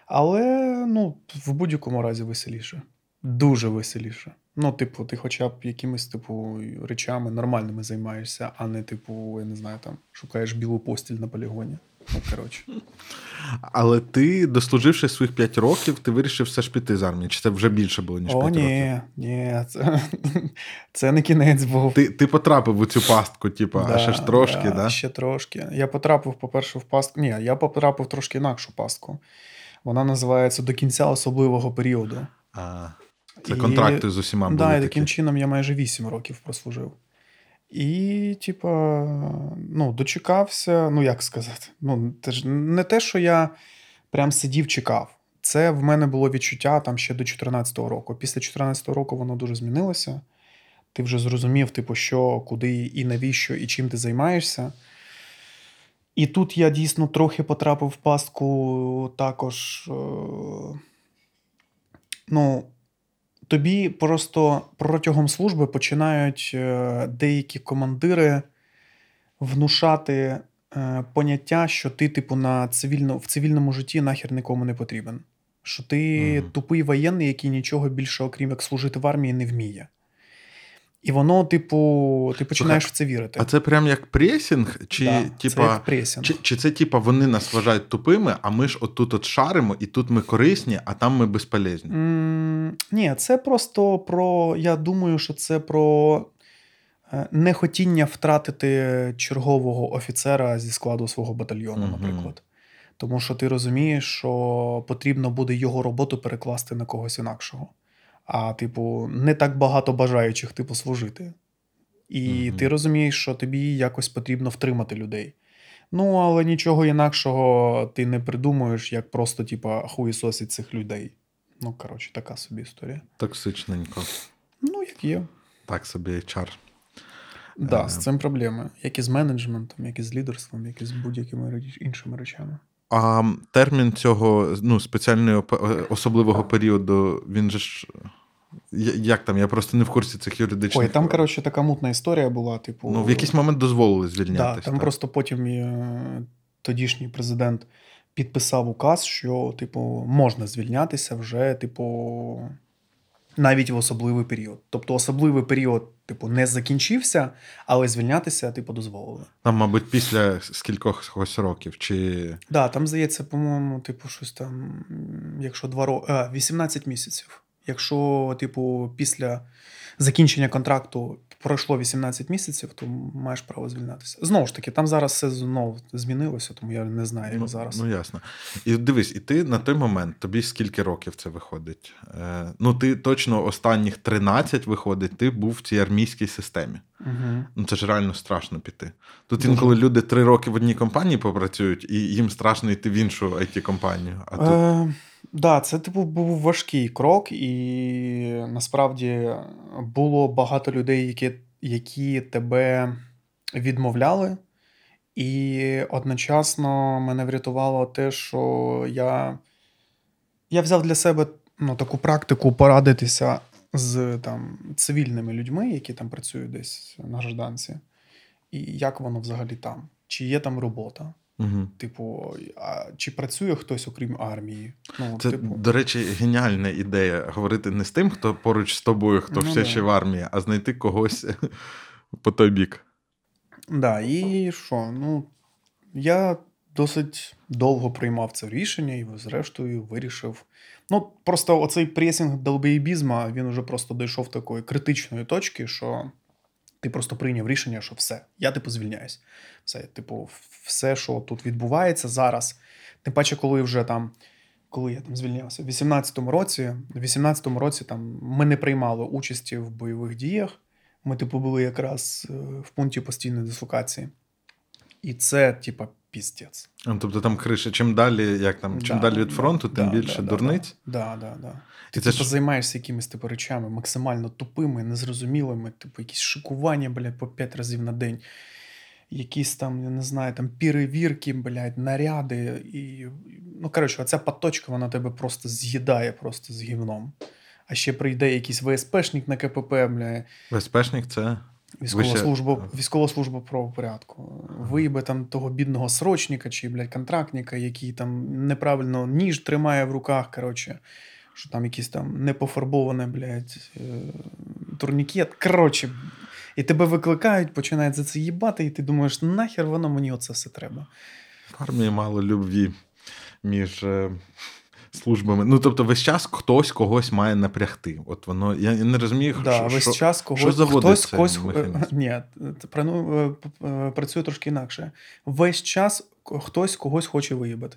[SPEAKER 2] Але ну, в будь-якому разі веселіше. Дуже веселіше. Ну, типу, ти хоча б якимись, типу, речами нормальними займаєшся, а не, типу, я не знаю, там, шукаєш білу постіль на полігоні. Ну, коротше.
[SPEAKER 1] Але ти, дослуживши своїх 5 років, ти вирішив все ж піти з армії. Чи це вже більше було, ніж 5
[SPEAKER 2] О,
[SPEAKER 1] років?
[SPEAKER 2] ні, ні, це, це не кінець був.
[SPEAKER 1] Ти, ти потрапив у цю пастку, типу, а ще ж трошки, да?
[SPEAKER 2] Ще трошки. Я потрапив, по-перше, в пастку. Ні, я потрапив трошки інакшу пастку. Вона називається до кінця особливого періоду.
[SPEAKER 1] А, це
[SPEAKER 2] І-
[SPEAKER 1] контракти з усіма були
[SPEAKER 2] Да, і таким чином я майже 8 років прослужив. І, типа, ну, дочекався, ну як сказати, ну, це ж не те, що я прям сидів, чекав. Це в мене було відчуття там ще до 14-го року. Після 14-го року воно дуже змінилося. Ти вже зрозумів, типу, що, куди і навіщо, і чим ти займаєшся. І тут я дійсно трохи потрапив в пастку також. Е- ну, тобі просто протягом служби починають е, деякі командири внушати е, поняття, що ти, типу, на цивільно, в цивільному житті нахер нікому не потрібен. Що ти
[SPEAKER 1] Мгм.
[SPEAKER 2] тупий воєнний, який нічого більше, окрім як служити в армії, не вміє. І воно, типу, ти починаєш в це вірити.
[SPEAKER 1] А це прям як пресінг? Чи,
[SPEAKER 2] Да,
[SPEAKER 1] типа,
[SPEAKER 2] це як пресінг.
[SPEAKER 1] Чи, чи це типа вони нас вважають тупими, а ми ж отут от шаримо, і тут ми корисні, а там ми безполезні.
[SPEAKER 2] М, Ні, це просто про. Я думаю, що це про е, нехотіння втратити чергового офіцера зі складу свого батальйону,
[SPEAKER 1] Мгм.
[SPEAKER 2] наприклад. Тому що ти розумієш, що потрібно буде його роботу перекласти на когось інакшого. А, типу, не так багато бажаючих типу служити. І
[SPEAKER 1] Мгм.
[SPEAKER 2] ти розумієш, що тобі якось потрібно втримати людей. Ну, але нічого інакшого ти не придумаєш, як просто, типа, хуїсосить цих людей. Ну, коротше, така собі історія.
[SPEAKER 1] Токсичненько.
[SPEAKER 2] Ну, як є.
[SPEAKER 1] Так собі HR.
[SPEAKER 2] Да,
[SPEAKER 1] Е.
[SPEAKER 2] з цим проблеми. Як і з менеджментом, як і з лідерством, як і з будь-якими іншими речами.
[SPEAKER 1] А термін цього ну, спеціального особливого періоду, він же ж Як там? Я просто не в курсі цих юридичних.
[SPEAKER 2] Ой, там, коротше, така мутна історія була. Типу,
[SPEAKER 1] Ну, в якийсь момент дозволили
[SPEAKER 2] да,
[SPEAKER 1] звільнятися.
[SPEAKER 2] там просто потім е, тодішній президент підписав указ, що, типу, можна звільнятися вже, типу, навіть в особливий період. Тобто, особливий період, типу, не закінчився, але звільнятися, типу, дозволили.
[SPEAKER 1] Там, мабуть, після скількохось років, чи
[SPEAKER 2] Да, там здається, по-моєму, типу, щось там, якщо два роки, 18 місяців. Якщо, типу, після закінчення контракту пройшло 18 місяців, то маєш право звільнятися. Знову ж таки, там зараз все знову змінилося, тому я не знаю, як
[SPEAKER 1] ну,
[SPEAKER 2] зараз.
[SPEAKER 1] ну ясно. І дивись, і ти на той момент, тобі скільки років це виходить? Е, ну, ти точно останніх 13 виходить, ти був в цій армійській системі.
[SPEAKER 2] Угу.
[SPEAKER 1] Ну це ж реально страшно піти. Тут
[SPEAKER 2] Дуже.
[SPEAKER 1] інколи люди три роки в одній компанії попрацюють, і їм страшно йти в іншу it компанію А тут
[SPEAKER 2] Е, да, це типу був важкий крок, і насправді було багато людей, які, які тебе відмовляли. І одночасно мене врятувало те, що я, я взяв для себе ну, таку практику порадитися з там, цивільними людьми, які там працюють десь на гражданці, і як воно взагалі там, чи є там робота.
[SPEAKER 1] Угу.
[SPEAKER 2] Типу, а чи працює хтось окрім армії? Ну,
[SPEAKER 1] Це,
[SPEAKER 2] типу,
[SPEAKER 1] до речі, геніальна ідея говорити не з тим, хто поруч з тобою, хто
[SPEAKER 2] Ну,
[SPEAKER 1] все
[SPEAKER 2] да.
[SPEAKER 1] ще в армії, а знайти когось по той бік.
[SPEAKER 2] да, і що? Ну, я досить довго приймав це рішення і, зрештою, вирішив. Ну, просто оцей пресінг долбоєбізма, він уже просто дійшов такої критичної точки, що ти просто прийняв рішення, що все, я типу звільняюсь. Все, типу, все, що тут відбувається зараз. Тим паче, коли вже там. Коли я там звільнявся, в 18-му році, в 18-му році там ми не приймали участі в бойових діях. Ми, типу, були якраз е, в пункті постійної дислокації. І це, типа, піздець.
[SPEAKER 1] Ну, Тобто там криша, чим далі, як там, чим
[SPEAKER 2] Да,
[SPEAKER 1] далі від
[SPEAKER 2] да,
[SPEAKER 1] фронту, тим
[SPEAKER 2] да,
[SPEAKER 1] більше
[SPEAKER 2] да,
[SPEAKER 1] дурниць.
[SPEAKER 2] Да, да, да. Ти типу,
[SPEAKER 1] ж
[SPEAKER 2] займаєшся якимись типу, речами максимально тупими, незрозумілими, типу, якісь шикування, блядь, по 5 разів на день. Якісь там, я не знаю, там перевірки, блядь, наряди. І, ну, коротше, оця поточка, вона тебе просто з'їдає просто з гівном. А ще прийде якийсь ВСПшник на КПП, бля,
[SPEAKER 1] безпечник це.
[SPEAKER 2] Військова
[SPEAKER 1] ще-
[SPEAKER 2] служба, військова служба правопорядку. Виїбе там того бідного срочника чи, блядь, контрактника, який там неправильно ніж тримає в руках, коротше, що там якийсь там непофарбований, блядь, е, турнікет. Коротше, і тебе викликають, починають за це їбати, і ти думаєш, нахер воно мені оце все треба.
[SPEAKER 1] В армії мало любві між е, службами. Ну, тобто, весь час хтось когось має напрягти. От воно, я не розумію,
[SPEAKER 2] Да,
[SPEAKER 1] що,
[SPEAKER 2] весь час когось,
[SPEAKER 1] що
[SPEAKER 2] хтось, когось, ні, про- ну, е, е, працює трошки інакше. Весь час хтось когось хоче виїбати.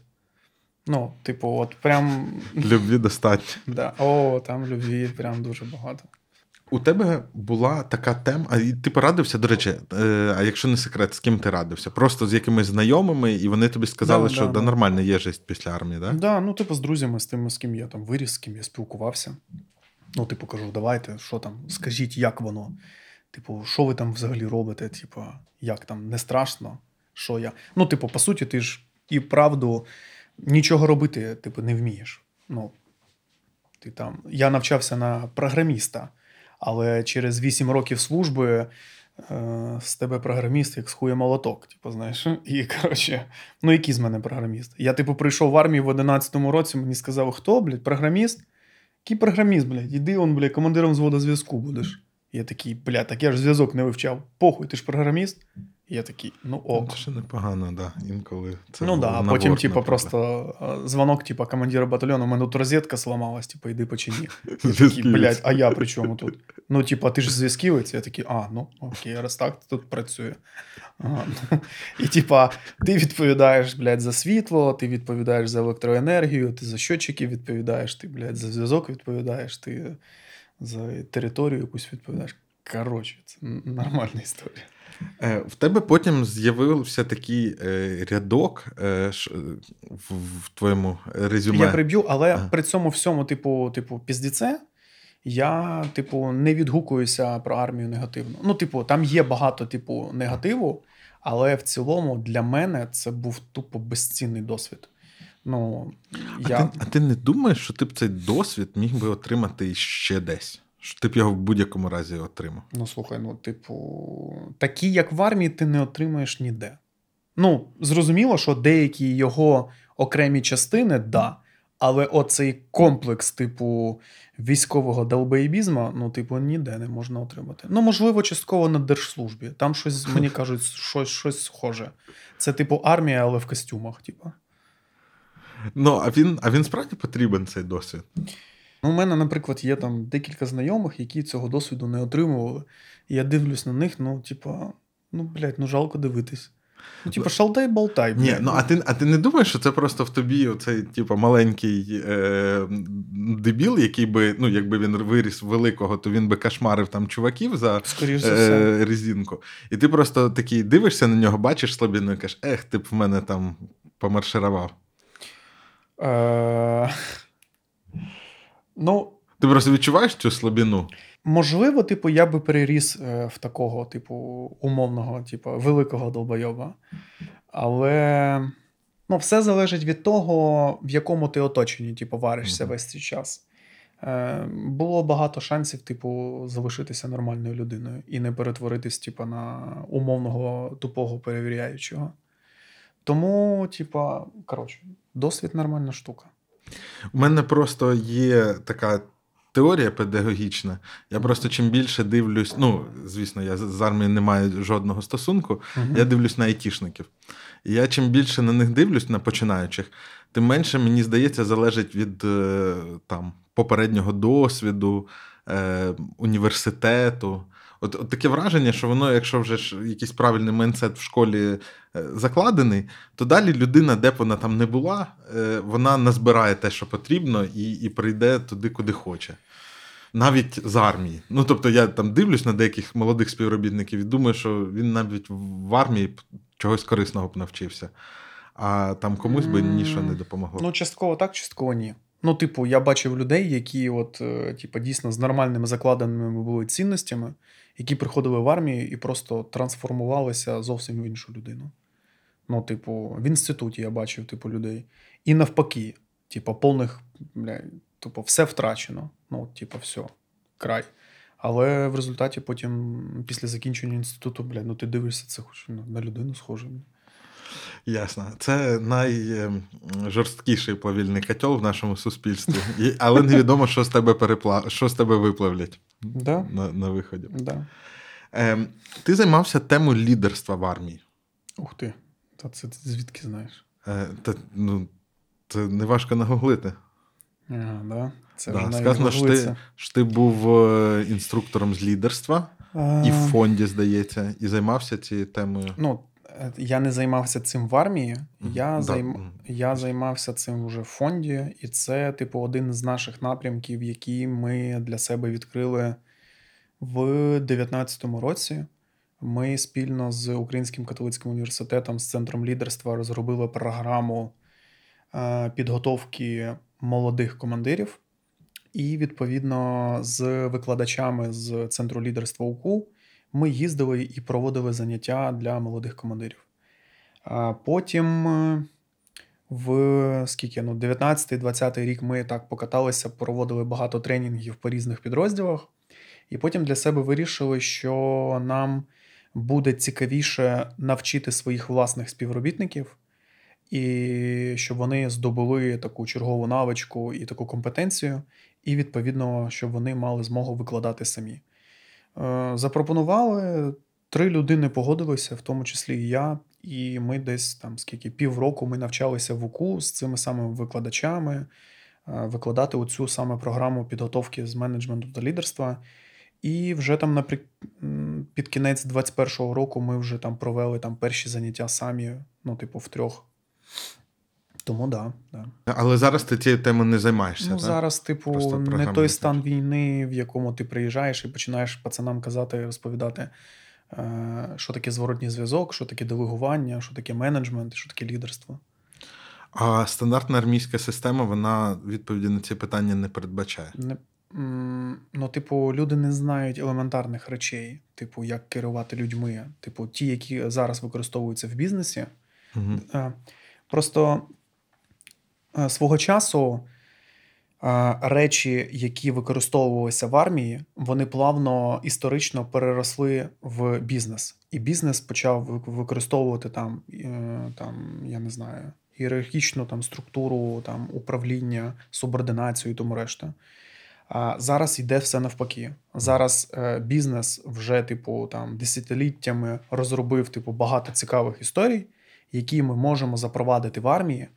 [SPEAKER 2] Ну, типу, от прям.
[SPEAKER 1] любві достатньо.
[SPEAKER 2] Да. О, там любві прям дуже багато.
[SPEAKER 1] У тебе була така тема, а ти порадився, до речі, е, а якщо не секрет, з ким ти радився? Просто з якимись знайомими, і вони тобі сказали,
[SPEAKER 2] Да,
[SPEAKER 1] що
[SPEAKER 2] да,
[SPEAKER 1] да, нормально є жесть після армії,
[SPEAKER 2] Так,
[SPEAKER 1] так?
[SPEAKER 2] да, ну, типу, з друзями, з тими, з ким я там виріс, з ким я спілкувався. Ну, типу, кажу, давайте, що там, скажіть, як воно? Типу, що ви там взагалі робите? Типу, як там, не страшно? Що я? Ну, типу, по суті, ти ж і правду нічого робити, типу, не вмієш. Ну, ти там. Я навчався на програміста, але через 8 років служби. е, З тебе програміст, як з хуя молоток, типу, знаєш. І коротше, ну який з мене програміст? Я, типу, прийшов в армію в 11-му році, мені сказали, хто, блядь, програміст? Який програміст, блядь? Іди он, блядь, командиром взводу зв'язку будеш. Я такий, блядь, так я ж зв'язок не вивчав. Похуй, ти ж програміст? Я такий, ну ок.
[SPEAKER 1] Це ще непогано, да. Інколи це
[SPEAKER 2] ну да, а потім, типу, просто дзвонок, типу, командира батальйону, у мене тут розетка сломалась, типу, іди почини. Я такий, блядь, а я при чому тут? Ну, типу, ти ж зв'язківець? Я такий, а, ну окей, раз так, тут працює. Ага. ну. І, типа, ти відповідаєш, блядь, за світло, ти відповідаєш за електроенергію, ти за щотчики відповідаєш, ти, блядь, за зв'язок відповідаєш, ти за територію якусь відповідаєш. Коротше, це нормальна історія.
[SPEAKER 1] Е, В тебе потім з'явився такий е, рядок е, в, в твоєму резюме.
[SPEAKER 2] Я приб'ю, але
[SPEAKER 1] Ага.
[SPEAKER 2] при цьому всьому, типу, типу, піздіце, я, типу, не відгукуюся про армію негативно. Ну, типу, там є багато, типу, негативу, але в цілому для мене це був тупо безцінний досвід. Ну,
[SPEAKER 1] А,
[SPEAKER 2] я...
[SPEAKER 1] ти, а ти не думаєш, що ти б цей досвід міг би отримати ще десь? Що ти б його в будь-якому разі отримав?
[SPEAKER 2] Ну, слухай, ну, типу, такі, як в армії, ти не отримаєш ніде. Ну, зрозуміло, що деякі його окремі частини, да. Але оцей комплекс, типу, військового долбоєбізму, ну, типу, ніде не можна отримати. Ну, можливо, частково на держслужбі. Там щось, мені кажуть, щось, щось схоже. Це, типу, армія, але в костюмах, типу.
[SPEAKER 1] Ну, а він, а він справді потрібен цей досвід.
[SPEAKER 2] Ну, у мене, наприклад, є там декілька знайомих, які цього досвіду не отримували. І я дивлюсь на них, ну, типа, ну, блядь, ну жалко дивитись. Ну, типа, шалтай болтай.
[SPEAKER 1] Ні, ну а ти, а ти не думаєш, що це просто в тобі оцей, типу, маленький е, дебіл, який би, ну, якби він виріс великого, то він би кошмарив там чуваків за
[SPEAKER 2] Скоріш за все.
[SPEAKER 1] е, резинку. І ти просто такий дивишся на нього, бачиш слабину і кажеш, ех, ти б в мене там помарширував.
[SPEAKER 2] Е... Ну,
[SPEAKER 1] Ти просто відчуваєш цю слабину.
[SPEAKER 2] можливо, типу, я би переріс е, в такого, типу, умовного, типу, великого долбойоба. Але ну, все залежить від того, в якому ти оточенні, типу, варишся
[SPEAKER 1] Мгм.
[SPEAKER 2] весь цей час. Е, було багато шансів, типу, залишитися нормальною людиною і не перетворитись, типу, на умовного тупого перевіряючого. Тому, типа, коротше, досвід нормальна штука.
[SPEAKER 1] У мене просто є така теорія педагогічна. Я просто чим більше дивлюсь, ну, звісно, я з- армією не маю жодного стосунку, я дивлюсь на айтішників. І я чим більше на них дивлюсь, на починаючих, тим менше, мені здається, залежить від е, там, попереднього досвіду, е, університету. От, от таке враження, що воно, якщо вже ж якийсь правильний майндсет в школі е, закладений, то далі людина, де б вона там не була, е, вона назбирає те, що потрібно, і, і прийде туди, куди хоче. Навіть з армії. Ну, тобто, я там дивлюсь на деяких молодих співробітників і думаю, що він навіть в армії чогось корисного б навчився. А там комусь би нічого не допомогло.
[SPEAKER 2] Ну, частково так, частково ні. Ну, типу, я бачив людей, які, от, е, типу, дійсно з нормальними закладеними були цінностями, які приходили в армію і просто трансформувалися зовсім в іншу людину. Ну, типу, в інституті я бачив, типу, людей. І навпаки, типу, повних, бля, типу, все втрачено. Ну, типу, все, край. Але в результаті потім, після закінчення інституту, бля, ну ти дивишся, це хоч на людину схоже.
[SPEAKER 1] Ясно. Це найжорсткіший плавільний котел в нашому суспільстві. І, але невідомо, що з тебе перепла... що з тебе виплавлять
[SPEAKER 2] Да?
[SPEAKER 1] на, на виході.
[SPEAKER 2] Да.
[SPEAKER 1] Ем, ти займався темою лідерства в армії.
[SPEAKER 2] Ух ти. Та це ти звідки знаєш?
[SPEAKER 1] Е, та, ну, це не важко нагуглити.
[SPEAKER 2] Ага, да? Це
[SPEAKER 1] Да,
[SPEAKER 2] вже
[SPEAKER 1] сказано, що ти, що ти був е, інструктором з лідерства і в фонді, здається, і займався цією темою.
[SPEAKER 2] Ну, я не займався цим в армії. Я,
[SPEAKER 1] Да,
[SPEAKER 2] займ... я займався цим вже в фонді, і це, типу, один з наших напрямків, які ми для себе відкрили в 2019 році. Ми спільно з Українським католицьким університетом з центром лідерства розробили програму е, підготовки молодих командирів. І, відповідно, з викладачами з центру лідерства УКУ ми їздили і проводили заняття для молодих командирів. А потім е, в скільки, ну, 19-20 рік ми так покаталися, проводили багато тренінгів по різних підрозділах. І потім для себе вирішили, що нам буде цікавіше навчити своїх власних співробітників, і щоб вони здобули таку чергову навичку і таку компетенцію, і відповідно, щоб вони мали змогу викладати самі. Е, Запропонували, три людини погодилися, в тому числі і я. І ми десь там скільки півроку ми навчалися в УКУ з цими самими викладачами, е, викладати оцю саме програму підготовки з менеджменту та лідерства. І вже там наприк... під кінець 21-го року ми вже там провели там перші заняття самі, ну, типу, в трьох. Тому да, да.
[SPEAKER 1] Але зараз ти цією темою не займаєшся.
[SPEAKER 2] Ну,
[SPEAKER 1] так?
[SPEAKER 2] зараз, типу,
[SPEAKER 1] Просто
[SPEAKER 2] не той стан війни, в якому ти приїжджаєш і починаєш пацанам казати, розповідати, е, що таке зворотній зв'язок, що таке делегування, що таке менеджмент, що таке лідерство.
[SPEAKER 1] А стандартна армійська система, вона відповіді на ці питання не передбачає.
[SPEAKER 2] Не, ну, типу, люди не знають елементарних речей, типу, як керувати людьми. Типу, ті, які зараз використовуються в бізнесі.
[SPEAKER 1] Угу.
[SPEAKER 2] Просто Свого часу е, речі, які використовувалися в армії, вони плавно історично переросли в бізнес. І бізнес почав використовувати там, е, там я не знаю, ієрархічну там, структуру, там, управління, субординацію і тому решта. А зараз йде все навпаки. Зараз е, бізнес вже, типу, там десятиліттями розробив типу, багато цікавих історій, які ми можемо запровадити в армії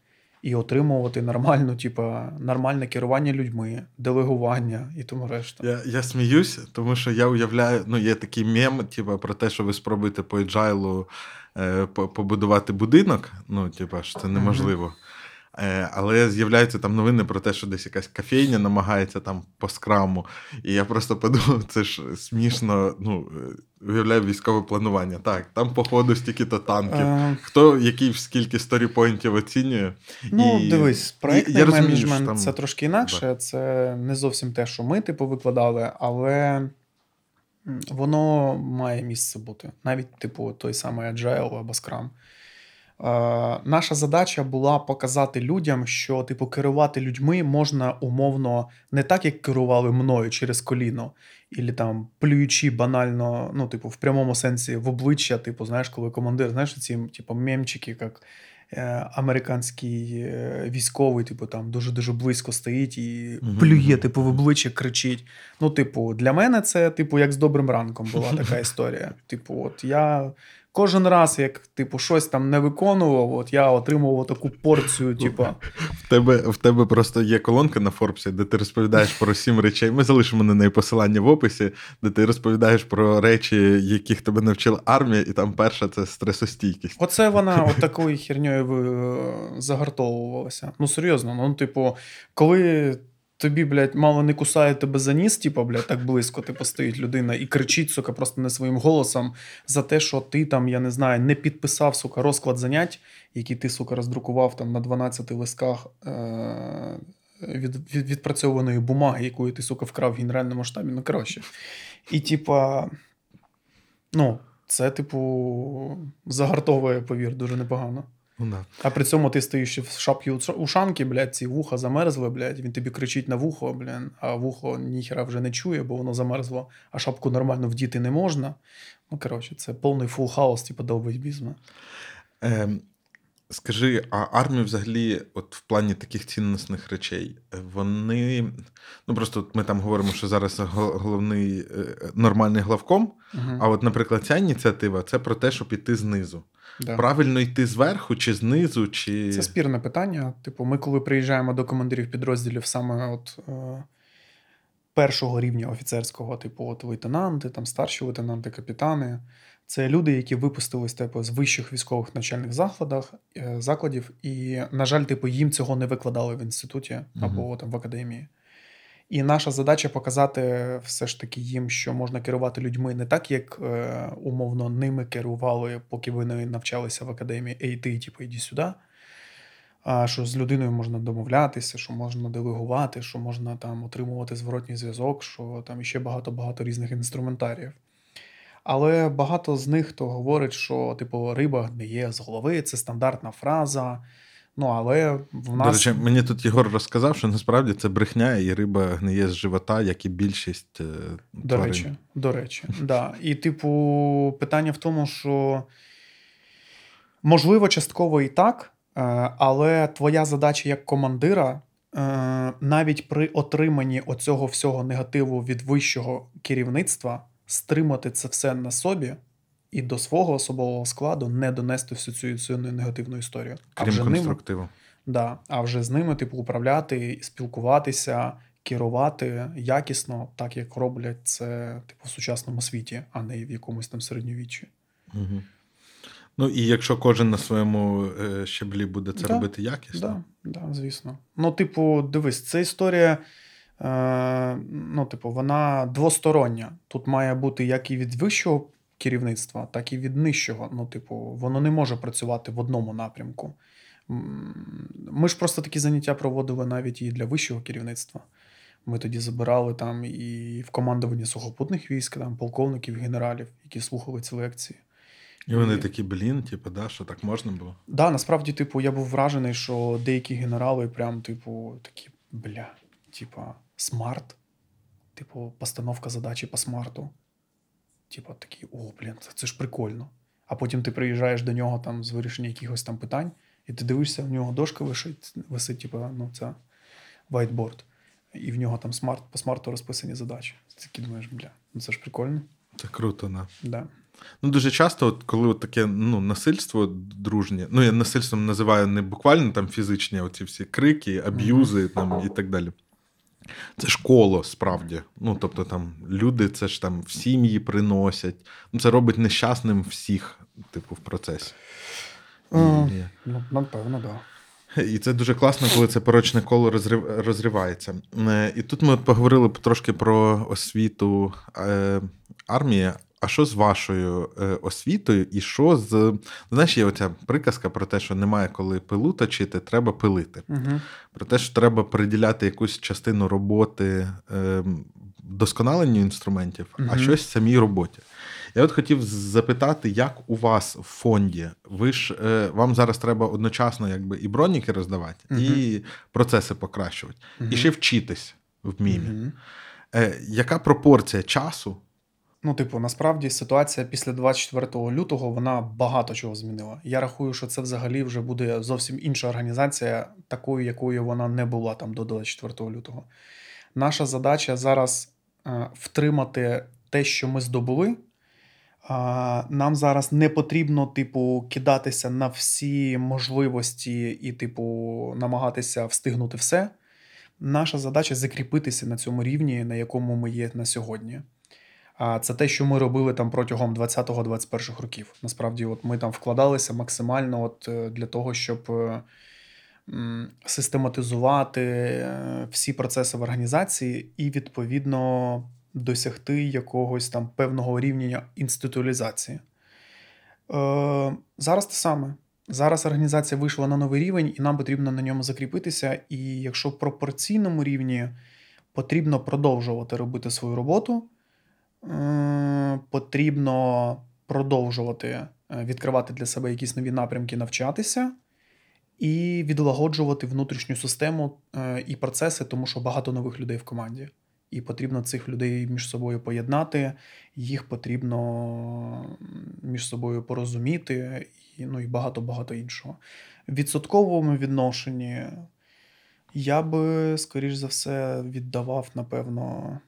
[SPEAKER 2] і отримувати нормальну, типу, нормальне керування людьми, делегування і тому решта.
[SPEAKER 1] Я, я сміюсь, тому що я уявляю, ну, є такий мем, типу, про те, що ви спробуєте по agile е, побудувати будинок. Ну, типу, що це неможливо. Е, але з'являються там новини про те, що десь якась кофейня намагається там по скраму. І я просто подумав, це ж смішно. Ну, е, уявляю військове планування. Так, там, походу, стільки-то танків.
[SPEAKER 2] Е,
[SPEAKER 1] Хто який скільки сторіпоінтів оцінює?
[SPEAKER 2] Ну,
[SPEAKER 1] І-
[SPEAKER 2] дивись,
[SPEAKER 1] і
[SPEAKER 2] проєктний
[SPEAKER 1] розумію,
[SPEAKER 2] менеджмент
[SPEAKER 1] там-
[SPEAKER 2] це трошки інакше. Це не зовсім те, що ми, типу, викладали, але воно має місце бути. Навіть, типу, той самий Agile або Scrum. Е, наша задача була показати людям, що, типу, керувати людьми можна умовно не так, як керували мною через коліно, і там плюючи банально, ну, типу, в прямому сенсі в обличчя, типу, знаєш, коли командир, знаєш, ці типу, мемчики, як е, американський е, військовий, типу, там дуже-дуже близько стоїть і
[SPEAKER 1] Мгм.
[SPEAKER 2] плює, типу, в обличчя кричить. Ну, типу, для мене це, типу, як з добрим ранком була така історія. Типу, от я. Кожен раз, як типу, щось там не виконував, от я отримував таку порцію, типу,
[SPEAKER 1] В тебе, в тебе просто є колонка на Форбсі, де ти розповідаєш про сім речей. Ми залишимо на неї посилання в описі, де ти розповідаєш про речі, яких тебе навчила армія, і там перша це стресостійкість.
[SPEAKER 2] Оце вона от такою херньою ви- загартовувалася. Ну, серйозно, ну, типу, коли тобі, блядь, мало не кусає тебе за ніс, типу, блядь, так близько, типу, стоїть людина і кричить, сука, просто не своїм голосом за те, що ти там, я не знаю, не підписав, сука, розклад занять, який ти, сука, роздрукував там на 12 листках. Е- від, від, відпрацьованої бумаги, яку ти, сука, вкрав в генеральному штабі, ну коротше. І, типа, ну, це, типу, загартовує, повір, дуже непогано.
[SPEAKER 1] Ну, да.
[SPEAKER 2] А при цьому ти стоїш в шапці ушанки, блядь, ці вуха замерзли, блядь, він тобі кричить на вухо, блядь, а вухо ніхера вже не чує, бо воно замерзло, а шапку нормально вдіти не можна. Ну, коротше, це повний full хаос, типу, довбойобізму.
[SPEAKER 1] Ем, скажи, а армія взагалі, от в плані таких цінностних речей, е, вони. Ну просто ми там говоримо, що зараз головний е, нормальний главком.
[SPEAKER 2] Угу.
[SPEAKER 1] А от, наприклад, ця ініціатива це про те, щоб іти знизу.
[SPEAKER 2] да.
[SPEAKER 1] Правильно йти зверху, чи знизу, чи.
[SPEAKER 2] Це спірне питання. Типу, ми, коли приїжджаємо до командирів підрозділів саме от, е, першого рівня офіцерського, типу, от лейтенанти, там старші лейтенанти, капітани. Це люди, які випустились типу, з вищих військових навчальних закладах, е, закладів, і, на жаль, типу, їм цього не викладали в інституті або там в академії. І наша задача показати все ж таки їм, що можна керувати людьми не так, як е, умовно ними керували, поки вони навчалися в академії, ей ти, типу, іди сюди. А що з людиною можна домовлятися, що можна делегувати, що можна там отримувати зворотній зв'язок, що там ще багато-багато різних інструментаріїв. Але багато з них то говорить, що типу риба гниє з голови, це стандартна фраза. Ну, але в нас.
[SPEAKER 1] До речі, мені тут Єгор розказав, що насправді це брехня, і риба гниє з живота, як і більшість е,
[SPEAKER 2] До речі, до речі, да. І, типу, питання в тому, що можливо, частково і так, е, але твоя задача як командира, е, навіть при отриманні оцього всього негативу від вищого керівництва, стримати це все на собі і до свого особового складу не донести всю цю, цю негативну історію. А
[SPEAKER 1] Крім
[SPEAKER 2] вже ними,
[SPEAKER 1] конструктиву.
[SPEAKER 2] Да, а вже з ними, типу, управляти, спілкуватися, керувати якісно, так як роблять це, типу, в сучасному світі, а не в якомусь там середньовіччі.
[SPEAKER 1] Угу. Ну і якщо кожен на своєму е, щеблі буде це
[SPEAKER 2] Да,
[SPEAKER 1] робити якісно,
[SPEAKER 2] Да, да, звісно. Ну, типу, дивись, це історія. Е, ну, типу, вона двостороння. Тут має бути як і від вищого керівництва, так і від нижчого. Ну, типу, воно не може працювати в одному напрямку. Ми ж просто такі заняття проводили навіть і для вищого керівництва. Ми тоді забирали там і в командуванні сухопутних військ, там полковників, генералів, які слухали ці лекції.
[SPEAKER 1] І вони такі, блін, типу, да, що так можна було?
[SPEAKER 2] Да, насправді, типу, я був вражений, що деякі генерали прям, типу, такі, бля, типа, смарт. Типу, постановка задачі по смарту. Типу, такі, о, блін, це, це ж прикольно. А потім ти приїжджаєш до нього там з вирішення якихось там питань, і ти дивишся, в нього дошка висить, висить, типу, ну, це whiteboard. І в нього там смарт, по смарту розписані задачі. Ти такий думаєш, бля, ну це ж прикольно.
[SPEAKER 1] Це круто, да.
[SPEAKER 2] Да.
[SPEAKER 1] Ну, дуже часто, от, коли от таке ну, насильство дружнє, ну я насильством називаю не буквально там фізичні оці всі крики, аб'юзи там, і так далі. Це ж коло справді. Ну, тобто там люди це ж там в сім'ї приносять. Ну, це робить нещасним всіх, типу, в процесі.
[SPEAKER 2] Mm,
[SPEAKER 1] І-
[SPEAKER 2] Ну, напевно, так. Да.
[SPEAKER 1] І це дуже класно, коли це порочне коло розрив... розривається. Е, І тут ми поговорили трошки про освіту е, армії. А що з вашою е, освітою, і що з. Знаєш, є оця приказка про те, що немає коли пилу точити, треба пилити.
[SPEAKER 2] Угу.
[SPEAKER 1] Про те, що треба приділяти якусь частину роботи е, вдосконаленню інструментів, а
[SPEAKER 2] Мгм.
[SPEAKER 1] щось самій роботі. Я от хотів запитати, як у вас в фонді? Ви ж е, вам зараз треба одночасно якби і броніки роздавати,
[SPEAKER 2] Мгм.
[SPEAKER 1] і процеси покращувати, і ще вчитись в мімі. Е, яка пропорція часу?
[SPEAKER 2] Ну, типу, насправді ситуація після 24 лютого вона багато чого змінила. Я рахую, що це взагалі вже буде зовсім інша організація, такою, якою вона не була там до 24 лютого. Наша задача зараз е, втримати те, що ми здобули. Нам зараз не потрібно, типу, кидатися на всі можливості і, типу, намагатися встигнути все. Наша задача закріпитися на цьому рівні, на якому ми є на сьогодні. А це те, що ми робили там протягом 20-21 років. Насправді, от ми там вкладалися максимально от е, для того, щоб е, систематизувати е, всі процеси в організації і відповідно досягти якогось там певного рівня інституалізації. Зараз те саме. Зараз організація вийшла на новий рівень, і нам потрібно на ньому закріпитися. І якщо в пропорційному рівні потрібно продовжувати робити свою роботу, потрібно продовжувати е, відкривати для себе якісь нові напрямки, навчатися і відлагоджувати внутрішню систему е, і процеси, тому що багато нових людей в команді. І потрібно цих людей між собою поєднати, їх потрібно між собою порозуміти, і, ну і багато-багато іншого. В відсотковому відношенні я би, скоріш за все, віддавав, напевно,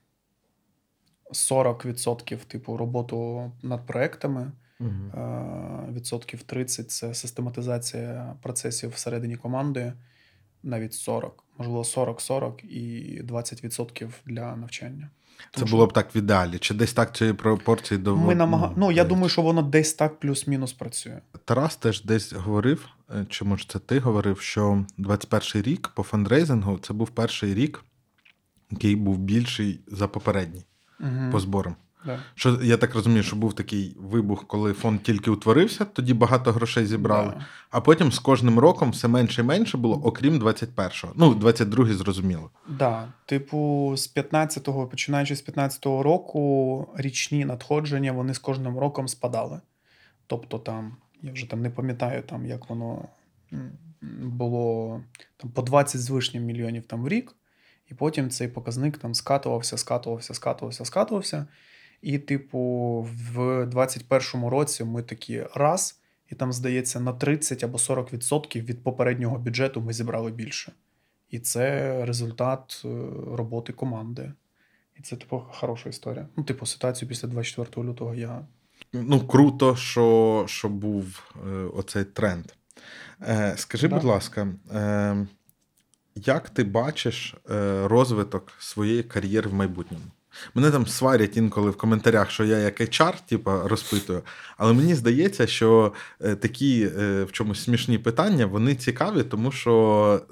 [SPEAKER 2] 40% типу роботу над проектами. Е, Відсотків 30 це систематизація процесів всередині команди, навіть 40, можливо, 40-40 і 20% для навчання.
[SPEAKER 1] Це
[SPEAKER 2] Тому
[SPEAKER 1] було б так в ідеалі. Чи десь так цієї пропорції до
[SPEAKER 2] Ми намага... Ну, я думаю, що воно десь так плюс-мінус працює.
[SPEAKER 1] Тарас теж десь говорив, е, чи може це ти говорив, що 21 рік по фандрейзингу це був перший рік, який був більший за попередній
[SPEAKER 2] Угу.
[SPEAKER 1] по зборам.
[SPEAKER 2] Да.
[SPEAKER 1] Що я так розумію, що був такий вибух, коли фонд тільки утворився, тоді багато грошей зібрали.
[SPEAKER 2] Да.
[SPEAKER 1] А потім з кожним роком все менше і менше було, окрім 21-го. Ну, 22-й зрозуміло.
[SPEAKER 2] Да, типу, з 15-го, починаючи з 15-го року, річні надходження вони з кожним роком спадали. Тобто, там, я вже там не пам'ятаю, там, як воно було там, по 20 з вишнім мільйонів там в рік, і потім цей показник там скатувався, скатувався, скатувався, скатувався. І, типу, в 21-му році ми такі раз, і там, здається, на 30 або 40% від попереднього бюджету ми зібрали більше. І це результат е, роботи команди. І це, типу, хороша історія. Ну, типу, ситуацію після 24 лютого я.
[SPEAKER 1] Ну, круто, що, що був е, оцей тренд. Е, скажи,
[SPEAKER 2] Да.
[SPEAKER 1] будь ласка, е, як ти бачиш е, розвиток своєї кар'єри в майбутньому? Мене там сварять інколи в коментарях, що я як HR, типа, розпитую. Але мені здається, що е, такі е, в чомусь смішні питання вони цікаві, тому що,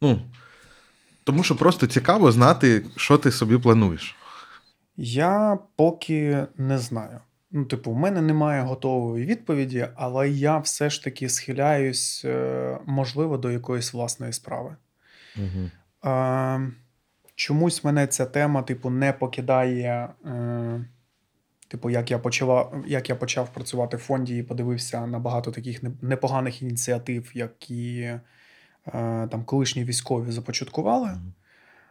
[SPEAKER 1] ну, тому що просто цікаво знати, що ти собі плануєш.
[SPEAKER 2] Я поки не знаю. Ну, типу, в мене немає готової відповіді, але я все ж таки схиляюсь, е, можливо, до якоїсь власної справи.
[SPEAKER 1] Угу.
[SPEAKER 2] Е, чомусь мене ця тема, типу, не покидає е, Типу, як я почала, як я почав працювати в фонді і подивився на багато таких непоганих ініціатив, які е, там колишні військові започаткували,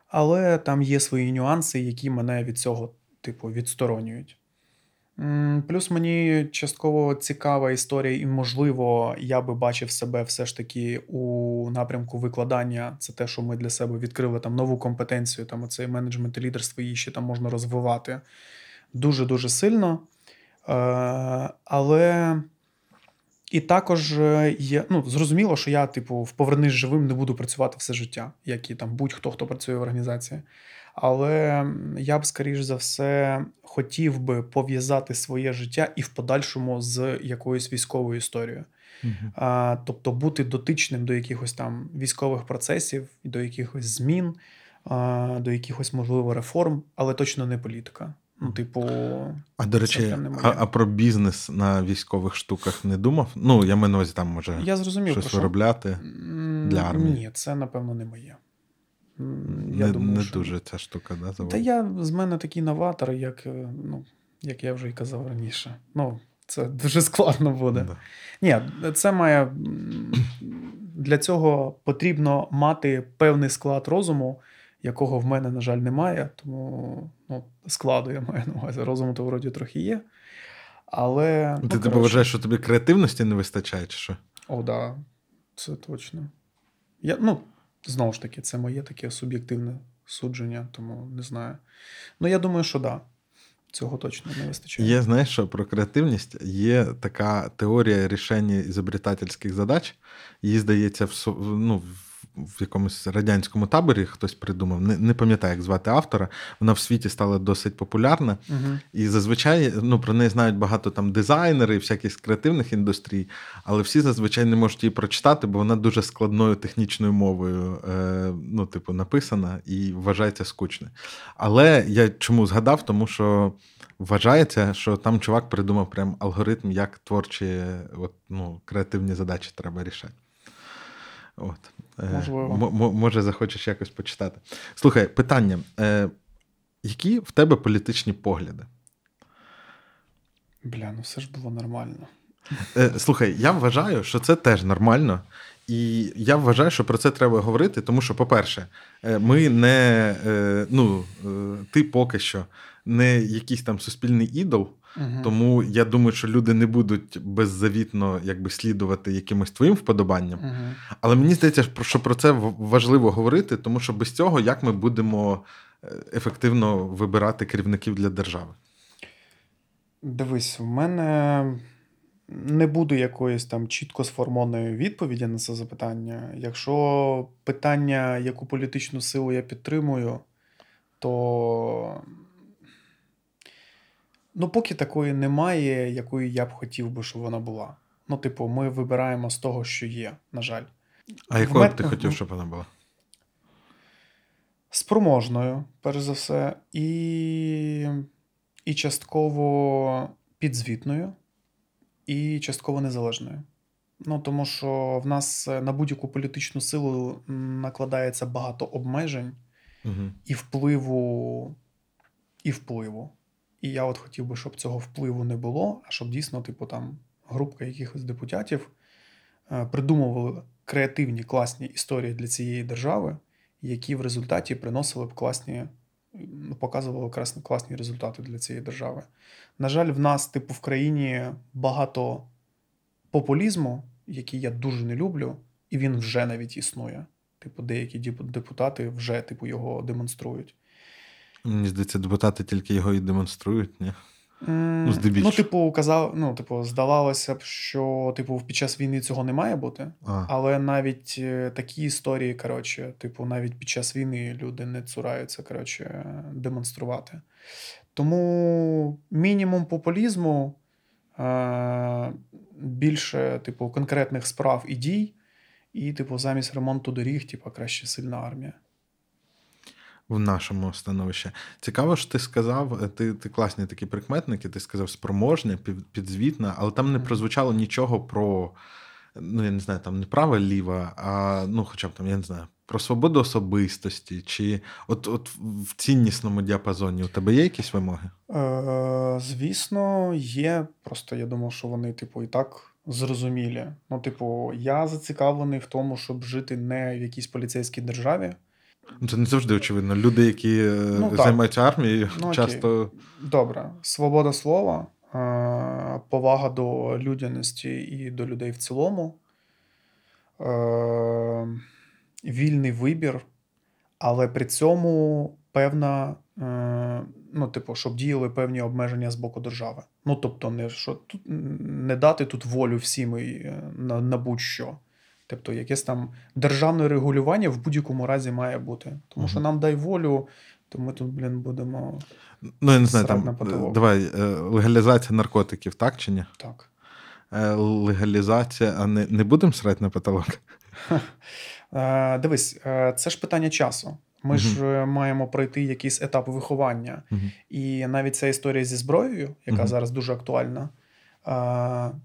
[SPEAKER 2] але там є свої нюанси, які мене від цього, типу, відсторонюють. Плюс мені частково цікава історія, і, можливо, я би бачив себе все ж таки у напрямку викладання. Це те, що ми для себе відкрили там нову компетенцію, там оцей менеджмент і лідерство, її ще там можна розвивати дуже-дуже сильно. Е, але і також е, є, ну, зрозуміло, що я, типу, в повернись живим не буду працювати все життя, як і там будь-хто, хто працює в організації. Але я б, скоріш за все, хотів би пов'язати своє життя і в подальшому з якоюсь військовою історією. А, тобто бути дотичним до якихось там військових процесів, до якихось змін, а, до якихось, можливо, реформ, але точно не політика. Ну, типу,
[SPEAKER 1] А до речі, а, а про бізнес на військових штуках не думав? Ну, я маю на увазі, там може
[SPEAKER 2] я зрозумів,
[SPEAKER 1] щось
[SPEAKER 2] що.
[SPEAKER 1] виробляти. Для армії?
[SPEAKER 2] Ні, це напевно не моє. М,
[SPEAKER 1] не
[SPEAKER 2] думаю,
[SPEAKER 1] не
[SPEAKER 2] що-
[SPEAKER 1] дуже ця штука, да,
[SPEAKER 2] Та я з мене такий новатор, як, е, ну, як я вже і казав раніше. Ну, це дуже складно буде.
[SPEAKER 1] Да.
[SPEAKER 2] Ні, це має для цього потрібно мати певний склад розуму, якого в мене, на жаль, немає. Тому ну, складу я маю на увазі. Розуму то вроді трохи є. Але.
[SPEAKER 1] Ти
[SPEAKER 2] ну,
[SPEAKER 1] типу
[SPEAKER 2] коротше.
[SPEAKER 1] вважаєш, що тобі креативності не вистачає, чи що?
[SPEAKER 2] О, да, це точно. Я, ну, знову ж таки, це моє таке суб'єктивне судження, тому не знаю. Ну, я думаю, що да. Цього точно не вистачає.
[SPEAKER 1] Є, знаєш, що про креативність є така теорія рішення ізобретательських задач. Її, здається, в, ну, в- якомусь радянському таборі хтось придумав. Не, не пам'ятаю, як звати автора. Вона в світі стала досить популярна.
[SPEAKER 2] Угу.
[SPEAKER 1] І зазвичай ну, про неї знають багато там дизайнери, і всяких з креативних індустрій, але всі зазвичай не можуть її прочитати, бо вона дуже складною технічною мовою е, ну, типу, написана і вважається скучною. Але я чому згадав, тому що вважається, що там чувак придумав прям алгоритм, як творчі от, ну, креативні задачі треба рішати. От. Е,
[SPEAKER 2] Можливо.
[SPEAKER 1] може, захочеш якось почитати. Слухай, питання. Е, які в тебе політичні погляди?
[SPEAKER 2] Бля, ну все ж було нормально.
[SPEAKER 1] Е, Слухай, я вважаю, що це теж нормально. І я вважаю, що про це треба говорити, тому що, по-перше, ми не ну, ти поки що не якийсь там суспільний ідол,
[SPEAKER 2] Угу.
[SPEAKER 1] тому я думаю, що люди не будуть беззавітно якби слідувати якимось твоїм вподобанням.
[SPEAKER 2] Угу.
[SPEAKER 1] Але мені здається, що про- це важливо говорити, тому що без цього як ми будемо е, ефективно вибирати керівників для держави.
[SPEAKER 2] Дивись, в мене не буде якоїсь там чітко сформованої відповіді на це запитання. Якщо питання, яку політичну силу я підтримую, то ну, поки такої немає, якої я б хотів би, щоб вона була. Ну, типу, ми вибираємо з того, що є, на жаль.
[SPEAKER 1] А якою б ти хотів, щоб вона була?
[SPEAKER 2] Спроможною, перш за все, і, і частково підзвітною, і частково незалежною. Ну, тому що в нас на будь-яку політичну силу накладається багато обмежень
[SPEAKER 1] Угу.
[SPEAKER 2] і впливу, і впливу. І я от хотів би, щоб цього впливу не було, а щоб дійсно, типу, там групка якихось депутатів е, придумували креативні класні історії для цієї держави, які в результаті приносили б класні, показували класні, класні результати для цієї держави. На жаль, в нас, типу, в країні багато популізму, який я дуже не люблю, і він вже навіть існує. Типу, деякі депутати вже типу, його демонструють.
[SPEAKER 1] Мені здається, депутати тільки його і демонструють, ні? Ну, здебільшого.
[SPEAKER 2] Ну, типу, казав, ну, типу, здавалося б, що типу, під час війни цього не має бути.
[SPEAKER 1] А,
[SPEAKER 2] Але навіть е, такі історії, коротше, типу, навіть під час війни люди не цураються, коротше, демонструвати. Тому мінімум популізму, е- більше, типу, конкретних справ і дій, і, типу, замість ремонту доріг, типу, краще сильна армія.
[SPEAKER 1] В нашому становищі. Цікаво, що ти сказав, е, ти, ти класні такі прикметники, ти сказав спроможня, під- підзвітна, але там не прозвучало нічого про, ну, я не знаю, там не права ліва, а ну, хоча б там, я не знаю, про свободу особистості, чи от, от в ціннісному діапазоні у тебе є якісь вимоги?
[SPEAKER 2] Е, звісно, є. Просто я думав, що вони, типу, і так зрозумілі. Ну, типу, я зацікавлений в тому, щоб жити не в якійсь поліцейській державі.
[SPEAKER 1] Ну, Це не завжди очевидно. Люди, які е,
[SPEAKER 2] Ну,
[SPEAKER 1] займаються армією,
[SPEAKER 2] Ну, окей.
[SPEAKER 1] часто
[SPEAKER 2] Добре, свобода слова, е, повага до людяності і до людей в цілому, е, вільний вибір, але при цьому певна, ну, типу, щоб діяли певні обмеження з боку держави. Ну, тобто, не, що тут, не дати тут волю всім і, на, на будь-що. Тобто, якесь там державне регулювання в будь-якому разі має бути. Тому що нам дай волю, то ми тут, блін, будемо
[SPEAKER 1] ну я не знаю, там давай е, легалізація наркотиків, так чи ні?
[SPEAKER 2] так.
[SPEAKER 1] Е, Легалізація, а не, не будемо срати на потолок?
[SPEAKER 2] Е, дивись, це ж питання часу. Ми ж е, маємо пройти якийсь етап виховання.
[SPEAKER 1] Мгм.
[SPEAKER 2] І навіть ця історія зі зброєю, яка
[SPEAKER 1] Мгм.
[SPEAKER 2] зараз дуже актуальна.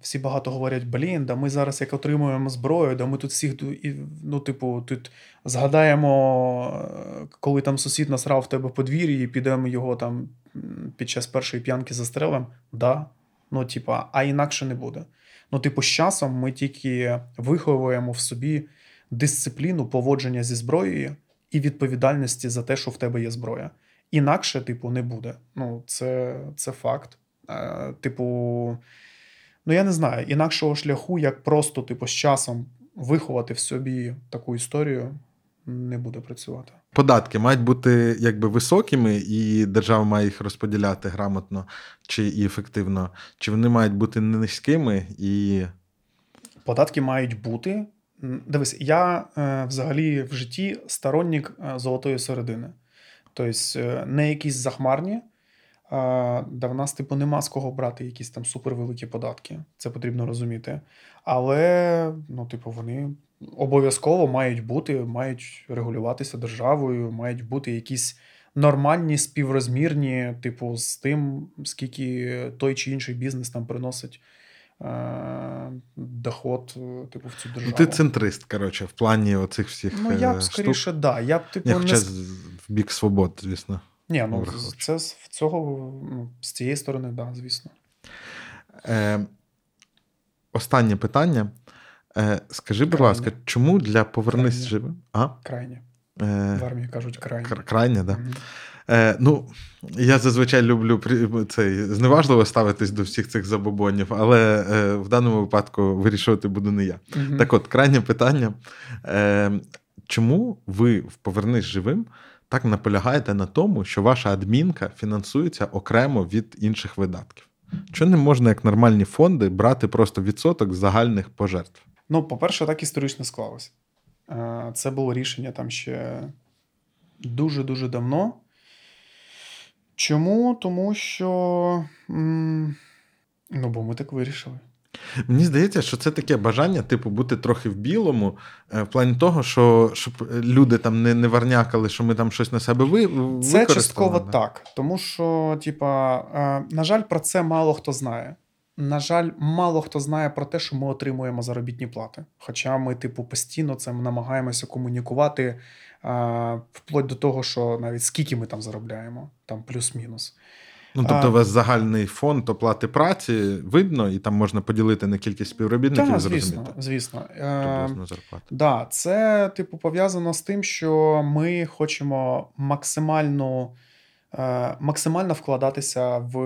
[SPEAKER 2] Всі багато говорять: блін, да ми зараз як отримуємо зброю, да ми тут всіх ну, типу, тут згадаємо, е, коли там сусід насрав в тебе подвір'ї, і підемо його там під час першої п'янки застрелимо. Да. Ну, типа, а інакше не буде. Ну, типу, з часом ми тільки виховуємо в собі дисципліну поводження зі зброєю і відповідальності за те, що в тебе є зброя. Інакше, типу, не буде. Ну, це, це факт. Е, типу, ну я не знаю, інакшого шляху, як просто, типу, з часом виховати в собі таку історію, не буде працювати.
[SPEAKER 1] Податки мають бути якби високими, і держава має їх розподіляти грамотно чи і ефективно, чи вони мають бути низькими і.
[SPEAKER 2] Податки мають бути. Дивись, я е, взагалі в житті сторонник е, золотої середини. Тобто, е, не якісь захмарні, да в нас, типу, нема з кого брати якісь там супервеликі податки. Це потрібно розуміти. Але, ну, типу, вони обов'язково мають бути, мають регулюватися державою, мають бути якісь нормальні, співрозмірні, типу, з тим, скільки той чи інший бізнес там приносить е, доход, е, типу, в цю
[SPEAKER 1] Ну,
[SPEAKER 2] державу.
[SPEAKER 1] ти центрист, коротше, в плані оцих всіх.
[SPEAKER 2] Ну, я
[SPEAKER 1] е,
[SPEAKER 2] б
[SPEAKER 1] штук.
[SPEAKER 2] скоріше, да. Я б, типу,
[SPEAKER 1] Ні,
[SPEAKER 2] не...
[SPEAKER 1] хоча в бік свобод, звісно.
[SPEAKER 2] Ні, ну, це з цього, ну, з цієї сторони, да, звісно.
[SPEAKER 1] Е, останнє питання. Е, скажи, будь
[SPEAKER 2] Крайнє.
[SPEAKER 1] ласка, чому для повернись
[SPEAKER 2] Крайнє.
[SPEAKER 1] живим? А?
[SPEAKER 2] Крайні.
[SPEAKER 1] Е,
[SPEAKER 2] В армії кажуть крайні.
[SPEAKER 1] кр- крайнє, да.
[SPEAKER 2] Мгм.
[SPEAKER 1] Е, ну, я зазвичай люблю цей, зневажливо ставитись до всіх цих забобонів, але е, в даному випадку вирішувати буду не я.
[SPEAKER 2] Мгм.
[SPEAKER 1] Так от, крайнє питання. Е, чому ви в Повернись живим так наполягаєте на тому, що ваша адмінка фінансується окремо від інших видатків? Чому не можна, як нормальні фонди, брати просто відсоток загальних пожертв?
[SPEAKER 2] Ну, по-перше, так історично склалося. Е, Це було рішення там ще дуже-дуже давно. Чому? Тому що. Ну, бо ми так вирішили.
[SPEAKER 1] Мені здається, що це таке бажання, типу, бути трохи в білому, е, в плані того, що щоб люди там не, не варнякали, що ми там щось на себе ви,
[SPEAKER 2] Це частково
[SPEAKER 1] да.
[SPEAKER 2] так. Тому що, типа, е, на жаль, про це мало хто знає. На жаль, мало хто знає про те, що ми отримуємо заробітні плати. Хоча ми, типу, постійно це намагаємося комунікувати е, вплоть до того, що навіть скільки ми там заробляємо, там плюс-мінус.
[SPEAKER 1] Ну, тобто, у вас загальний фонд оплати праці видно, і там можна поділити на кількість співробітників
[SPEAKER 2] Так, звісно,
[SPEAKER 1] зрозуміти
[SPEAKER 2] звісно. Е,
[SPEAKER 1] зарплату.
[SPEAKER 2] Да, це, типу, пов'язано з тим, що ми хочемо максимально, е, максимально вкладатися в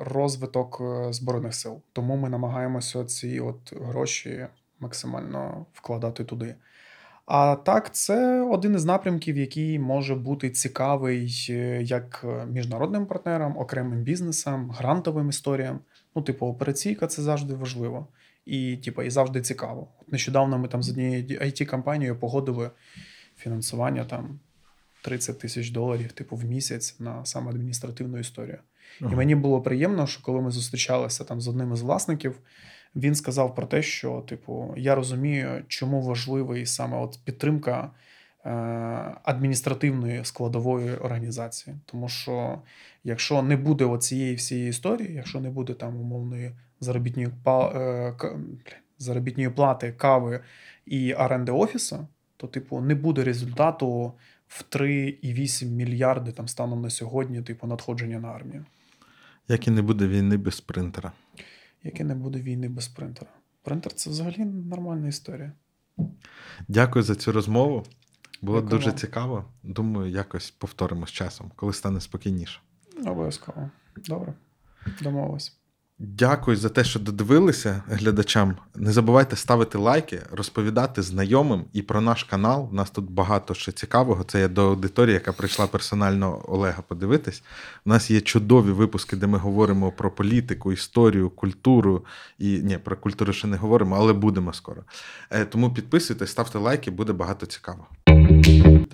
[SPEAKER 2] розвиток е, Збройних сил. Тому ми намагаємося ці от гроші максимально вкладати туди. А так, це один із напрямків, який може бути цікавий е, як міжнародним партнерам, окремим бізнесам, грантовим історіям. Ну, типу, операційка це завжди важливо. І, типу, і завжди цікаво. От нещодавно ми там з однією it компанією погодили фінансування там 30 тисяч доларів, типу, в місяць на саме адміністративну історію.
[SPEAKER 1] Ага.
[SPEAKER 2] І мені було приємно, що коли ми зустрічалися там з одним із власників, він сказав про те, що, типу, я розумію, чому важливий саме от підтримка е, адміністративної складової організації. Тому що якщо не буде оцієї всієї історії, якщо не буде там умовної заробітної, е, заробітної плати, кави і оренди офісу, то, типу, не буде результату в 3,8 мільярди там станом на сьогодні, типу, надходження на армію.
[SPEAKER 1] Як і не буде війни без принтера.
[SPEAKER 2] Яке не буде війни без принтера. Принтер це взагалі нормальна історія.
[SPEAKER 1] Дякую за цю розмову. Було
[SPEAKER 2] Дякую
[SPEAKER 1] дуже цікаво. Думаю, якось повторимо з часом, коли стане спокійніше.
[SPEAKER 2] Обов'язково. Добре. Домовились.
[SPEAKER 1] Дякую за те, що додивилися глядачам. Не забувайте ставити лайки, розповідати знайомим і про наш канал. У нас тут багато ще цікавого. Це я до аудиторії, яка прийшла персонально Олега подивитись. У нас є чудові випуски, де ми говоримо про політику, історію, культуру. І ні, про культуру ще не говоримо, але будемо скоро. Е, Тому підписуйтесь, ставте лайки, буде багато цікавого.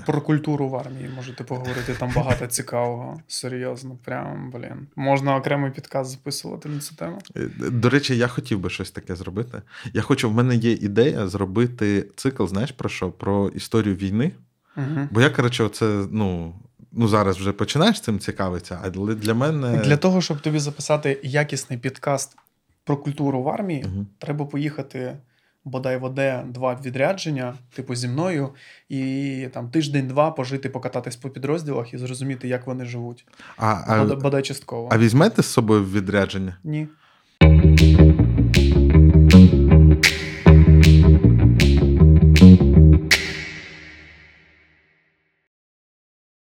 [SPEAKER 2] Про культуру в армії можете поговорити, там багато цікавого. Серйозно, прям, блін. Можна окремий підказ записувати на цю тему.
[SPEAKER 1] Е, До речі, я хотів би щось таке зробити. Я хочу, в мене є ідея зробити цикл, знаєш про що? Про історію війни.
[SPEAKER 2] Угу.
[SPEAKER 1] Бо я, коротше, оце, ну, ну зараз вже починаєш цим цікавитися, але для мене.
[SPEAKER 2] Для того, щоб тобі записати якісний підкаст про культуру в армії,
[SPEAKER 1] Мгм.
[SPEAKER 2] треба поїхати бодай в оде два відрядження, типу зі мною, і там тиждень-два пожити, покататись по підрозділах і зрозуміти, як вони живуть.
[SPEAKER 1] А, а,
[SPEAKER 2] Бодай, частково.
[SPEAKER 1] а візьмете з собою в відрядження?
[SPEAKER 2] Ні.